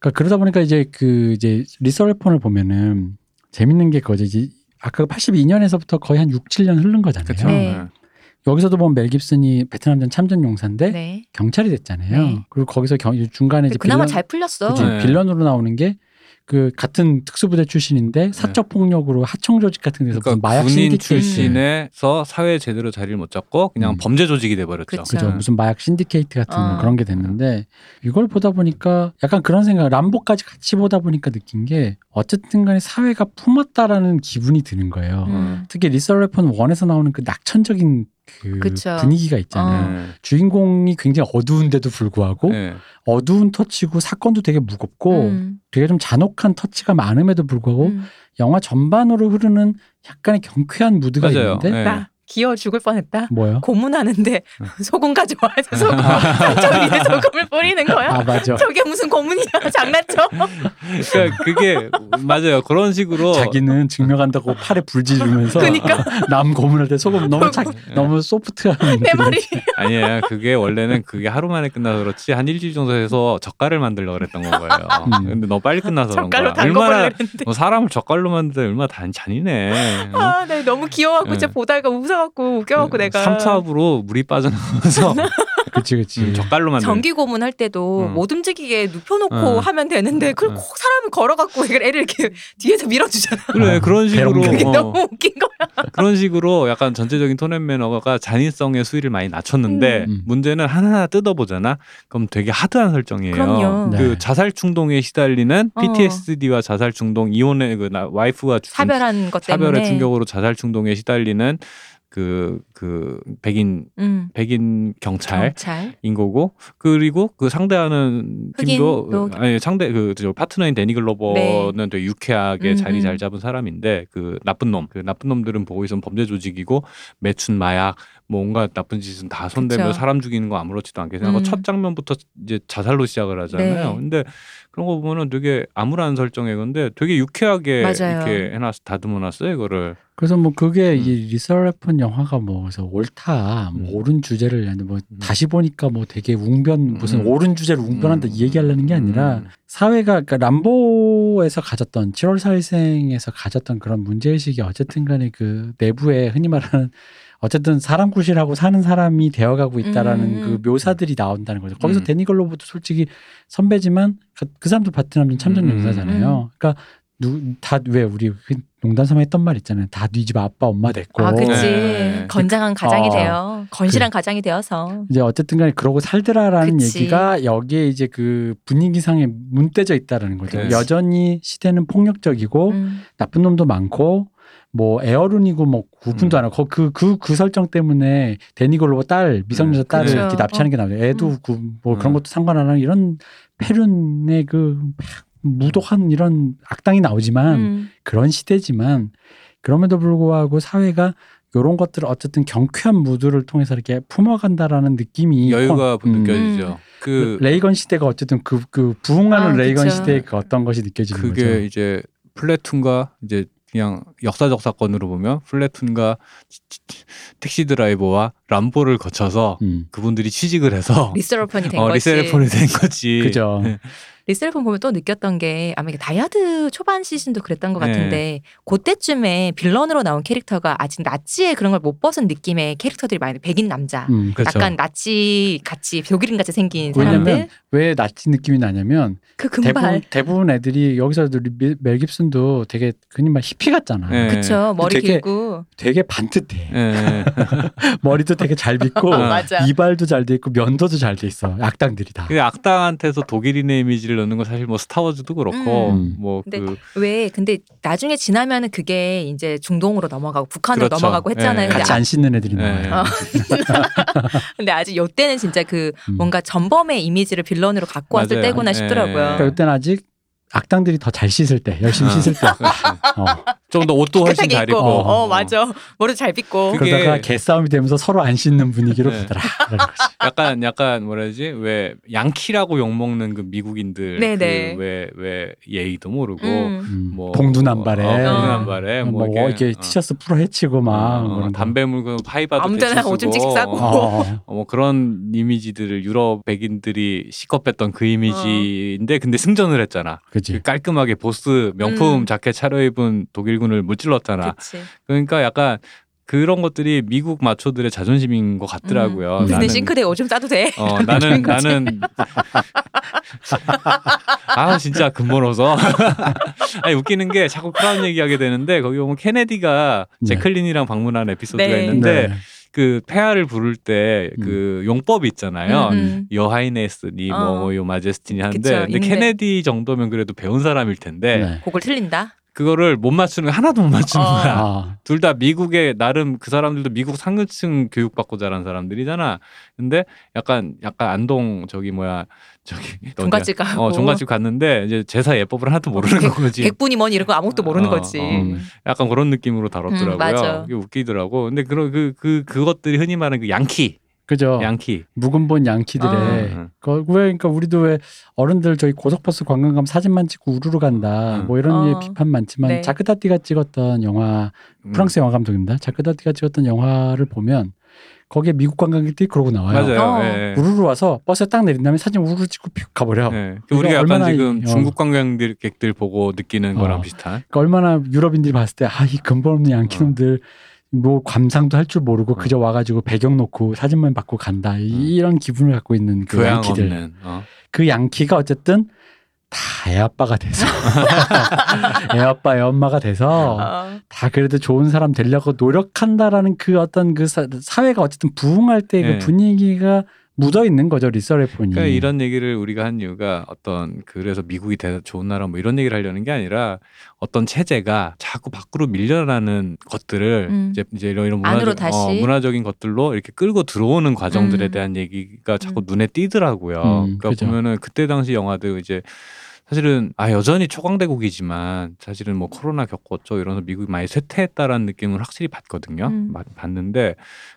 그러니까 그러다 보니까 이제 그 이제 리서레폰을 보면은 재밌는 게 거지 아까 82년에서부터 거의 한 6, 7년 흐른 거잖아요. 그렇죠. 네. 여기서도 보면 멜 깁슨이 베트남전 참전 용사인데 네. 경찰이 됐잖아요. 네. 그리고 거기서 경, 중간에 이제 그나마 빌런- 잘 풀렸어. 그치, 네. 빌런으로 나오는 게 그 같은 특수부대 출신인데 사적 폭력으로 하청 조직 같은 데서 무슨 그러니까 마약 군인 출신에서 사회 제대로 자리를 못 잡고 그냥 음. 범죄 조직이 돼 버렸죠. 그죠 무슨 마약 신디케이트 같은 어. 그런 게 됐는데 이걸 보다 보니까 약간 그런 생각 람보까지 같이 보다 보니까 느낀 게 어쨌든 간에 사회가 품었다라는 기분이 드는 거예요. 음. 특히 리서레폰 1에서 나오는 그 낙천적인 그 그쵸. 분위기가 있잖아요. 네. 주인공이 굉장히 어두운데도 불구하고 네. 어두운 터치고 사건도 되게 무겁고 음. 되게 좀 잔혹한 터치가 많음에도 불구하고 음. 영화 전반으로 흐르는 약간의 경쾌한 무드가 맞아요. 있는데 네. 나 기어 죽을 뻔했다. 뭐요? 고문하는데 소금 가져와 해서 소금 상처 위에 소금을 뿌리는 거야. 아 맞아. 저게 무슨 고문이야? 장난쳐? 그러니까 그게 맞아요. 그런 식으로 자기는 증명한다고 팔에 불 지르면서 그니까. 남 고문할 때 소금 너무 작, 너무 소프트한 내 말이 아니에요. 그게 원래는 그게 하루 만에 끝나서 그렇지 한 일주일 정도 해서 젓갈을 만들려고 그랬던 건 거예요. 음. 근데 너무 빨리 끝나서 그런 젓갈로 거야. 얼마나. 뭐 사람을 젓갈로 만드는데 얼마나 단 잔인해. 어? 아, 네, 너무 귀여워갖고 네. 진짜 보다가 웃어 갖고 웃겨갖고 내가 삼투압으로 물이 빠져나가서 그치 그치. 음, 젓갈로 만든. 전기 고문 할 때도 음. 못 움직이게 눕혀놓고 음. 하면 되는데 그걸 음. 꼭 사람을 걸어갖고 애를 이렇게 뒤에서 밀어주잖아. 그래 그런 식으로 그게 어, 너무 웃긴 거야. 그런 식으로 약간 전체적인 톤앤 매너가 잔인성의 수위를 많이 낮췄는데 음. 문제는 하나하나 뜯어보잖아. 그럼 되게 하드한 설정이에요. 그럼요. 네. 그 자살 충동에 시달리는 어. PTSD와 자살 충동 이혼의 그 나- 와이프가 죽은 사별한 것 때문에. 사별의 충격으로 자살 충동에 시달리는 그, 그, 백인, 음, 백인 경찰인 경찰. 거고, 그리고 그 상대하는 팀도, 흑인도 아니, 상대, 그, 저 파트너인 데니 글로버는 되게 유쾌하게 음, 자리 음. 잘 잡은 사람인데, 그 나쁜 놈, 그 나쁜 놈들은 보고 있으면 범죄 조직이고, 매춘 마약, 뭐 온갖 나쁜 짓은 다 손대며 그쵸. 사람 죽이는 거 아무렇지도 않게 생각하고, 음. 첫 장면부터 이제 자살로 시작을 하잖아요. 네. 근데 그런 거 보면은 되게 암울한 설정의 건데, 되게 유쾌하게 맞아요. 이렇게 해놨, 다듬어 놨어요, 이거를. 그래서 뭐 그게 음. 이 리서레폰 영화가 뭐 그래서 옳다, 뭐 음. 옳은 주제를 뭐 음. 다시 보니까 뭐 되게 웅변 무슨 음. 옳은 주제를 웅변한다 음. 이 얘기하려는 게 아니라 음. 사회가 그러니까 람보에서 가졌던 7월 사일생에서 가졌던 그런 문제 의식이 어쨌든 간에 그 내부에 흔히 말하는 어쨌든 사람 구실하고 사는 사람이 되어가고 있다라는 음. 그 묘사들이 나온다는 거죠. 거기서 음. 데니 글로브도 솔직히 선배지만 그, 그 사람도 베트남전 참전 음. 용사잖아요. 그러니까 다왜 우리 농담삼아 했던 말 있잖아요. 다네집 아빠 엄마 됐고 아, 그치. 네. 건장한 가장이 어. 돼요. 건실한 가장이 되어서. 이제 어쨌든 간에 그러고 살더라라는 그치. 얘기가 여기에 이제 그 분위기상에 문대져 있다라는 거죠. 네. 여전히 시대는 폭력적이고 음. 나쁜 놈도 많고 뭐 에어룬이고 뭐 구분도 음. 안 하고 그그그 설정 때문에 데니 글로버 딸 미성년자 네, 딸을 그렇죠. 이렇게 납치하는 게 나와요. 애도 음. 그 뭐 그런 음. 것도 상관 안 하는 이런 페륜의 그 무독한 이런 악당이 나오지만 음. 그런 시대지만 그럼에도 불구하고 사회가 이런 것들을 어쨌든 경쾌한 무드를 통해서 이렇게 품어간다라는 느낌이 여유가 음. 느껴지죠. 그 레이건 시대가 어쨌든 그, 그 부흥하는 아, 레이건 그쵸. 시대의 그 어떤 것이 느껴지는 그게 거죠. 이제 플래툰과 이제 그냥 역사적 사건으로 보면 플래툰과 택시 드라이버와 람보를 거쳐서 음. 그분들이 취직을 해서 리썰 웨폰이 된 어, 거지. 리썰 웨폰이 된 거지. 그죠. 리썰 웨폰 보면 또 느꼈던 게 아마 이게 다이하드 초반 시즌도 그랬던 것 네. 같은데 그때쯤에 villain으로 나온 캐릭터가 아직 나치의 그런 걸 못 벗은 느낌의 캐릭터들이 많이 백인 남자 음. 그렇죠. 약간 나치 같이 독일인 같이 생긴 왜냐면 사람들 왜 나치 느낌이 나냐면 그 대부분, 금발 대부분 애들이 여기서도 리- 멜 깁슨도 되게 흔히 말 히피 같잖아. 네. 그쵸 머리 되게- 길고 되게 반듯해. 예. 머리도 되게 잘 빗고. 이발도 잘 돼 있고 면도도 잘 돼 있어. 악당들이 다. 근데 악당한테서 독일인의 이미지를 이미지를 넣는 건 사실 뭐 스타워즈도 그렇고 음. 뭐 근데 그왜 근데 나중에 지나면은 그게 이제 중동으로 넘어가고 북한으로 그렇죠. 넘어가고 했잖아요. 예. 근데, 같이 안 씻는 애들이 네. 나와요. 어. 근데 아직 요때는 진짜 그 음. 뭔가 전범의 이미지를 빌런으로 갖고 왔을 맞아요. 때구나 예. 싶더라고요. 그러니까 이때는 아직 악당들이 더 잘 씻을 때, 열심히 어. 씻을 때. 어. 좀 더 옷도 훨씬 잘 입고, 입고 어, 맞아. 머리 잘 빗고. 그게- 그러다가 개싸움이 되면서 서로 안 씻는 분위기로 네. 거지. 약간 약간 뭐라 해야지 왜 양키라고 욕 먹는 그 미국인들 네네. 그왜왜 예의도 모르고 음. 음, 뭐 봉두남발에 어, 봉두남발에 뭐, 뭐, 이렇게 어, 티셔츠 풀어 헤치고 막 어. 담배 물고 파이바도 아무 데나 오줌 찍찍 싸고. 어, 어. 어, 뭐 그런 이미지들을 유럽 백인들이 시커 뺐던 그 이미지인데 근데 승전을 했잖아. 그지. 그 깔끔하게 보스 명품 음. 자켓 차려입은 독일 군을 무찔렀잖아. 그치. 그러니까 약간 그런 것들이 미국 마초들의 자존심인 것 같더라고요. 음. 근데 싱크대 오줌 싸도 돼. 어, 나는 나는 아 진짜 근본어서 아니 웃기는 게 자꾸 크라운 얘기하게 되는데 거기 보면 케네디가 네. 제클린이랑 방문한 에피소드가 네. 있는데 네. 그 폐하를 부를 때그 용법이 있잖아요. 음, 음. 요 하이네스니 어. 뭐요 마제스티니 하는데 그쵸, 근데 있는데. 케네디 정도면 그래도 배운 사람일 텐데 네. 곡을 틀린다. 그거를 못 맞추는 하나도 못 맞추는 어. 거야. 아, 둘다 미국의 나름 그 사람들도 미국 상류층 교육받고 자란 사람들이잖아. 근데 약간 약간 안동 저기 뭐야 저기 종갓집 가고. 어 종갓집 갔는데 이제 제사 예법을 하나도 모르는 백- 거지. 백분이 뭐니 이런 거 아무것도 모르는 어, 거지. 어. 약간 그런 느낌으로 다뤘더라고요. 음, 맞아. 웃기더라고. 근데 그런 그 그 그것들이 흔히 말하는 그 양키, 그죠. 양키. 묵은 본 양키들의 어. 음. 그, 왜 그러니까 우리도 왜 어른들 저희 고속버스 관광 가면 사진만 찍고 우르르 간다 음. 뭐 이런 어. 비판 많지만 네. 자크다띠가 찍었던 영화 음. 프랑스 영화 감독입니다. 자크다띠가 찍었던 영화를 보면 거기에 미국 관광객들이 그러고 나와요. 맞아요. 어. 예. 우르르 와서 버스에 딱 내린 다음에 사진 우르르 찍고 픽 가버려. 예. 이게 우리가 약간 얼마나 지금 이- 어. 중국 관광객들 보고 느끼는 거랑 어. 비슷한. 그러니까 얼마나 유럽인들이 봤을 때 아 이 근본 없는 양키놈들 뭐 감상도 할 줄 모르고 어. 그저 와가지고 배경 놓고 사진만 받고 간다 이- 이런 기분을 갖고 있는 그 양키들 없는. 어. 그 양키가 어쨌든 다 애아빠가 돼서 애아빠 애엄마가 돼서 어. 다 그래도 좋은 사람 되려고 노력한다라는 그 어떤 그 사, 사회가 어쨌든 부흥할 때그 네. 분위기가 묻어 있는 거죠 리서레폰이. 그러니까 이런 얘기를 우리가 한 이유가 어떤 그래서 미국이 대 좋은 나라 뭐 이런 얘기를 하려는 게 아니라 어떤 체제가 자꾸 밖으로 밀려나는 것들을 음. 이제 이제 이런 이런 안으로 문화적, 다시. 어, 문화적인 것들로 이렇게 끌고 들어오는 과정들에 음. 대한 얘기가 자꾸 음. 눈에 띄더라고요. 음, 그러니까 그죠. 보면은 그때 당시 영화들 이제 사실은 아 여전히 초강대국이지만 사실은 뭐 코로나 겪었죠 이러면서 미국이 많이 쇠퇴했다라는 느낌을 확실히 받거든요. 음. 받- 받는데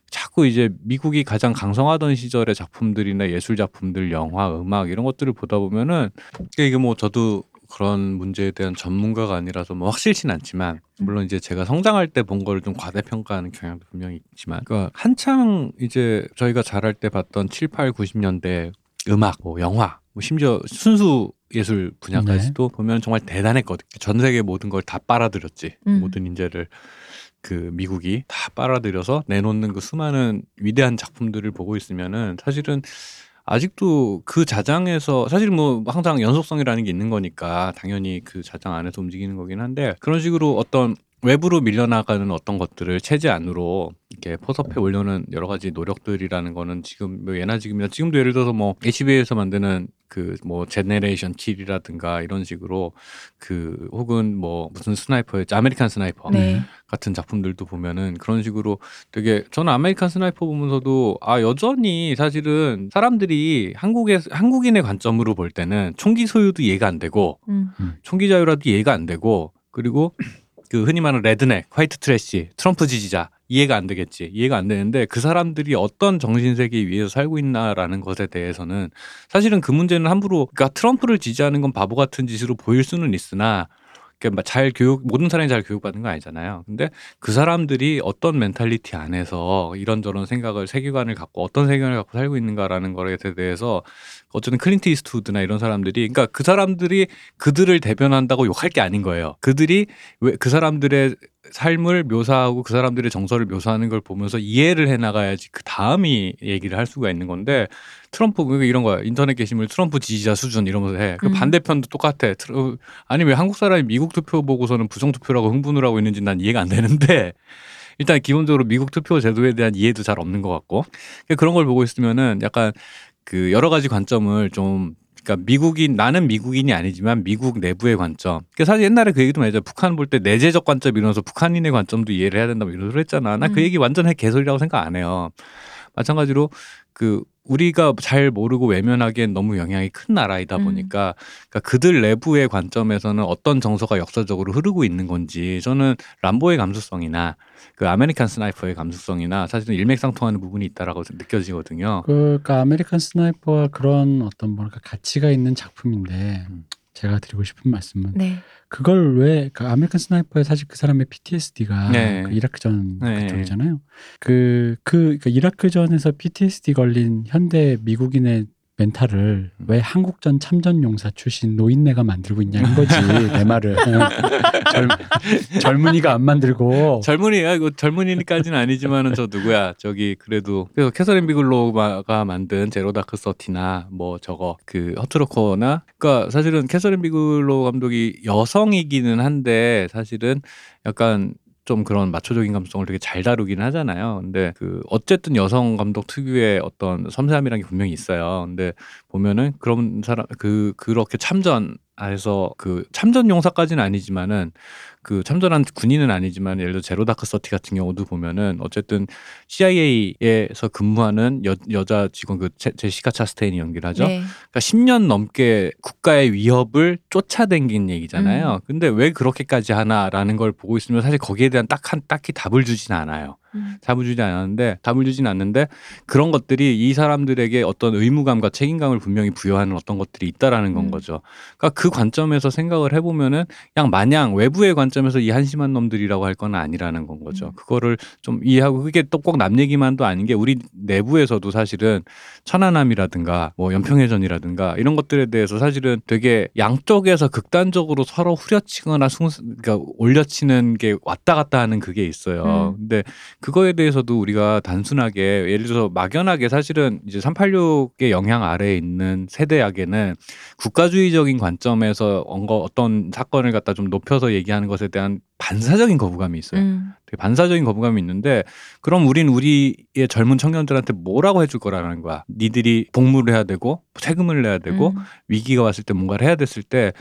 자꾸 이제 미국이 가장 강성하던 시절의 작품들이나 예술 작품들, 영화, 음악 이런 것들을 보다 보면은 이게 뭐 저도 그런 문제에 대한 전문가가 아니라서 뭐 확실치는 않지만 물론 이제 제가 성장할 때 본 거를 좀 과대평가하는 경향도 분명히 있지만 그러니까 한창 이제 저희가 자랄 때 봤던 7, 8, 90년대 음악, 뭐 영화, 뭐 심지어 순수 예술 분야까지도 보면 정말 대단했거든요. 전 세계 모든 걸 다 빨아들였지. 음. 모든 인재를 그 미국이 다 빨아들여서 내놓는 그 수많은 위대한 작품들을 보고 있으면은 사실은 아직도 그 자장에서 사실 뭐 항상 연속성이라는 게 있는 거니까 당연히 그 자장 안에서 움직이는 거긴 한데 그런 식으로 어떤 외부로 밀려나가는 어떤 것들을 체제 안으로 이렇게 포섭해 올려는 여러 가지 노력들이라는 거는 지금 뭐 예나 지금이나 지금도 예를 들어서 뭐 HBO에서 만드는 그 뭐 제네레이션 킬이라든가 이런 식으로 그 혹은 뭐 무슨 스나이퍼였지 아메리칸 스나이퍼 네. 같은 작품들도 보면은 그런 식으로 되게 저는 아메리칸 스나이퍼 보면서도 아 여전히 사실은 사람들이 한국의 한국인의 관점으로 볼 때는 총기 소유도 이해가 안 되고 음. 총기 자유라도 이해가 안 되고 그리고 그 흔히 말하는 redneck, white trash, 트럼프 지지자 이해가 안 되겠지. 이해가 안 되는데 그 사람들이 어떤 정신 세계 위에서 살고 있나라는 것에 대해서는 사실은 그 문제는 함부로 그러니까 트럼프를 지지하는 건 바보 같은 짓으로 보일 수는 있으나 그러니까 잘 교육 모든 사람이 잘 교육받는 거 아니잖아요. 근데 그 사람들이 어떤 mentality 안에서 이런저런 생각을 세계관을 갖고 어떤 세계관을 갖고 살고 있는가라는 거에 대해서 어쨌든 클린트 이스트우드나 이런 사람들이 그러니까 그 사람들이 그들을 대변한다고 욕할 게 아닌 거예요. 그들이 왜 그 사람들의 삶을 묘사하고 그 사람들의 정서를 묘사하는 걸 보면서 이해를 해 나가야지 그 다음이 얘기를 할 수가 있는 건데 트럼프 그러니까 이런 거야 인터넷 게시물 트럼프 지지자 수준 이러면서 해. 그 음. 반대편도 똑같아. 트러- 아니 왜 한국 사람이 미국 투표 보고서는 부정 투표라고 흥분을 하고 있는지 난 이해가 안 되는데 일단 기본적으로 미국 투표 제도에 대한 이해도 잘 없는 것 같고 그러니까 그런 걸 보고 있으면은 약간 그 여러 가지 관점을 좀 그러니까 미국인 나는 미국인이 아니지만 미국 내부의 관점. 그러니까 사실 옛날에 그 얘기도 많이 했죠. 북한 볼 때 내재적 관점 이러면서 북한인의 관점도 이해를 해야 된다 뭐 이런 소리 했잖아. 나그 음. 얘기 완전 해 개소리라고 생각 안 해요. 마찬가지로 그 우리가 잘 모르고 외면하기엔 너무 영향이 큰 나라이다 음. 보니까 그러니까 그들 내부의 관점에서는 어떤 정서가 역사적으로 흐르고 있는 건지 저는 람보의 감수성이나 그 아메리칸 스나이퍼의 감수성이나 사실은 일맥상통하는 부분이 있다라고 느껴지거든요. 그러니까 아메리칸 스나이퍼와 그런 어떤 뭐랄까 가치가 있는 작품인데 음. 제가 드리고 싶은 말씀은 네. 그걸 왜 그 아메리칸 스나이퍼에 사실 그 사람의 PTSD가 네. 그 이라크 전 네. 그쪽이잖아요. 그, 그, 그 이라크 전에서 PTSD 걸린 현대 미국인의 mental을 음. 왜 한국전 참전 용사 출신 노인네가 만들고 있냐는 거지 내 말은 젊, 젊은이가 안 만들고. 젊은이야. 이거 젊은이까지는 아니지만은 저 누구야? 저기 그래도 그래서 캐서린 비글로가 만든 제로 다크 서티나 뭐 저거 그 허트로커나 그러니까 사실은 캐서린 비글로 감독이 여성이기는 한데 사실은 약간 좀 그런 마초적인 감성을 되게 잘 다루긴 하잖아요. 근데 그 어쨌든 여성 감독 특유의 어떤 섬세함이라는 게 분명히 있어요. 근데 보면은 그런 사람 그 그렇게 참전 해서 그 참전 용사까지는 아니지만은 그 참전한 군인은 아니지만 예를 들어 제로 다크 서티 같은 경우도 보면은 어쨌든 CIA에서 근무하는 여, 여자 직원 그 제, 제시카 차스테인이 연기를 하죠. 네. 그러니까 10년 넘게 국가의 위협을 쫓아댕긴 얘기잖아요. 음. 근데 왜 그렇게까지 하나라는 걸 보고 있으면 사실 거기에 대한 딱 한 딱히 답을 주진 않아요. 음. 답을 주지 않았는데 답을 주진 않는데 그런 것들이 이 사람들에게 어떤 의무감과 책임감을 분명히 부여하는 어떤 것들이 있다라는 건 음. 거죠. 그러니까 그 관점에서 생각을 해보면은 그냥 마냥 외부의 관점 에서 이 한심한 놈들이라고 할 건 아니라는 건 거죠. 음. 그거를 좀 이해하고 그게 또 꼭 남 얘기만도 아닌 게 우리 내부에서도 사실은 천안함이라든가 뭐 연평해전이라든가 이런 것들에 대해서 사실은 되게 양쪽에서 극단적으로 서로 후려치거나 숭 그러니까 올려치는 게 왔다 갔다 하는 그게 있어요. 음. 근데 그거에 대해서도 우리가 단순하게 예를 들어서 막연하게 사실은 이제 386의 영향 아래에 있는 세대에게는 국가주의적인 관점에서 언거 어떤 사건을 갖다 좀 높여서 얘기하는 것에 대한 반사적인 거부감이 있어요. 음. 되게 반사적인 거부감이 있는데 그럼 우린 우리의 젊은 청년들한테 뭐라고 해줄 거라는 거야. 니들이 복무를 해야 되고 세금을 내야 되고 음. 위기가 왔을 때 뭔가를 해야 됐을 때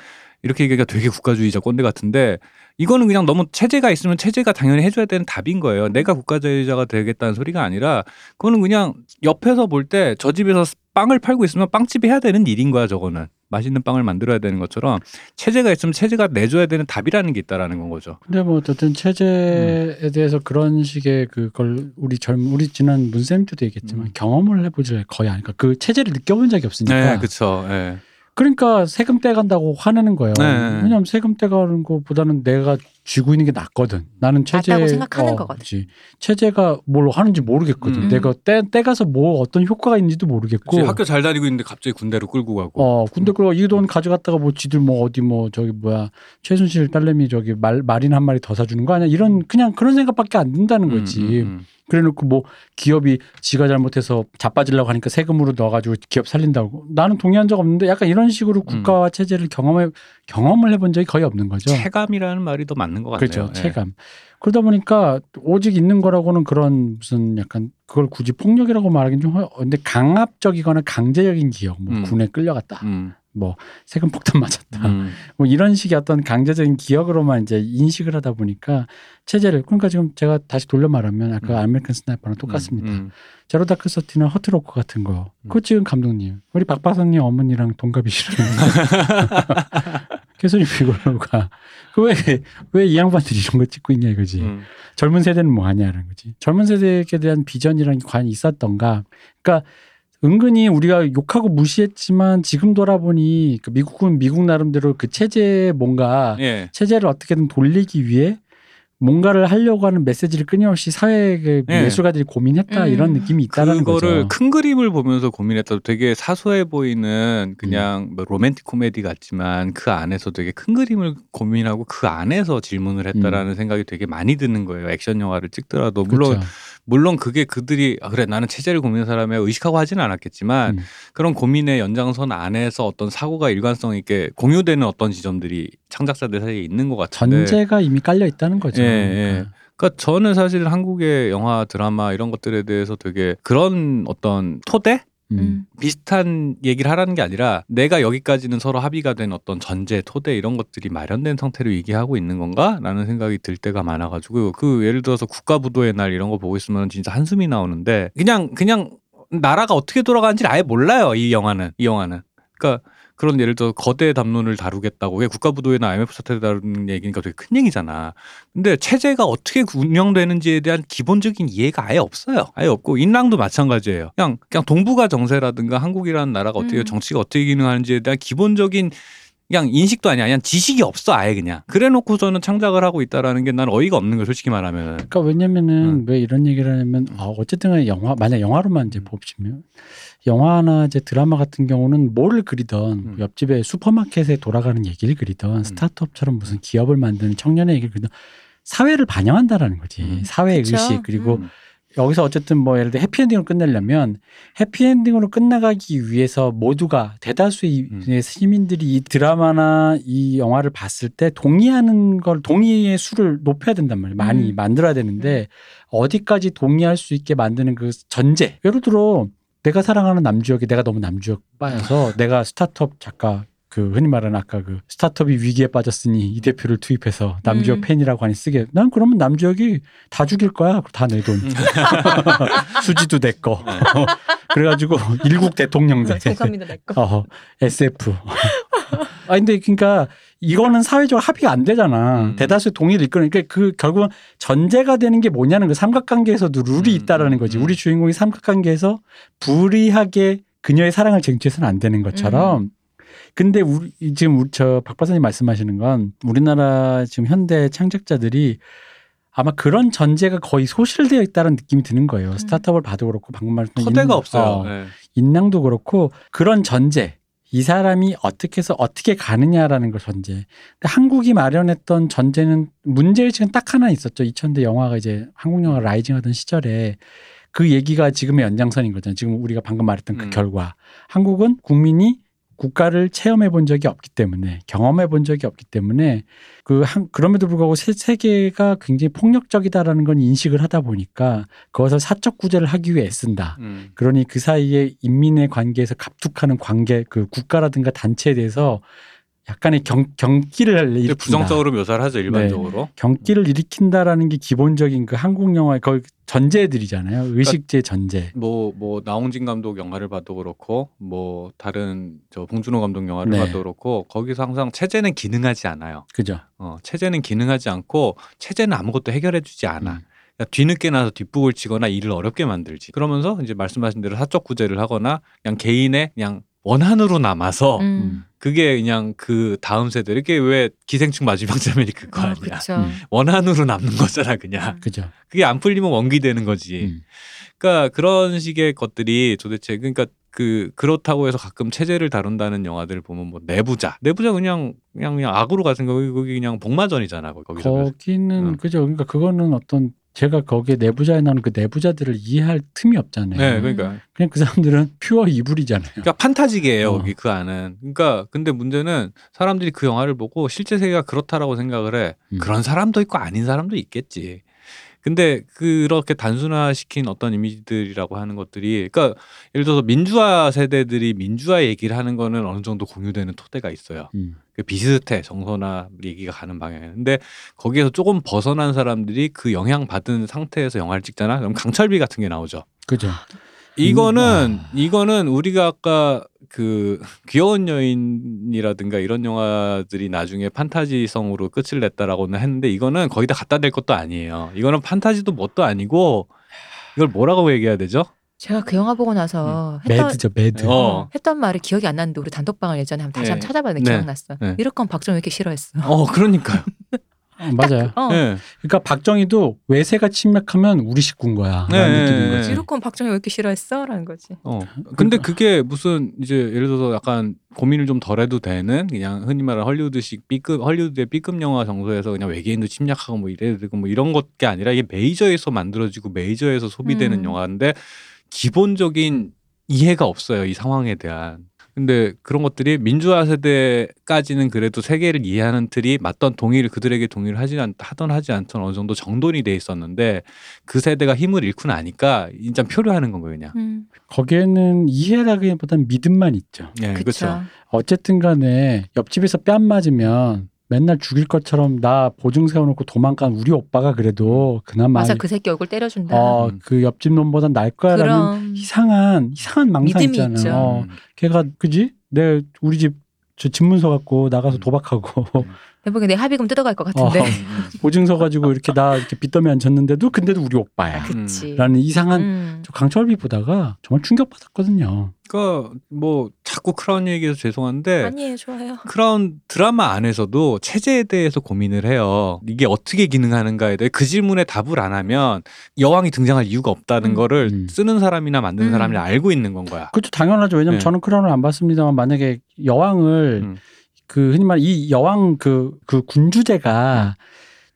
이렇게 얘기가 되게 국가주의자 꼰대 같은데 이거는 그냥 너무 체제가 있으면 체제가 당연히 해줘야 되는 답인 거예요. 내가 국가주의자가 되겠다는 소리가 아니라 그거는 그냥 옆에서 볼 때 저 집에서 빵을 팔고 있으면 빵집이 해야 되는 일인 거야 저거는 맛있는 빵을 만들어야 되는 것처럼 체제가 있으면 체제가 내줘야 되는 답이라는 게 있다라는 건 거죠. 근데 뭐 어쨌든 체제에 음. 대해서 그런 식의 그걸 우리 젊 우리 지난 문쌤 때도 얘기했지만 음. 경험을 해보지 거의 않으니까 그 체제를 느껴본 적이 없으니까 네, 그렇죠. 네. 그러니까 세금 떼간다고 화내는 거예요. 네. 왜냐하면 세금 떼가는 것보다는 내가 쥐고 있는 게 낫거든. 나는 체제 낫다고 생각하는 어, 거거든. 그치. 체제가 뭘 하는지 모르겠거든. 음. 내가 떼 떼가서 뭐 어떤 효과가 있는지도 모르겠고. 그치, 학교 잘 다니고 있는데 갑자기 군대로 끌고 가고. 어 근데 그거 이돈 가져갔다가 뭐 지들 뭐 어디 뭐 저기 뭐야 최순실 딸내미 저기 말 말인 한 마리 더 사주는 거 아니야 이런 그냥 그런 생각밖에 안 든다는 음, 거지. 음, 음. 그래놓고 뭐 기업이 지가 잘못해서 자빠지려고 하니까 세금으로 넣어가지고 기업 살린다고 나는 동의한 적 없는데 약간 이런 식으로 국가와 체제를 경험해 경험을 해본 적이 거의 없는 거죠. 체감이라는 말이 더 맞는 것 같네요. 그렇죠 예. 체감. 그러다 보니까 오직 있는 거라고는 그런 무슨 약간 그걸 굳이 폭력이라고 말하긴 좀 허- 근데 강압적이거나 강제적인 기억, 뭐 음. 군에 끌려갔다, 음, 뭐 세금 폭탄 맞았다, 음. 뭐 이런 식의 어떤 강제적인 기억으로만 이제 인식을 하다 보니까 체제를 그러니까 지금 제가 다시 돌려 말하면 아까 음. 아메리칸 스나이퍼랑 똑같습니다. 음, 제로 다크 서티나 허트로커 같은 거. 음. 그거 찍은 감독님. 우리 박박사님 어머니랑 동갑이시라는. 비글로가 그 그왜왜 이 양반들이 이런 거 찍고 있냐 이거지. 음. 젊은 세대는 뭐 하냐는 거지. 젊은 세대에 대한 비전이라는 게 과연 있었던가. 그러니까 은근히 우리가 욕하고 무시했지만 지금 돌아보니 그 미국은 미국 나름대로 그 체제에 뭔가 예. 체제를 어떻게든 돌리기 위해 뭔가를 하려고 하는 메시지를 끊임없이 사회 그 예. 예술가들이 고민했다 음. 이런 느낌이 있다라는 그거를 거죠. 큰 그림을 보면서 고민했다. 되게 사소해 보이는 그냥 뭐 로맨틱 코미디 같지만 그 안에서 되게 큰 그림을 고민하고 그 안에서 질문을 했다라는 생각이 되게 많이 드는 거예요. 액션 영화를 찍더라도 물론 그렇죠. 물론 그게 그들이 아, 그래 나는 체제를 고민하는 사람에 의식하고 하지는 않았겠지만 음. 그런 고민의 연장선 안에서 어떤 사고가 일관성 있게 공유되는 어떤 지점들이 창작자들 사이에 있는 것 같은데 전제가 이미 깔려 있다는 거죠. 예, 예. 그러니까. 그러니까 저는 사실 한국의 영화 드라마 이런 것들에 대해서 되게 그런 어떤 토대 음. 음. 비슷한 얘기를 하라는 게 아니라 내가 여기까지는 서로 합의가 된 어떤 전제, 토대 이런 것들이 마련된 상태로 얘기하고 있는 건가라는 생각이 들 때가 많아가지고 그 예를 들어서 국가부도의 날 이런 거 보고 있으면 진짜 한숨이 나오는데 그냥 그냥 나라가 어떻게 돌아가는지 를 아예 몰라요 이 영화는 이 영화는 그러니까 그런 예를 들어 거대 담론을 다루겠다고 왜 국가부도회나 IMF 사태를 다루는 얘기니까 되게 큰 얘기잖아. 근데 체제가 어떻게 운영되는지에 대한 기본적인 이해가 아예 없어요. 아예 없고 인랑도 마찬가지예요. 그냥 그냥 동북아 정세라든가 한국이라는 나라가 어떻게 음. 정치가 어떻게 기능하는지에 대한 기본적인 그냥 인식도 아니야. 그냥 지식이 없어 아예 그냥. 그래놓고서는 창작을 하고 있다라는 게 난 어이가 없는 거 솔직히 말하면. 그러니까 왜냐면은 음. 왜 이런 얘기를 하냐면 어, 어쨌든 간에 영화 만약 영화로만 이제 보시면 영화나 이제 드라마 같은 경우는 뭘 그리던 음. 옆집에 슈퍼마켓에 돌아가는 얘기를 그리던 스타트업처럼 무슨 기업을 만드는 청년의 얘기를 그리던 사회를 반영한다라는 거지 음. 사회 그쵸. 의식 그리고 음. 여기서 어쨌든 뭐 예를 들어 해피엔딩으로 끝내려면 해피엔딩으로 끝나가기 위해서 모두가 대다수의 음. 시민들이 이 드라마나 이 영화를 봤을 때 동의하는 걸 동의의 수를 높여야 된단 말이에요. 많이 음. 만들어야 되는데 어디까지 동의할 수 있게 만드는 그 전제. 예를 들어 내가 사랑하는 남주역이 내가 너무 남주역 빠여서 내가 스타트업 작가 그 흔히 말하는 아까 그 스타트업이 위기에 빠졌으니 이 대표를 투입해서 남주역 음. 팬이라고 하니 쓰게. 난 그러면 남주역이 다 죽일 거야. 다 내 돈. 수지도 내 거. 그래가지고 일국 대통령 돼 공감이도 냈고. 어, SF 아 근데 그러니까 이거는 사회적 합의가 안 되잖아. 음. 대다수 동의를 이끌으니까 그 결국은 전제가 되는 게 뭐냐는 그 삼각관계에서도 룰이 음, 있다라는 거지. 음. 우리 주인공이 삼각관계에서 불이하게 그녀의 사랑을 쟁취해서는 안 되는 것처럼 근데 우리 지금 우리 저박 박사님 말씀하시는 건 우리나라 지금 현대 창작자들이 아마 그런 전제가 거의 소실되어 있다는 느낌이 드는 거예요. 스타트업을 봐도 그렇고 방금 말했던 토대가 인- 없어요. 어, 네. 인랑도 그렇고 그런 전제 이 사람이 어떻게 해서 어떻게 가느냐라는 걸 전제. 근데 한국이 마련했던 전제는 문제의식은 딱 하나 있었죠. 2000대 영화가 이제 한국 영화 라이징 하던 시절에 그 얘기가 지금의 연장선인 거잖아요. 지금 우리가 방금 말했던 그 음. 결과. 한국은 국민이 국가를 체험해 본 적이 없기 때문에 경험해 본 적이 없기 때문에 그 한, 그럼에도 불구하고 세, 세계가 굉장히 폭력적이다라는 건 인식을 하다 보니까 그것을 사적 구제를 하기 위해 애쓴다. 음. 그러니 그 사이에 인민의 관계에서 갑툭하는 관계 그 국가라든가 단체에 대해서 약간의 경, 경기를 일으킨다. 부정적으로 묘사를 하죠 일반적으로. 경기를 일으킨다라는 게 기본적인 그 한국 영화의 거의 전제들이잖아요. 의식제 전제. 뭐, 뭐, 나홍진 감독 영화를 봐도 그렇고, 뭐, 다른, 저, 봉준호 감독 영화를 네. 봐도 그렇고, 거기서 항상 체제는 기능하지 않아요. 그죠? 어, 체제는 기능하지 않고, 체제는 아무것도 해결해 주지 않아. 음. 그러니까 뒤늦게 나서 뒷북을 치거나 일을 어렵게 만들지. 그러면서 이제 말씀하신 대로 사적 구제를 하거나, 그냥 개인의 그냥 원한으로 남아서, 음. 그게 그냥 그 다음 세대, 이렇게 왜 기생충 마지막 장면이 그거 아, 아니야. 그렇죠. 음. 원한으로 남는 거잖아, 그냥. 그죠? 그게 안 풀리면 원기 되는 거지. 음. 그러니까 그런 식의 것들이 도대체 그러니까 그 그렇다고 해서 가끔 체제를 다룬다는 영화들을 보면 뭐 내부자, 내부자 그냥 그냥 그냥 악으로 가는 거 거기 그냥 복마전이잖아 거기- 거기서. 거기는 음. 그죠? 그러니까 그거는 어떤 제가 거기에 내부자에 나오는 그 내부자들을 이해할 틈이 없잖아요. 네, 그러니까 그냥 그 사람들은 퓨어 이불이잖아요. 그러니까 판타지계예요 어. 거기 그 안은. 그러니까 근데 문제는 사람들이 그 영화를 보고 실제 세계가 그렇다라고 생각을 해. 음. 그런 사람도 있고 아닌 사람도 있겠지. 근데 그렇게 단순화시킨 어떤 이미지들이라고 하는 것들이 그러니까 예를 들어서 민주화 세대들이 민주화 얘기를 하는 거는 어느 정도 공유되는 토대가 있어요. 음. 그 비슷해 정서나 얘기가 가는 방향에. 근데 거기에서 조금 벗어난 사람들이 그 영향 받은 상태에서 영화를 찍잖아. 그럼 강철비 같은 게 나오죠. 그죠? 이거는 아. 이거는 우리가 아까 그 귀여운 여인이라든가 이런 영화들이 나중에 판타지성으로 끝을 냈다라고는 했는데 이거는 거기다 갖다 댈 것도 아니에요. 이거는 판타지도 뭣도 아니고 이걸 뭐라고 얘기해야 되죠? 제가 그 영화 보고 나서 했던, mad죠, mad. 어. 어, 했던 말이 기억이 안 나는데 우리 단톡방을 예전에 한번 다시 네. 한번 찾아봤는데 네. 기억났어. 네. 이럴 건 박정희 왜 이렇게 싫어했어? 어, 그러니까요. 어, 맞아요. 어. 네. 그러니까 박정희도 외세가 침략하면 우리 식구인 거야. 네, 라는 네, 느낌인 네. 거지. 이럴 건 박정희 왜 이렇게 싫어했어? 라는 거지. 어. 근데 그게 무슨 이제 예를 들어서 약간 고민을 좀 덜 해도 되는 그냥 흔히 말하는 헐리우드식 B급 헐리우드의 B급 영화 정서에서 그냥 외계인도 침략하고 뭐 이래 되고 뭐 이런 것게 아니라 이게 메이저에서 만들어지고 메이저에서 소비되는 음. 영화인데 기본적인 이해가 없어요 이 상황에 대한 근데 그런 것들이 민주화 세대까지는 그래도 세계를 이해하는 틀이 맞던 동의를 그들에게 동의를 하지 않 하던 하지 않던 어느 정도 정돈이 돼 있었는데 그 세대가 힘을 잃고 나니까 진짜 표류하는 건 거예요 그냥. 음, 거기에는 이해라기보다는 믿음만 있죠. 예, 그쵸. 그렇죠. 어쨌든 간에 옆집에서 뺨 맞으면 맨날 죽일 것처럼 나 보증 세워놓고 도망간 우리 오빠가 그래도 그나마 맞아 그 새끼 얼굴 때려준다. 어, 음. 그 옆집 놈보단 날 거야라는 이상한 이상한 망상 믿음이 있잖아요. 있죠. 어, 음. 걔가 그지? 내 우리 집 저 집문서 갖고 나가서 음. 도박하고 대부분 내 합의금 뜯어갈 것 어, 같은데. 보증서 가지고 이렇게 나 이렇게 빚더미 안 쳤는데도 근데도 우리 오빠야. 그치. 라는 이상한 음. 저 강철비 보다가 정말 충격받았거든요. 그러니까 뭐 자꾸 크라운 얘기해서 죄송한데 아니에요 좋아요. 크라운 드라마 안에서도 체제에 대해서 고민을 해요. 이게 어떻게 기능하는가에 대해 그 질문에 답을 안 하면 여왕이 등장할 이유가 없다는 음. 거를 음. 쓰는 사람이나 만드는 음. 사람이 알고 있는 건 거야. 그것도 당연하죠. 왜냐면 네. 저는 크라운을 안 봤습니다만 만약에 여왕을 음. 그 흔히 말이 여왕 그 그 군주제가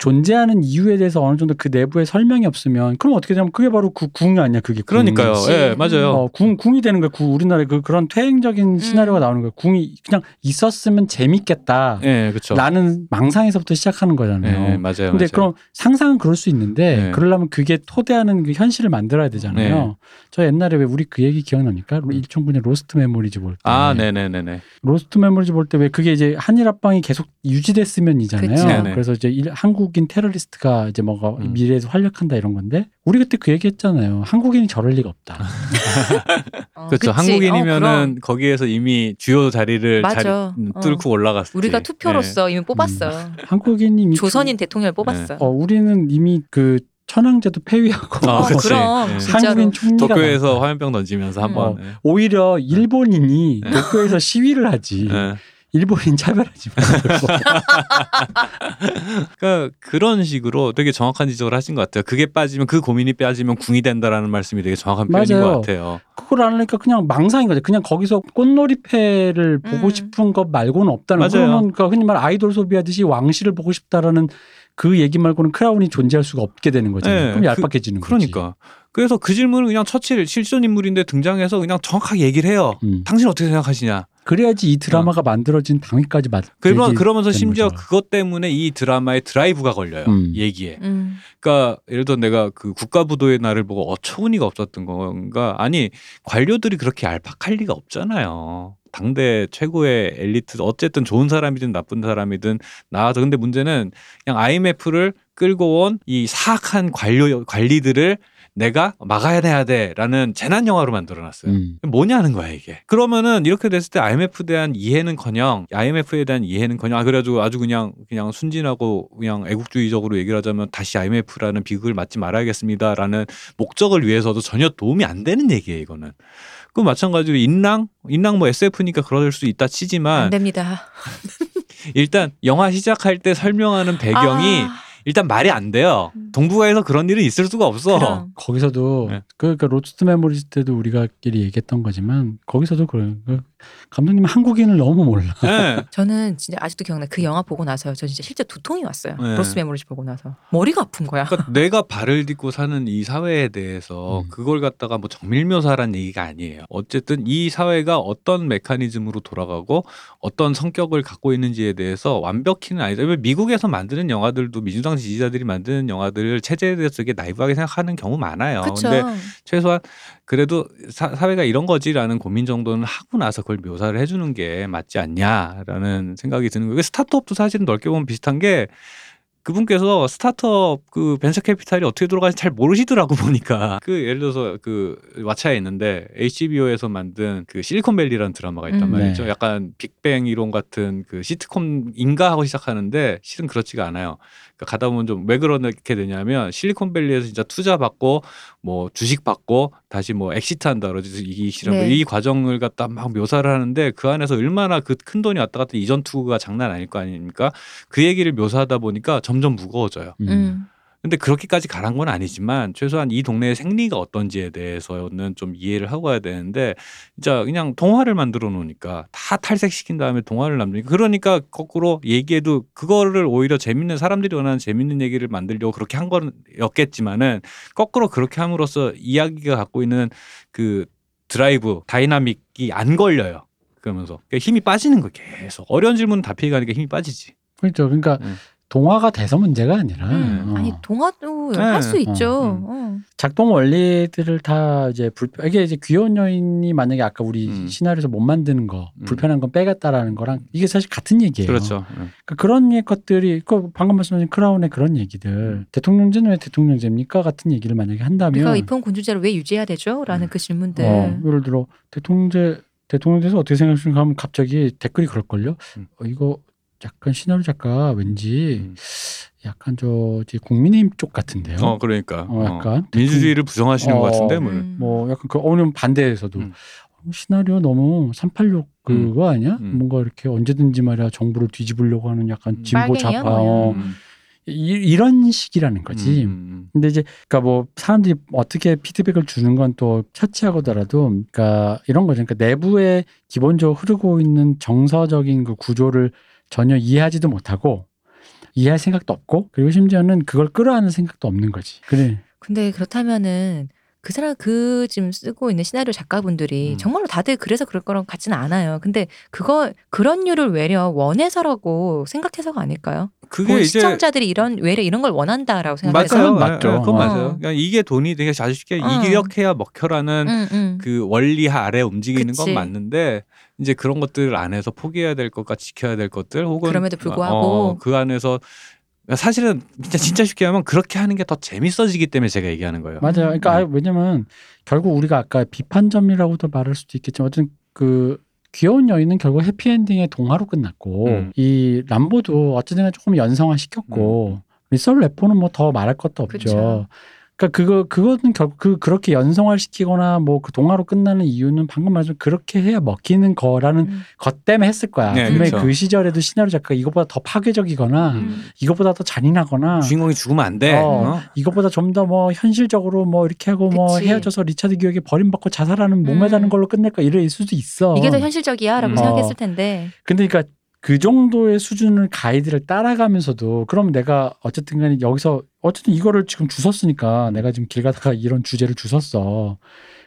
존재하는 이유에 대해서 어느 정도 그 내부에 설명이 없으면 그럼 어떻게 되냐면 그게 바로 그궁 아니야 그게 궁. 그러니까요. 그치. 예, 맞아요. 어, 궁 궁이 되는 거야. 구 우리나라에 그 그런 퇴행적인 시나리오가 나오는 거야. 궁이 그냥 있었으면 재밌겠다. 예, 그렇죠. 라는 망상에서부터 시작하는 거잖아요. 예, 맞아요. 근데 맞아요. 그럼 상상은 그럴 수 있는데 네. 그러려면 그게 토대하는 그 현실을 만들어야 되잖아요. 네. 저 옛날에 왜 우리 그 얘기 기억납니까? 일종군의 로스트 메모리즈 볼 때. 아, 네, 네, 네, 네. 로스트 메모리즈 볼 때 왜 그게 이제 한일 합방이 계속 유지됐으면이잖아요. 그쵸. 그래서 이제 일- 한국 인 테러리스트가 이제 뭐가 음. 미래에서 활약한다 이런 건데 우리 그때 그 얘기했잖아요. 한국인이 저럴 리가 없다. 어, 그렇죠. 어, 한국인이면은 그럼. 거기에서 이미 주요 자리를 맞아. 자리, 음, 어. 뚫고 올라갔지. 우리가 투표로서 이미 뽑았어. 한국인이 이미 조선인 대통령을 뽑았어. 어, 우리는 이미 그 천황제도 폐위하고 아, 어. 그럼 예. 진짜로. 한국인 총리가 도쿄에서. 화염병 던지면서 한번. 예. 오히려 일본인이 네. 도쿄에서 시위를 하지. 예. 일본인 차별하지 말고. 그러니까 그런 식으로 되게 정확한 지적을 하신 것 같아요. 그게 빠지면 그 고민이 빠지면 궁이 된다라는 말씀이 되게 정확한 표현인 맞아요. 것 같아요. 그걸 안 하니까 그냥 망상인 거죠. 그냥 거기서 꽃놀이패를 보고 음. 싶은 것 말고는 없다는 맞아요. 그러면 그 흔히 말 아이돌 소비하듯이 왕실을 보고 싶다라는 그 얘기 말고는 크라운이 존재할 수가 없게 되는 거잖아요. 네, 그럼 얄팍해지는 거지. 그러니까. 그래서 그 질문을 그냥 처칠 실존 인물인데 등장해서 그냥 정확하게 얘기를 해요. 음. 당신 어떻게 생각하시냐? 그래야지 이 드라마가 만들어진 당위까지 맞. 그러면 그러면서 심지어 거죠. 그것 때문에 이 드라마의 드라이브가 걸려요. 음. 얘기에. 음. 그러니까 예를 들어 내가 그 국가부도의 날을 보고 어처구니가 없었던 건가? 아니 관료들이 그렇게 얄팍할 리가 없잖아요. 당대 최고의 엘리트 어쨌든 좋은 사람이든 나쁜 사람이든 나와서 근데 문제는 그냥 IMF를 끌고 온 이 사악한 관료 관리들을 내가 막아야 돼라는 재난 영화로 만들어놨어요. 음. 뭐냐는 거야 이게. 그러면은 이렇게 됐을 때 IMF에 대한 이해는커녕 IMF에 대한 이해는커녕 아 그래가지고 아주 그냥 그냥 순진하고 그냥 애국주의적으로 얘기를 하자면 다시 IMF라는 비극을 맞지 말아야겠습니다라는 목적을 위해서도 전혀 도움이 안 되는 얘기예요 이거는. 그 마찬가지로 인랑 인랑 뭐 SF니까 그럴 수 있다 치지만 안 됩니다. 일단 영화 시작할 때 설명하는 배경이 아, 일단 말이 안 돼요. 음. 동북아에서 그런 일은 있을 수가 없어. 그럼. 거기서도 네. 그 그러니까 로스트 메모리즈 때도 우리가끼리 얘기했던 거지만 거기서도 그래요. 그 감독님 한국인을 너무 몰라. 네. 저는 진짜 아직도 기억나. 그 영화 보고 나서요. 저 진짜 실제 두통이 왔어요. 네. 로스트 메모리즈 보고 나서 머리가 아픈 거야. 그러니까 내가 발을 딛고 사는 이 사회에 대해서 음. 그걸 갖다가 뭐 정밀묘사란 얘기가 아니에요. 어쨌든 이 사회가 어떤 메커니즘으로 돌아가고 어떤 성격을 갖고 있는지에 대해서 완벽히는 아니다. 왜 미국에서 만드는 영화들도 민주당 지지자들이 만드는 영화들을 체제에 대해서 되게 나이브하게 생각하는 경우 많아요. 그쵸. 근데 최소한 그래도 사, 사회가 이런 거지라는 고민 정도는 하고 나서 그걸 묘사를 해주는 게 맞지 않냐라는 생각이 드는 거예요. 스타트업도 사실은 넓게 보면 비슷한 게 그분께서 스타트업 그 벤처 캐피탈이 어떻게 돌아가는지 잘 모르시더라고 보니까 그 예를 들어서 그 왓챠에 있는데 HBO에서 만든 그 실리콘밸리라는 드라마가 있단 음. 말이죠. 네. 약간 빅뱅 이론 같은 그 시트콤 인가 하고 시작하는데 실은 그렇지가 않아요. 그러니까 가다 보면 좀 왜 그렇게 되냐면 실리콘밸리에서 진짜 투자 받고 뭐 주식 받고 다시 뭐 엑시트한다 그러지 이기 싫은 네. 이 과정을 갖다 막 묘사를 하는데 그 안에서 얼마나 그 큰 돈이 왔다 갔다 이전 투구가 장난 아닐 거 아닙니까? 그 얘기를 묘사하다 보니까 점점 무거워져요. 음. 음. 근데 그렇게까지 가란 건 아니지만 최소한 이 동네의 생리가 어떤지에 대해서는 좀 이해를 하고 가야 되는데 진짜 그냥 동화를 만들어 놓으니까 다 탈색시킨 다음에 동화를 남기니까 그러니까 거꾸로 얘기해도 그거를 오히려 재밌는 사람들이 원하는 재밌는 얘기를 만들려고 그렇게 한 거였겠지만은 거꾸로 그렇게 함으로써 이야기가 갖고 있는 그 drive dynamic이 안 걸려요. 그러면서 그러니까 힘이 빠지는 거 계속 어려운 질문 다 피해가니까 힘이 빠지지. 그렇죠. 그러니까 음. 동화가 돼서 문제가 아니라 음. 어. 아니 동화도 네. 할수 있죠. 음. 어. 작동 원리들을 다 이제 불편 이게 이제 귀여운 여인이 만약에 아까 우리 음. 시나리오에서 못 만드는 거 음. 불편한 건 빼겠다라는 거랑 이게 사실 같은 얘기예요. 그렇죠. 예. 그러니까 그런 예- 것들이 그 방금 말씀하신 크라운의 그런 얘기들 음. 대통령제는 왜 대통령제입니까 같은 얘기를 만약에 한다면 우리가 입헌 군주제를 왜 유지해야 되죠? 라는 그 질문들. 어, 예를 들어 대통령제 대통령제에서 어떻게 생각하시는가 하면 갑자기 댓글이 그럴걸요. 음. 어, 이거 약간 시나리오 작가 왠지 음. 약간 저 이제 국민의힘 쪽 같은데요. 어 그러니까 어, 약간 민주주의를 부정하시는 어. 것 같은데 뭐. 음. 뭐 약간 그 어느 반대에서도 음. 어, 시나리오 너무 386 그거 아니야? 음. 뭔가 이렇게 언제든지 말이야 정부를 뒤집으려고 하는 약간 음, 진보 좌파. 어, 음. 이, 이런 식이라는 거지. 음. 근데 이제 그러니까 뭐 사람들이 어떻게 피드백을 주는 건 또 차치하고더라도 그러니까 이런 거죠. 그러니까 내부에 기본적으로 흐르고 있는 정서적인 그 구조를 전혀 이해하지도 못하고 이해할 생각도 없고 그리고 심지어는 그걸 끌어안을 생각도 없는 거지. 그래. 근데 그렇다면은 그 사람 그 지금 쓰고 있는 시나리오 작가분들이 음. 정말로 다들 그래서 그럴 거라고 같지는 않아요. 근데 그거 그런 류를 외려 원해서라고 생각해서가 아닐까요? 그게 본 이제 시청자들이 이런 외려 이런 걸 원한다라고 생각해서. 맞아요. 맞죠. 예, 예, 그건 어. 맞아요. 그러니까 이게 돈이 되게 아주 쉽게 어. 이기력해야 먹혀라는 응, 응. 그 원리 아래 움직이는 그치. 건 맞는데 이제 그런 것들 안에서 포기해야 될 것과 지켜야 될 것들 혹은 그럼에도 불구하고. 어, 그 안에서 사실은 진짜 진짜 쉽게 하면 그렇게 하는 게 더 재밌어지기 때문에 제가 얘기하는 거예요. 맞아요. 그러니까 네. 왜냐면 결국 우리가 아까 비판점이라고도 말할 수도 있겠지만 어쨌든 그 귀여운 여인은 결국 해피엔딩의 동화로 끝났고 음. 이 람보도 어쨌든 조금 연성화 시켰고 리썰웨폰은 뭐 더 말할 것도 없죠. 그쵸. 그러니까 그거 그거는 결국 그 그렇게 연성화 시키거나 뭐 그 동화로 끝나는 이유는 방금 말씀 그렇게 해야 먹히는 거라는 음. 것 때문에 했을 거야. 네, 분명히 그쵸. 그 시절에도 시나리오 작가가 이것보다 더 파괴적이거나 음. 이것보다 더 잔인하거나 주인공이 죽으면 안 돼. 어. 어? 이것보다 좀 더 뭐 현실적으로 뭐 이렇게 하고 뭐 그치. 헤어져서 리차드 기어에게 버림받고 자살하는 목매다는 음. 걸로 끝낼까 이럴 수도 있어. 이게 더 현실적이야라고 음. 생각했을 어. 텐데. 근데 그러니까 그 정도의 수준을 가이드를 따라가면서도 그럼 내가 어쨌든 간에 여기서 어쨌든 이거를 지금 주웠으니까 내가 지금 길 가다가 이런 주제를 주웠어.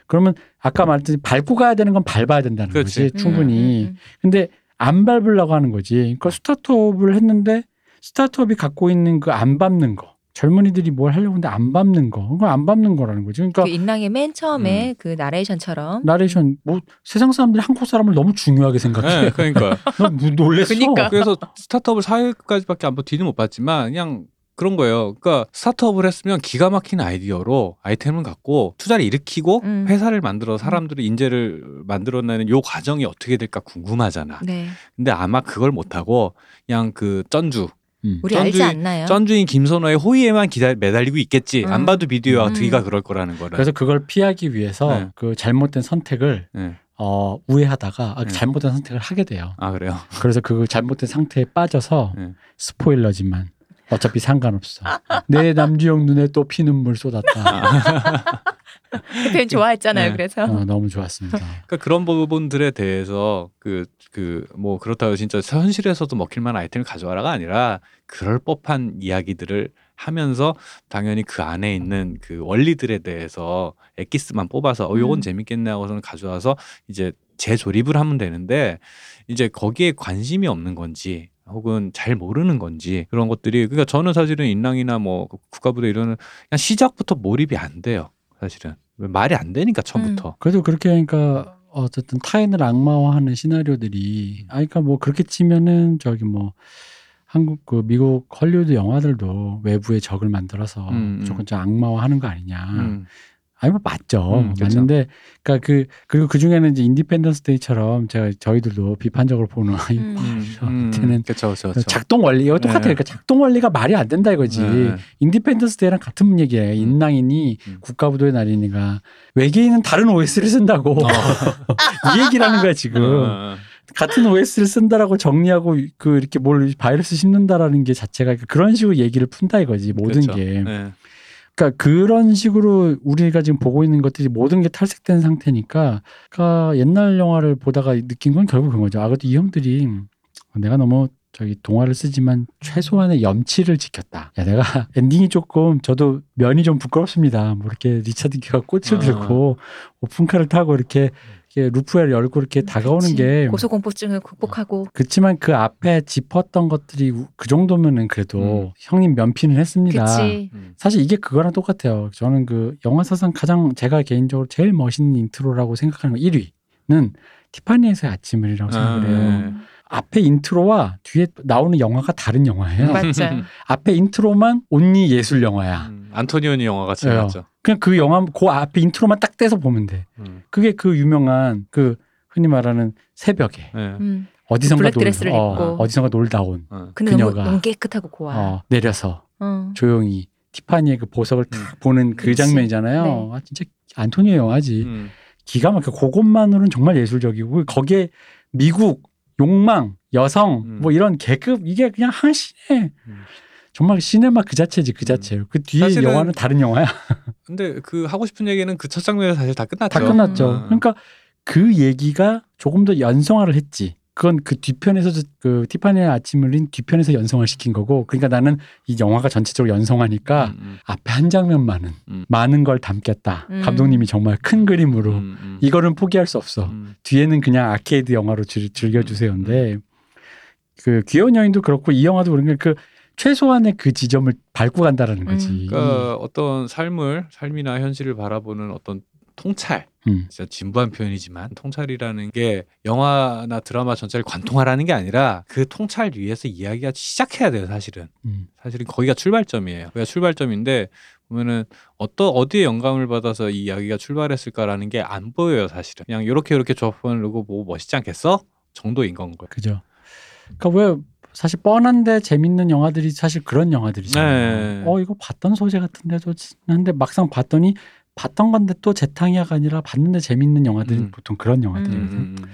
그러면 아까 말했듯이 밟고 가야 되는 건 밟아야 된다는 그렇지. 거지 충분히. 음, 음, 근데 안 밟으려고 하는 거지. 그러니까 스타트업을 했는데 스타트업이 갖고 있는 그 안 밟는 거. 젊은이들이 뭘 하려고 하는데 안 밟는 거. 그거 안 밟는 거라는 거지. 음. 그러니까 그 인랑의 맨 처음에 음. 그 나레이션처럼 나레이션 뭐 세상 사람들이 한국 사람을 너무 중요하게 생각해. 네, 그러니까 나 놀랬어. 그러니까. 그래서 스타트업을 4일까지밖에 안 뒤는 못 봤지만 그냥 그런 거예요. 그러니까 스타트업을 했으면 기가 막힌 아이디어로 아이템을 갖고 투자를 일으키고 음. 회사를 만들어 사람들의 인재를 만들어내는 요 과정이 어떻게 될까 궁금하잖아. 네. 근데 아마 그걸 못 하고 그냥 그 쩐주 음. 우리 알지 쩐주인- 않나요? 쩐주인 김선호의 호의에만 기다 매달리고 있겠지. 음. 안 봐도 비디오와 음. 드기가 그럴 거라는 거를. 그래서 그걸 피하기 위해서 네. 그 잘못된 선택을 네. 어, 우회하다가 아, 네. 잘못된 선택을 하게 돼요. 아 그래요. 그래서 그 잘못된 상태에 빠져서 네. 스포일러지만 어차피 상관없어. 내 남주영 눈에 또 피눈물 쏟았다. 그 표현 좋아했잖아요. 네. 그래서 어, 너무 좋았습니다. 그러니까 그런 부분들에 대해서 그 그 뭐 그렇다고 진짜 현실에서도 먹힐 만한 아이템을 가져와라가 아니라 그럴 법한 이야기들을 하면서 당연히 그 안에 있는 그 원리들에 대해서 엑기스만 뽑아서 어 요건 음. 재밌겠네 하고서는 가져와서 이제 재조립을 하면 되는데 이제 거기에 관심이 없는 건지 혹은 잘 모르는 건지 그런 것들이 그러니까 저는 사실은 인랑이나 뭐 국가부대 이런 그냥 시작부터 몰입이 안 돼요 사실은 말이 안 되니까 처음부터 그래도 그렇게 하니까 어쨌든 타인을 악마화하는 시나리오들이 아 그러니까 뭐 그렇게 치면은 저기 뭐 한국 그 미국 헐리우드 영화들도 외부의 적을 만들어서 음, 음. 좀 악마화하는 거 아니냐. 음. 아니 뭐 맞죠. 음, 그쵸. 맞는데 그러니까 그 그리고 그 중에는 이제 인디펜던스 데이처럼 제가 저희들도 비판적으로 보는 아이 음. 저한테는 그렇죠, 그렇죠. 작동 원리 이거 똑같아요. 네. 그러니까 작동 원리가 말이 안 된다 이거지. 네. 인디펜던스 데이랑 같은 얘기예요. 인랑이니 음. 국가부도의 날이니가 외계인은 다른 OS를 쓴다고 어. 이 얘기라는 거야 지금. 어, 같은 OS를 쓴다라고 정리하고 그 이렇게 뭘 바이러스 심는다라는 게 자체가 그런 식으로 얘기를 푼다 이거지 모든 그렇죠. 게. 네. 그러니까 그런 식으로 우리가 지금 보고 있는 것들이 모든 게 탈색된 상태니까 그러니까 옛날 영화를 보다가 느낀 건 결국 그런 거죠. 아, 그래도 이 형들이 내가 너무 저기 동화를 쓰지만 최소한의 염치를 지켰다. 야, 내가 엔딩이 조금 저도 면이 좀 부끄럽습니다. 뭐 이렇게 리차드 기어가 꽃을 아. 들고 오픈카를 타고 이렇게 이렇게 roof를 열고 이렇게 다가오는 그치. 게 고소공포증을 극복하고 그렇지만 그 앞에 짚었던 것들이 그 정도면은 그래도 음. 형님 면피는 했습니다. 그치 음. 사실 이게 그거랑 똑같아요. 저는 그 영화 사상 가장 제가 개인적으로 제일 멋있는 인트로라고 생각하는 거 1위는 티파니에서의 아침을이라고 생각을 해요. 네. 음, 앞에 인트로와 뒤에 나오는 영화가 다른 영화예요. 맞아 앞에 인트로만 only 예술 영화야. 음, 안토니오니 영화 같이 네. 나왔죠. 그냥 그 영화 그 앞에 인트로만 딱 떼서 보면 돼. 음. 그게 그 유명한 그 흔히 말하는 새벽에 네. 음. 어디선가 블랙 놀, 드레스를 어, 입고. 어디선가 놀다 온 어. 근데 너무, 그녀가- 너무 깨끗하고 고와 어, 내려서 어. 조용히 티파니의 그 보석을 탁 음. 보는 그 그치. 장면이잖아요. 네. 아, 진짜 안토니오니 영화지. 음. 기가 막혀. 그것만으로는 정말 예술적이고 거기에 미국 욕망, 여성 음. 뭐 이런 계급 이게 그냥 한 신에. 음. 정말 시네마 그 자체지 그 자체예요. 그 뒤에 영화는 다른 영화야. 근데 그 하고 싶은 얘기는 그 첫 장면에서 사실 다 끝났죠. 다 끝났죠. 음. 그러니까 그 얘기가 조금 더 연성화를 했지. 그건 그 뒤편에서 그 티파니의 아침을인 뒤편에서 연성화 시킨 거고. 그러니까 나는 이 영화가 전체적으로 연성하니까 음, 음. 앞에 한 장면만은 음. 많은 걸 담겠다. 음. 감독님이 정말 큰 그림으로 음, 음. 이거는 포기할 수 없어. 음. 뒤에는 그냥 아케이드 영화로 즐, 즐겨주세요인데 그 귀여운 여인도 그렇고 이 영화도 그런 게그 최소한의 그 지점을 밟고 간다라는 거지. 음. 그러니까 어떤 삶을 삶이나 현실을 바라보는 어떤 통찰 음. 진짜 진부한 표현이지만 통찰이라는 게 영화나 드라마 전체를 관통하라는 게 아니라 그 통찰 위에서 이야기가 시작해야 돼요 사실은 음. 사실은 거기가 출발점이에요 거기가 출발점인데 보면은 어떤 어디에 영감을 받아서 이 이야기가 출발했을까라는 게 안 보여요 사실은 그냥 이렇게 이렇게 조합을 놓고 뭐 멋있지 않겠어 정도인 건 거예요 그죠. 그러니까 왜 사실 뻔한데 재밌는 영화들이 사실 그런 영화들이잖아요. 네. 어 이거 봤던 소재 같은데도 한데 막상 봤더니 봤던 건데 또 재탕이야가 아니라 봤는데 재밌는 영화들이 음. 보통 그런 음, 영화들이거든. 음, 음.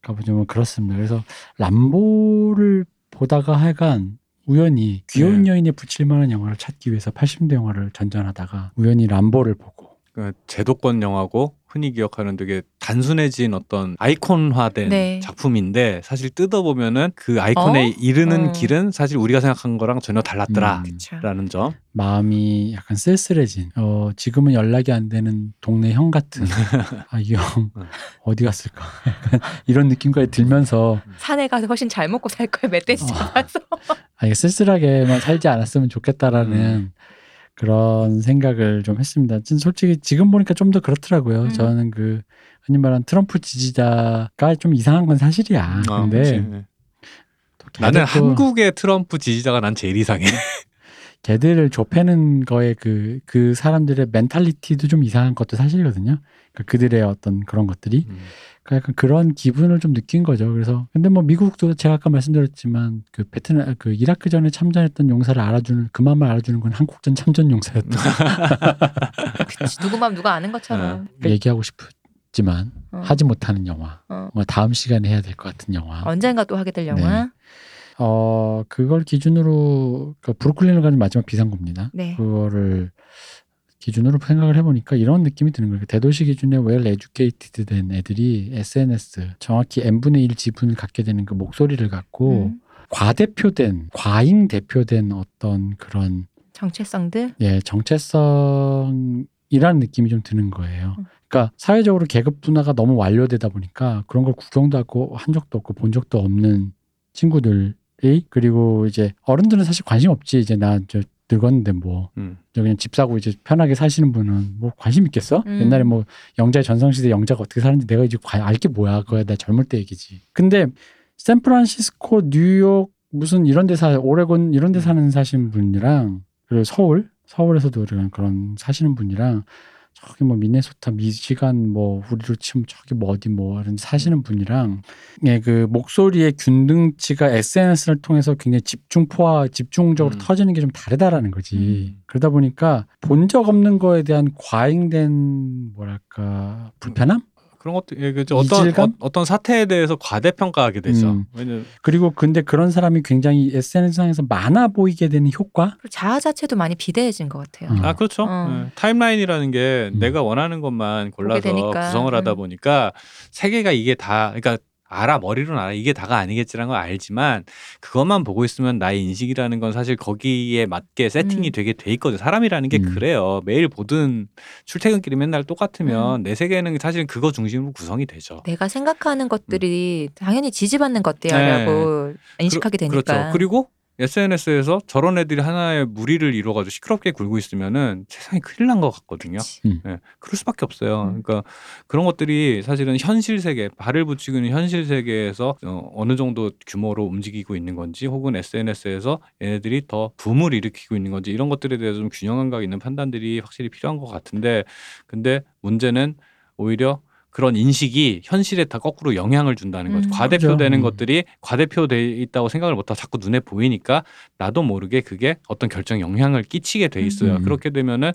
그러니까 보자면 그렇습니다. 그래서 람보를 보다가 하여간 우연히 귀여운 네. 여인에 붙일 만한 영화를 찾기 위해서 80대 영화를 전전하다가 우연히 람보를 보고 그 제도권 영화고 흔히 기억하는 되게 단순해진 어떤 아이콘화된 네. 작품인데 사실 뜯어보면은 그 아이콘에 어? 이르는 어. 길은 사실 우리가 생각한 거랑 전혀 달랐더라. 음. 라는 점. 마음이 약간 쓸쓸해진 어 지금은 연락이 안 되는 동네 형 같은 아 이형 음. 어디 갔을까 이런 느낌까지 들면서 산에 가서 훨씬 잘 먹고 살 거야 멧돼지 어. 잡아서 아 이게 쓸쓸하게만 살지 않았으면 좋겠다라는 음. 그런 생각을 좀 했습니다. 진 솔직히 지금 보니까 좀 더 그렇더라고요. 음. 저는 그 흔히 말하는 트럼프 지지자가 좀 이상한 건 사실이야. 아, 근데 그치. 또 나는 한국의 트럼프 지지자가 난 제일 이상해. 걔들을 좁혀는 거에 그, 그 사람들의 멘탈리티도 좀 이상한 것도 사실이거든요. 그러니까 그들의 어떤 그런 것들이. 음. 그러니까 약간 그런 기분을 좀 느낀 거죠. 그래서 근데 뭐 미국도 제가 아까 말씀드렸지만 그 베트남 그 이라크 전에 참전했던 용사를 알아주는 그 마음을 알아주는 건 한국전 참전 용사였다. 그치, 누구 맘 누가 아는 것처럼 얘기하고 싶지만 어. 하지 못하는 영화. 어. 뭐 다음 시간에 해야 될 것 같은 영화. 언젠가 또 하게 될 영화 어 그걸 기준으로 그 브루클린을 가는 마지막 비상구입니다. 네. 그거를 기준으로 생각을 해보니까 이런 느낌이 드는 거예요. 대도시 기준에 well educated 된 애들이 SNS 정확히 n분의 1 지분을 갖게 되는 그 목소리를 갖고 음. 과대표된 과잉 대표된 어떤 그런 정체성들 예 정체성이라는 느낌이 좀 드는 거예요. 음. 그러니까 사회적으로 계급 분화가 너무 완료되다 보니까 그런 걸 구경도 하고 한 적도 없고 본 적도 없는 친구들이 그리고 이제 어른들은 사실 관심 없지 이제 나 저 늙었는데 뭐 음. 저 그냥 집 사고 이제 편하게 사시는 분은 뭐 관심 있겠어? 음. 옛날에 뭐 영자의 전성시대 영자가 어떻게 살았는지 내가 이제 알게 뭐야 그거야 나 젊을 때 얘기지. 근데 샌프란시스코, 뉴욕 무슨 이런 데 사, 오레곤 이런 데 사는 사시는 분이랑 그리고 서울, 서울에서도 그런 그런 사시는 분이랑 저기 뭐 미네소타, 미시간 뭐 우리로 치면 저기 뭐 어디 뭐 이런 데 사시는 분이랑 예, 그 목소리의 균등치가 SNS를 통해서 굉장히 집중 포화, 집중적으로 음. 터지는 게 좀 다르다라는 거지. 음. 그러다 보니까 본 적 없는 거에 대한 과잉된 뭐랄까 불편함? 그런 것도 예, 그죠. 어떤 이질감? 어, 어떤 사태에 대해서 과대평가하게 되죠. 음. 왜냐면 그리고 근데 그런 사람이 굉장히 SNS상에서 많아 보이게 되는 효과? 자아 자체도 많이 비대해진 것 같아요. 음. 아 그렇죠. 어. 예. 타임라인이라는 게 음. 내가 원하는 것만 골라서. 구성을 하다 음. 보니까 세계가 이게 다 그러니까 알아 머리로는 알아 이게 다가 아니겠지라는 걸 알지만 그것만 보고 있으면 나의 인식이라는 건 사실 거기에 맞게 세팅이 음. 되게 돼 있거든 사람이라는 게 음. 그래요 매일 보든 출퇴근길이 맨날 똑같으면 내 세계는 사실 그거 중심으로 구성이 되죠 내가 생각하는 것들이 당연히 지지받는 것들이라고 인식하게 되니까. 음. 그렇죠 그리고 SNS에서 저런 애들이 하나의 무리를 이뤄가지고 시끄럽게 굴고 있으면은 세상이 큰일 난 것 같거든요. 음. 예, 그럴 수밖에 없어요. 음. 그러니까 그런 것들이 사실은 현실 세계, 발을 붙이고 있는 현실 세계에서 어, 어느 정도 규모로 움직이고 있는 건지, 혹은 SNS에서 얘네들이 더 붐을 일으키고 있는 건지 이런 것들에 대해서 좀 균형 감각 있는 판단들이 확실히 필요한 것 같은데, 근데 문제는 오히려 그런 인식이 현실에 다 거꾸로 영향을 준다는 거죠. 음. 과대표되는 그렇죠. 것들이 과대표돼 있다고 생각을 못하고 자꾸 눈에 보이니까 나도 모르게 그게 어떤 결정 영향을 끼치게 돼 있어요. 음. 그렇게 되면은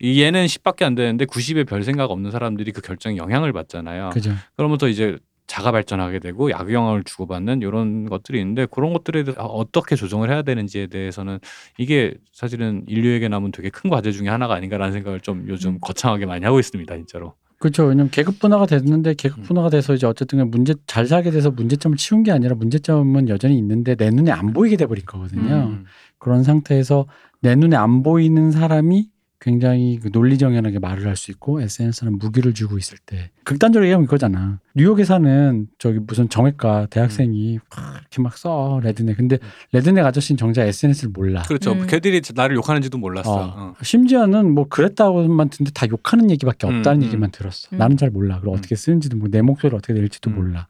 이 얘는 10밖에 안 되는데 90에 별 생각 없는 사람들이 그 결정에 영향을 받잖아요. 그죠. 그러면서 이제 자가 발전하게 되고 약영향을 주고받는 이런 것들이 있는데 그런 것들에 대해서 어떻게 조정을 해야 되는지에 대해서는 이게 사실은 인류에게 남은 되게 큰 과제 중에 하나가 아닌가라는 생각을 좀 요즘 음. 거창하게 많이 하고 있습니다, 진짜로. 그렇죠. 왜냐면 계급 분화가 됐는데 계급 음. 분화가 돼서 이제 어쨌든 문제 잘 살게 돼서 문제점을 치운 게 아니라 문제점은 여전히 있는데 내 눈에 안 보이게 돼 버린 거거든요. 음. 그런 상태에서 내 눈에 안 보이는 사람이 굉장히 그 논리정연하게 말을 할 수 있고 SNS는 무기를 쥐고 있을 때 극단적으로 얘기하면 이거잖아. 뉴욕에 사는 저기 무슨 정외과 대학생이 막 이렇게 막 써 레드넥. 근데 레드넥 아저씨는 정작 SNS를 몰라. 그렇죠. 음. 걔들이 나를 욕하는지도 몰랐어. 어. 어. 심지어는 뭐 그랬다고만 듣는데 다 욕하는 얘기밖에 없다는 음, 음. 얘기만 들었어. 음. 나는 잘 몰라. 그리고 음. 어떻게 쓰는지도 뭐내 목소리를 어떻게 낼지도 음. 몰라.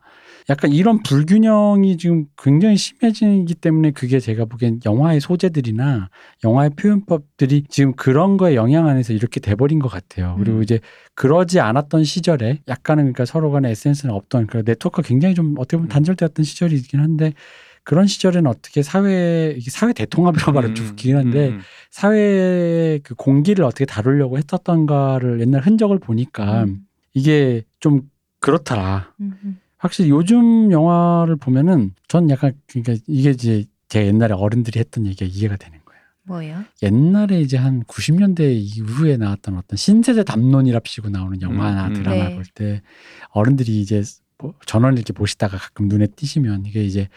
약간 이런 불균형이 지금 굉장히 심해지기 때문에 그게 제가 보기엔 영화의 소재들이나 영화의 표현법들이 지금 그런 거에 영향 안에서 이렇게 돼버린 것 같아요. 그리고 음. 이제 그러지 않았던 시절에 약간은 그러니까 서로 간에 SNS는 없던 그 네트워크가 굉장히 좀 어떻게 보면 음. 단절되었던 시절이긴 한데 그런 시절에는 어떻게 사회 이게 사회 대통합이라고 말하면 좀 웃기긴 한데 음. 사회의 그 공기를 어떻게 다루려고 했었던가를 옛날 흔적을 보니까 음. 이게 좀 그렇더라. 음, 음. 확실히 요즘 영화를 보면은 전 약간 그러니까 이게 이제 제 옛날에 어른들이 했던 얘기가 이해가 되는 거예요. 뭐예요? 옛날에 이제 한 90년대 이후에 나왔던 어떤 신세대 담론이랍시고 나오는 영화나 음, 음. 드라마 네. 볼때 어른들이 이제 뭐 전원을 이렇게 보시다가 가끔 눈에 띄시면 이게 이제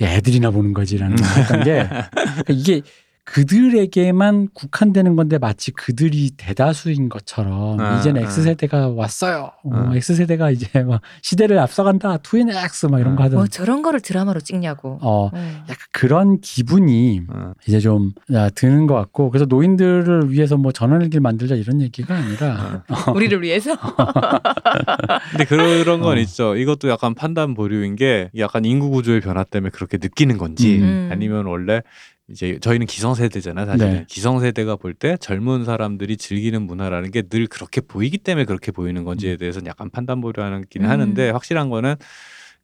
애들이나 보는 거지라는 했던 게 그러니까 이게 그들에게만 국한되는 건데 마치 그들이 대다수인 것처럼 아, 이제는 아. X세대가 왔어요. 어, 아. X세대가 이제 막 시대를 앞서간다. 2NX 막 이런 거 아. 하던 뭐 저런 거를 드라마로 찍냐고. 어 어. 약간 그런 기분이 어. 이제 좀 야, 드는 것 같고 그래서 노인들을 위해서 뭐 전원일기를 만들자 이런 얘기가 아니라 우리를 위해서. 근데 그런 건 어. 있죠. 이것도 약간 판단 보류인 게 약간 인구 구조의 변화 때문에 그렇게 느끼는 건지 음. 아니면 원래 이제 저희는 기성세대잖아요. 사실 네. 은 기성세대가 볼 때 젊은 사람들이 즐기는 문화라는 게 늘 그렇게 보이기 때문에 그렇게 보이는 건지에 대해서는 약간 판단 보류하긴 음. 하는데 확실한 거는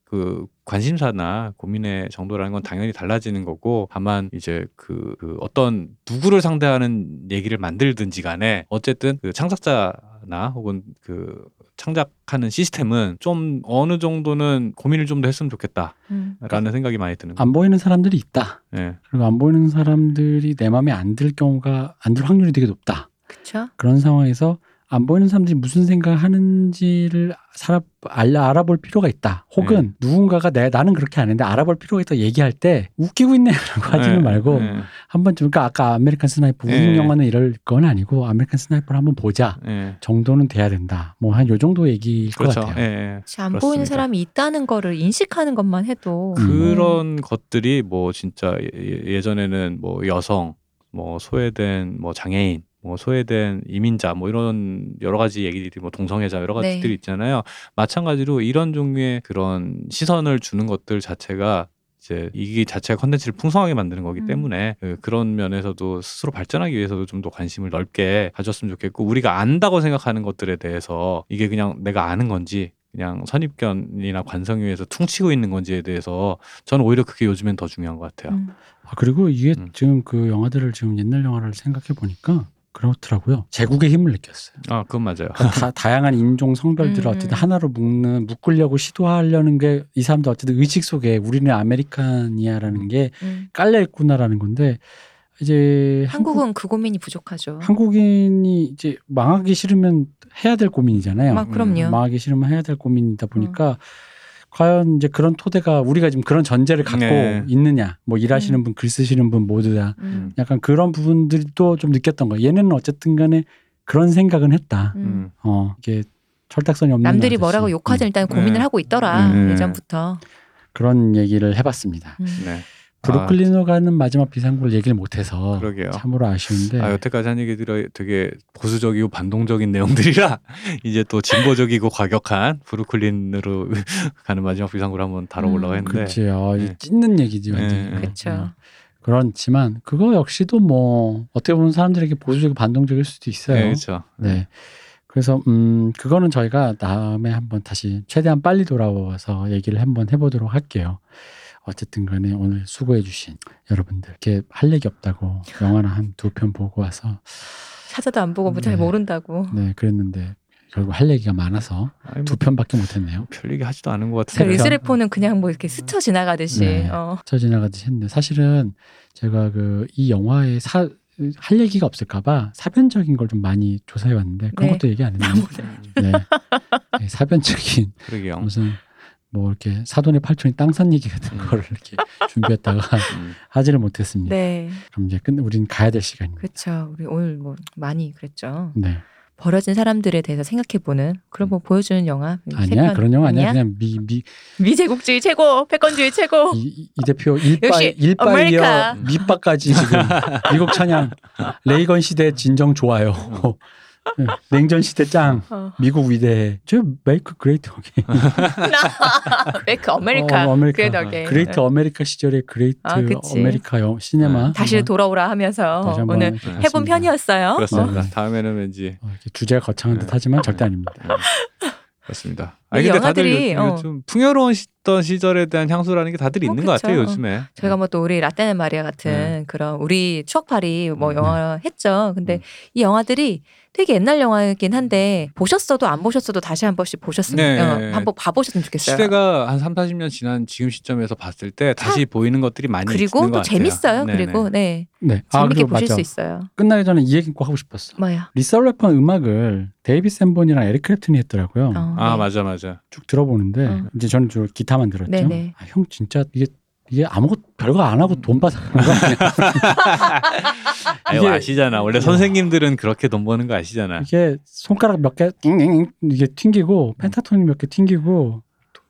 그 관심사나 고민의 정도라는 건 당연히 달라지는 거고 다만 이제 그, 그 어떤 누구를 상대하는 얘기를 만들든지 간에 어쨌든 그 창작자나 혹은 그 창작하는 시스템은 좀 어느 정도는 고민을 좀 더 했으면 좋겠다라는 음. 생각이 많이 드는 거예요. 안 보이는 사람들이 있다. 예. 그리고 안 보이는 사람들이 내 마음에 안 들 경우가 안 들 확률이 되게 높다. 그쵸? 그런 상황에서 안 보이는 사람들이 무슨 생각을 하는지를 살아, 알아, 알아 볼 필요가 있다. 혹은 누군가가 내, 나는 그렇게 안 했는데 알아볼 필요가 있다 얘기할 때 웃기고 있네라고 하지는 예, 말고 예, 한 번쯤 그러니까 아까 아메리칸 스나이퍼 예. 우리 영화는 이럴 건 아니고 아메리칸 스나이퍼를 한번 보자 예. 정도는 돼야 된다. 뭐 한 요 정도 얘기일 그렇죠. 것 같아요. 예, 예. 안 그렇습니다. 보이는 사람이 있다는 거를 인식하는 것만 해도 음. 그런 것들이 뭐 진짜 예- 예전에는 뭐 여성, 뭐 소외된 뭐 장애인, 뭐 소외된 이민자 뭐 이런 여러 가지 얘기들이 뭐 동성애자 여러 네. 가지들이 있잖아요. 마찬가지로 이런 종류의 그런 시선을 주는 것들 자체가 이제 이게 자체가 컨텐츠를 풍성하게 만드는 거기 음. 때문에 그 그런 면에서도 스스로 발전하기 위해서도 좀 더 관심을 넓게 가졌으면 좋겠고 우리가 안다고 생각하는 것들에 대해서 이게 그냥 내가 아는 건지 그냥 선입견이나 관성에 의해서 퉁치고 있는 건지에 대해서 저는 오히려 그게 요즘엔 더 중요한 것 같아요. 음. 아, 그리고 이게 음. 지금 그 영화들을 지금 옛날 영화를 생각해 보니까 그렇더라고요. 제국의 힘을 느꼈어요. 아, 그건 맞아요. 그러니까 다, 다양한 인종 성별들을 음. 어쨌든 하나로 묶는 묶으려고 시도하려는 게 이 사람들 어쨌든 의식 속에 우리는 American이야라는 게 음. 깔려 있구나라는 건데 이제 한국은 그 고민이 부족하죠. 한국, 인이 이제 망하기 싫으면 해야 될 고민이잖아요. 막 그럼요. 망하기 싫으면 해야 될 고민이다 보니까 과연 이제 그런 토대가 우리가 지금 그런 전제를 갖고 네. 있느냐. 뭐 일하시는 음. 분, 글 쓰시는 분 모두 다 음. 약간 그런 부분들도 좀 느꼈던 거예요. 얘네는 어쨌든 간에 그런 생각은 했다. 음. 음. 어, 이게 철딱선이 없는 남들이 아저씨. 뭐라고 욕하든 음, 일단 고민을 네. 하고 있더라 음. 예전부터. 그런 얘기를 해봤습니다. 음. 네. 브루클린으로 가는 마지막 비상구를 얘기를 못해서 그러게요. 참으로 아쉬운데 아, 여태까지 한 얘기들이 되게 보수적이고 반동적인 내용들이라 이제 또 진보적이고 과격한 브루클린으로 가는 마지막 비상구를 한번 다뤄보려고 음. 했는데 그렇지. 어, 이 네. 찢는 얘기지 완전히. 네. 어. 그렇지만 그거 역시도 뭐 어떻게 보면 사람들에게 보수적이고 반동적일 수도 있어요. 네, 그렇죠. 네. 그래서 음 그거는 저희가 다음에 한번 다시 최대한 빨리 돌아와서 얘기를 한번 해보도록 할게요. 어쨌든 간에 오늘 수고해 주신 여러분들 이렇게 할 얘기 없다고 영화나 한 두 편 보고 와서 찾아도 안 보고 잘 네. 모른다고. 네 그랬는데 결국 할 얘기가 많아서 아니, 두뭐 편밖에 못했네요. 별 얘기 하지도 않은 것 편. 같은데. 리스레포는 그냥 뭐 이렇게 스쳐 지나가듯이. 네. 어. 쳐 지나가듯이 했는데 사실은 제가 그 이 영화의 사, 할 얘기가 없을까봐 사변적인 걸 좀 많이 조사해 왔는데 그런 네. 것도 얘기 안 했네요. 네. 네, 사변적인 그러게요. 무슨 뭐 이렇게 사돈의 팔촌이 땅 산 얘기 같은 음. 거를 이렇게 준비했다가 음. 하지를 못했습니다. 네. 그럼 이제 끝 우린 가야 될 시간입니다. 그렇죠. 우리 오늘 뭐 많이 그랬죠. 네. 버려진 사람들에 대해서 생각해보는 그런 뭐 보여주는 영화. 세 아니야 편. 그런 영화 아니야 그냥 미미이 미제국주의 최고, 패권주의 최고. 이 대표 일바 역시 일바 이어 아메리카. 밑바까지 지금 미국 찬양 레이건 시대 진정 좋아요. 네, 냉전 시대 짱 어. 미국 위대해. 저 메이크 그레이트 어게인. 메이크 아메리카. 어, 아메리카. 그게 덕에. 그레이트 아메리카 시절의 그레이트 아, 그치. 아메리카 영 시네마. 네. 다시 돌아오라 하면서 다시 오늘. 해본 편이었어요. 그렇습니다. 어. 다음에는 왠지 어, 주제가 거창한 네. 듯하지만 절대 아닙니다. 음, 그렇습니다. 이 아니 근데 다들 영화들이, 요- 어. 요즘 풍요로웠던 시절에 대한 향수라는 게 다들 어, 있는 것 같아요. 요즘에. 저희가 뭐 또 우리 라떼는 마리아 같은 네. 그런 우리 추억팔이 뭐 음. 영화 했죠. 근데 음. 이 영화들이 되게 옛날 영화이긴 한데 보셨어도 안 보셨어도 다시 한 번씩 보셨으면 네. 어, 한번 봐보셨으면 좋겠어요. 시대가 한 3, 40년 지난 지금 시점에서 봤을 때 다시 보이는 것들이 많이 그리고 있는 것또 같아요. 재밌어요. 네네. 그리고 네 네. 아 재밌게 그리고 보실 맞아. 수 있어요. 끝나기 전에 이 얘기 꼭 하고 싶었어. 뭐야? Lethal Weapon 음악을 데이빗 샌본이랑 에릭 클랩튼이 했더라고요. 어, 아 네. 맞아 맞아. 쭉 들어보는데 어. 이제 저는 주로 기타만 들었죠. 네네. 아, 형 진짜 이게 이게 아무것 별거 안 하고 돈 받아 그런 거 아니야? 아유 이게- 아시잖아. 원래 선생님들은 그렇게 돈 버는 거 아시잖아. 이게 손가락 몇개 띵띵 이게 튕기고 pentatonic 몇개 튕기고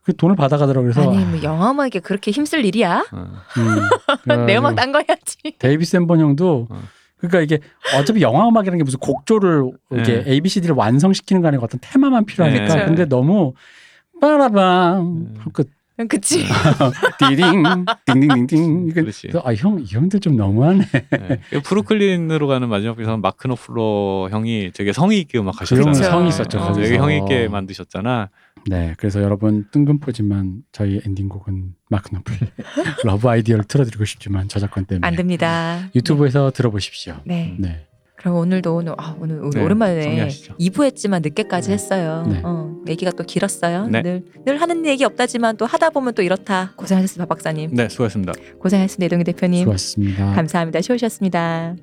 그 돈을 받아가더라고 그래서 아니 뭐 영화 음악에 그렇게 힘쓸 일이야? 어. 음, 내 음악 딴 거 해야지. 데이빗 샌본 형도 어. 그러니까 이게 어차피 영화 음악이라는 게 무슨 곡조를 이게 네. ABCD를 완성시키는 거 아니고 어떤 테마만 필요하니까 네. 근데 너무 빠라밤 음. 그 그치? 디딩 띵띵띵띵 이거 그렇지. 아형 이 형들 좀 너무하네. 네. 브루클린으로 가는 마지막 비상구 마크 노플러 형이 되게 성의 있게 음악 그 형은 하셨잖아요. 성의 있었죠. 어. 되게 성의 있게 만드셨잖아. 네, 그래서 여러분 뜬금포지만 저희 엔딩곡은 마크 노플 Love Idea를 틀어드리고 싶지만 저작권 때문에 안 됩니다. 유튜브에서 들어보십시오. 네. 네, 그럼 오늘도 오늘 아 오늘 우리 네, 오랜만에 정리하시죠. 2부 했지만 늦게까지 했어요. 네. 어, 얘기가 또 길었어요. 네. 늘, 늘 하는 얘기 없다지만 또 하다 보면 또 이렇다. 고생하셨습니다, 박 박사님. 네, 수고하셨습니다. 고생하셨습니다, 이동희 대표님. 수고하셨습니다. 감사합니다. 쉬우셨습니다.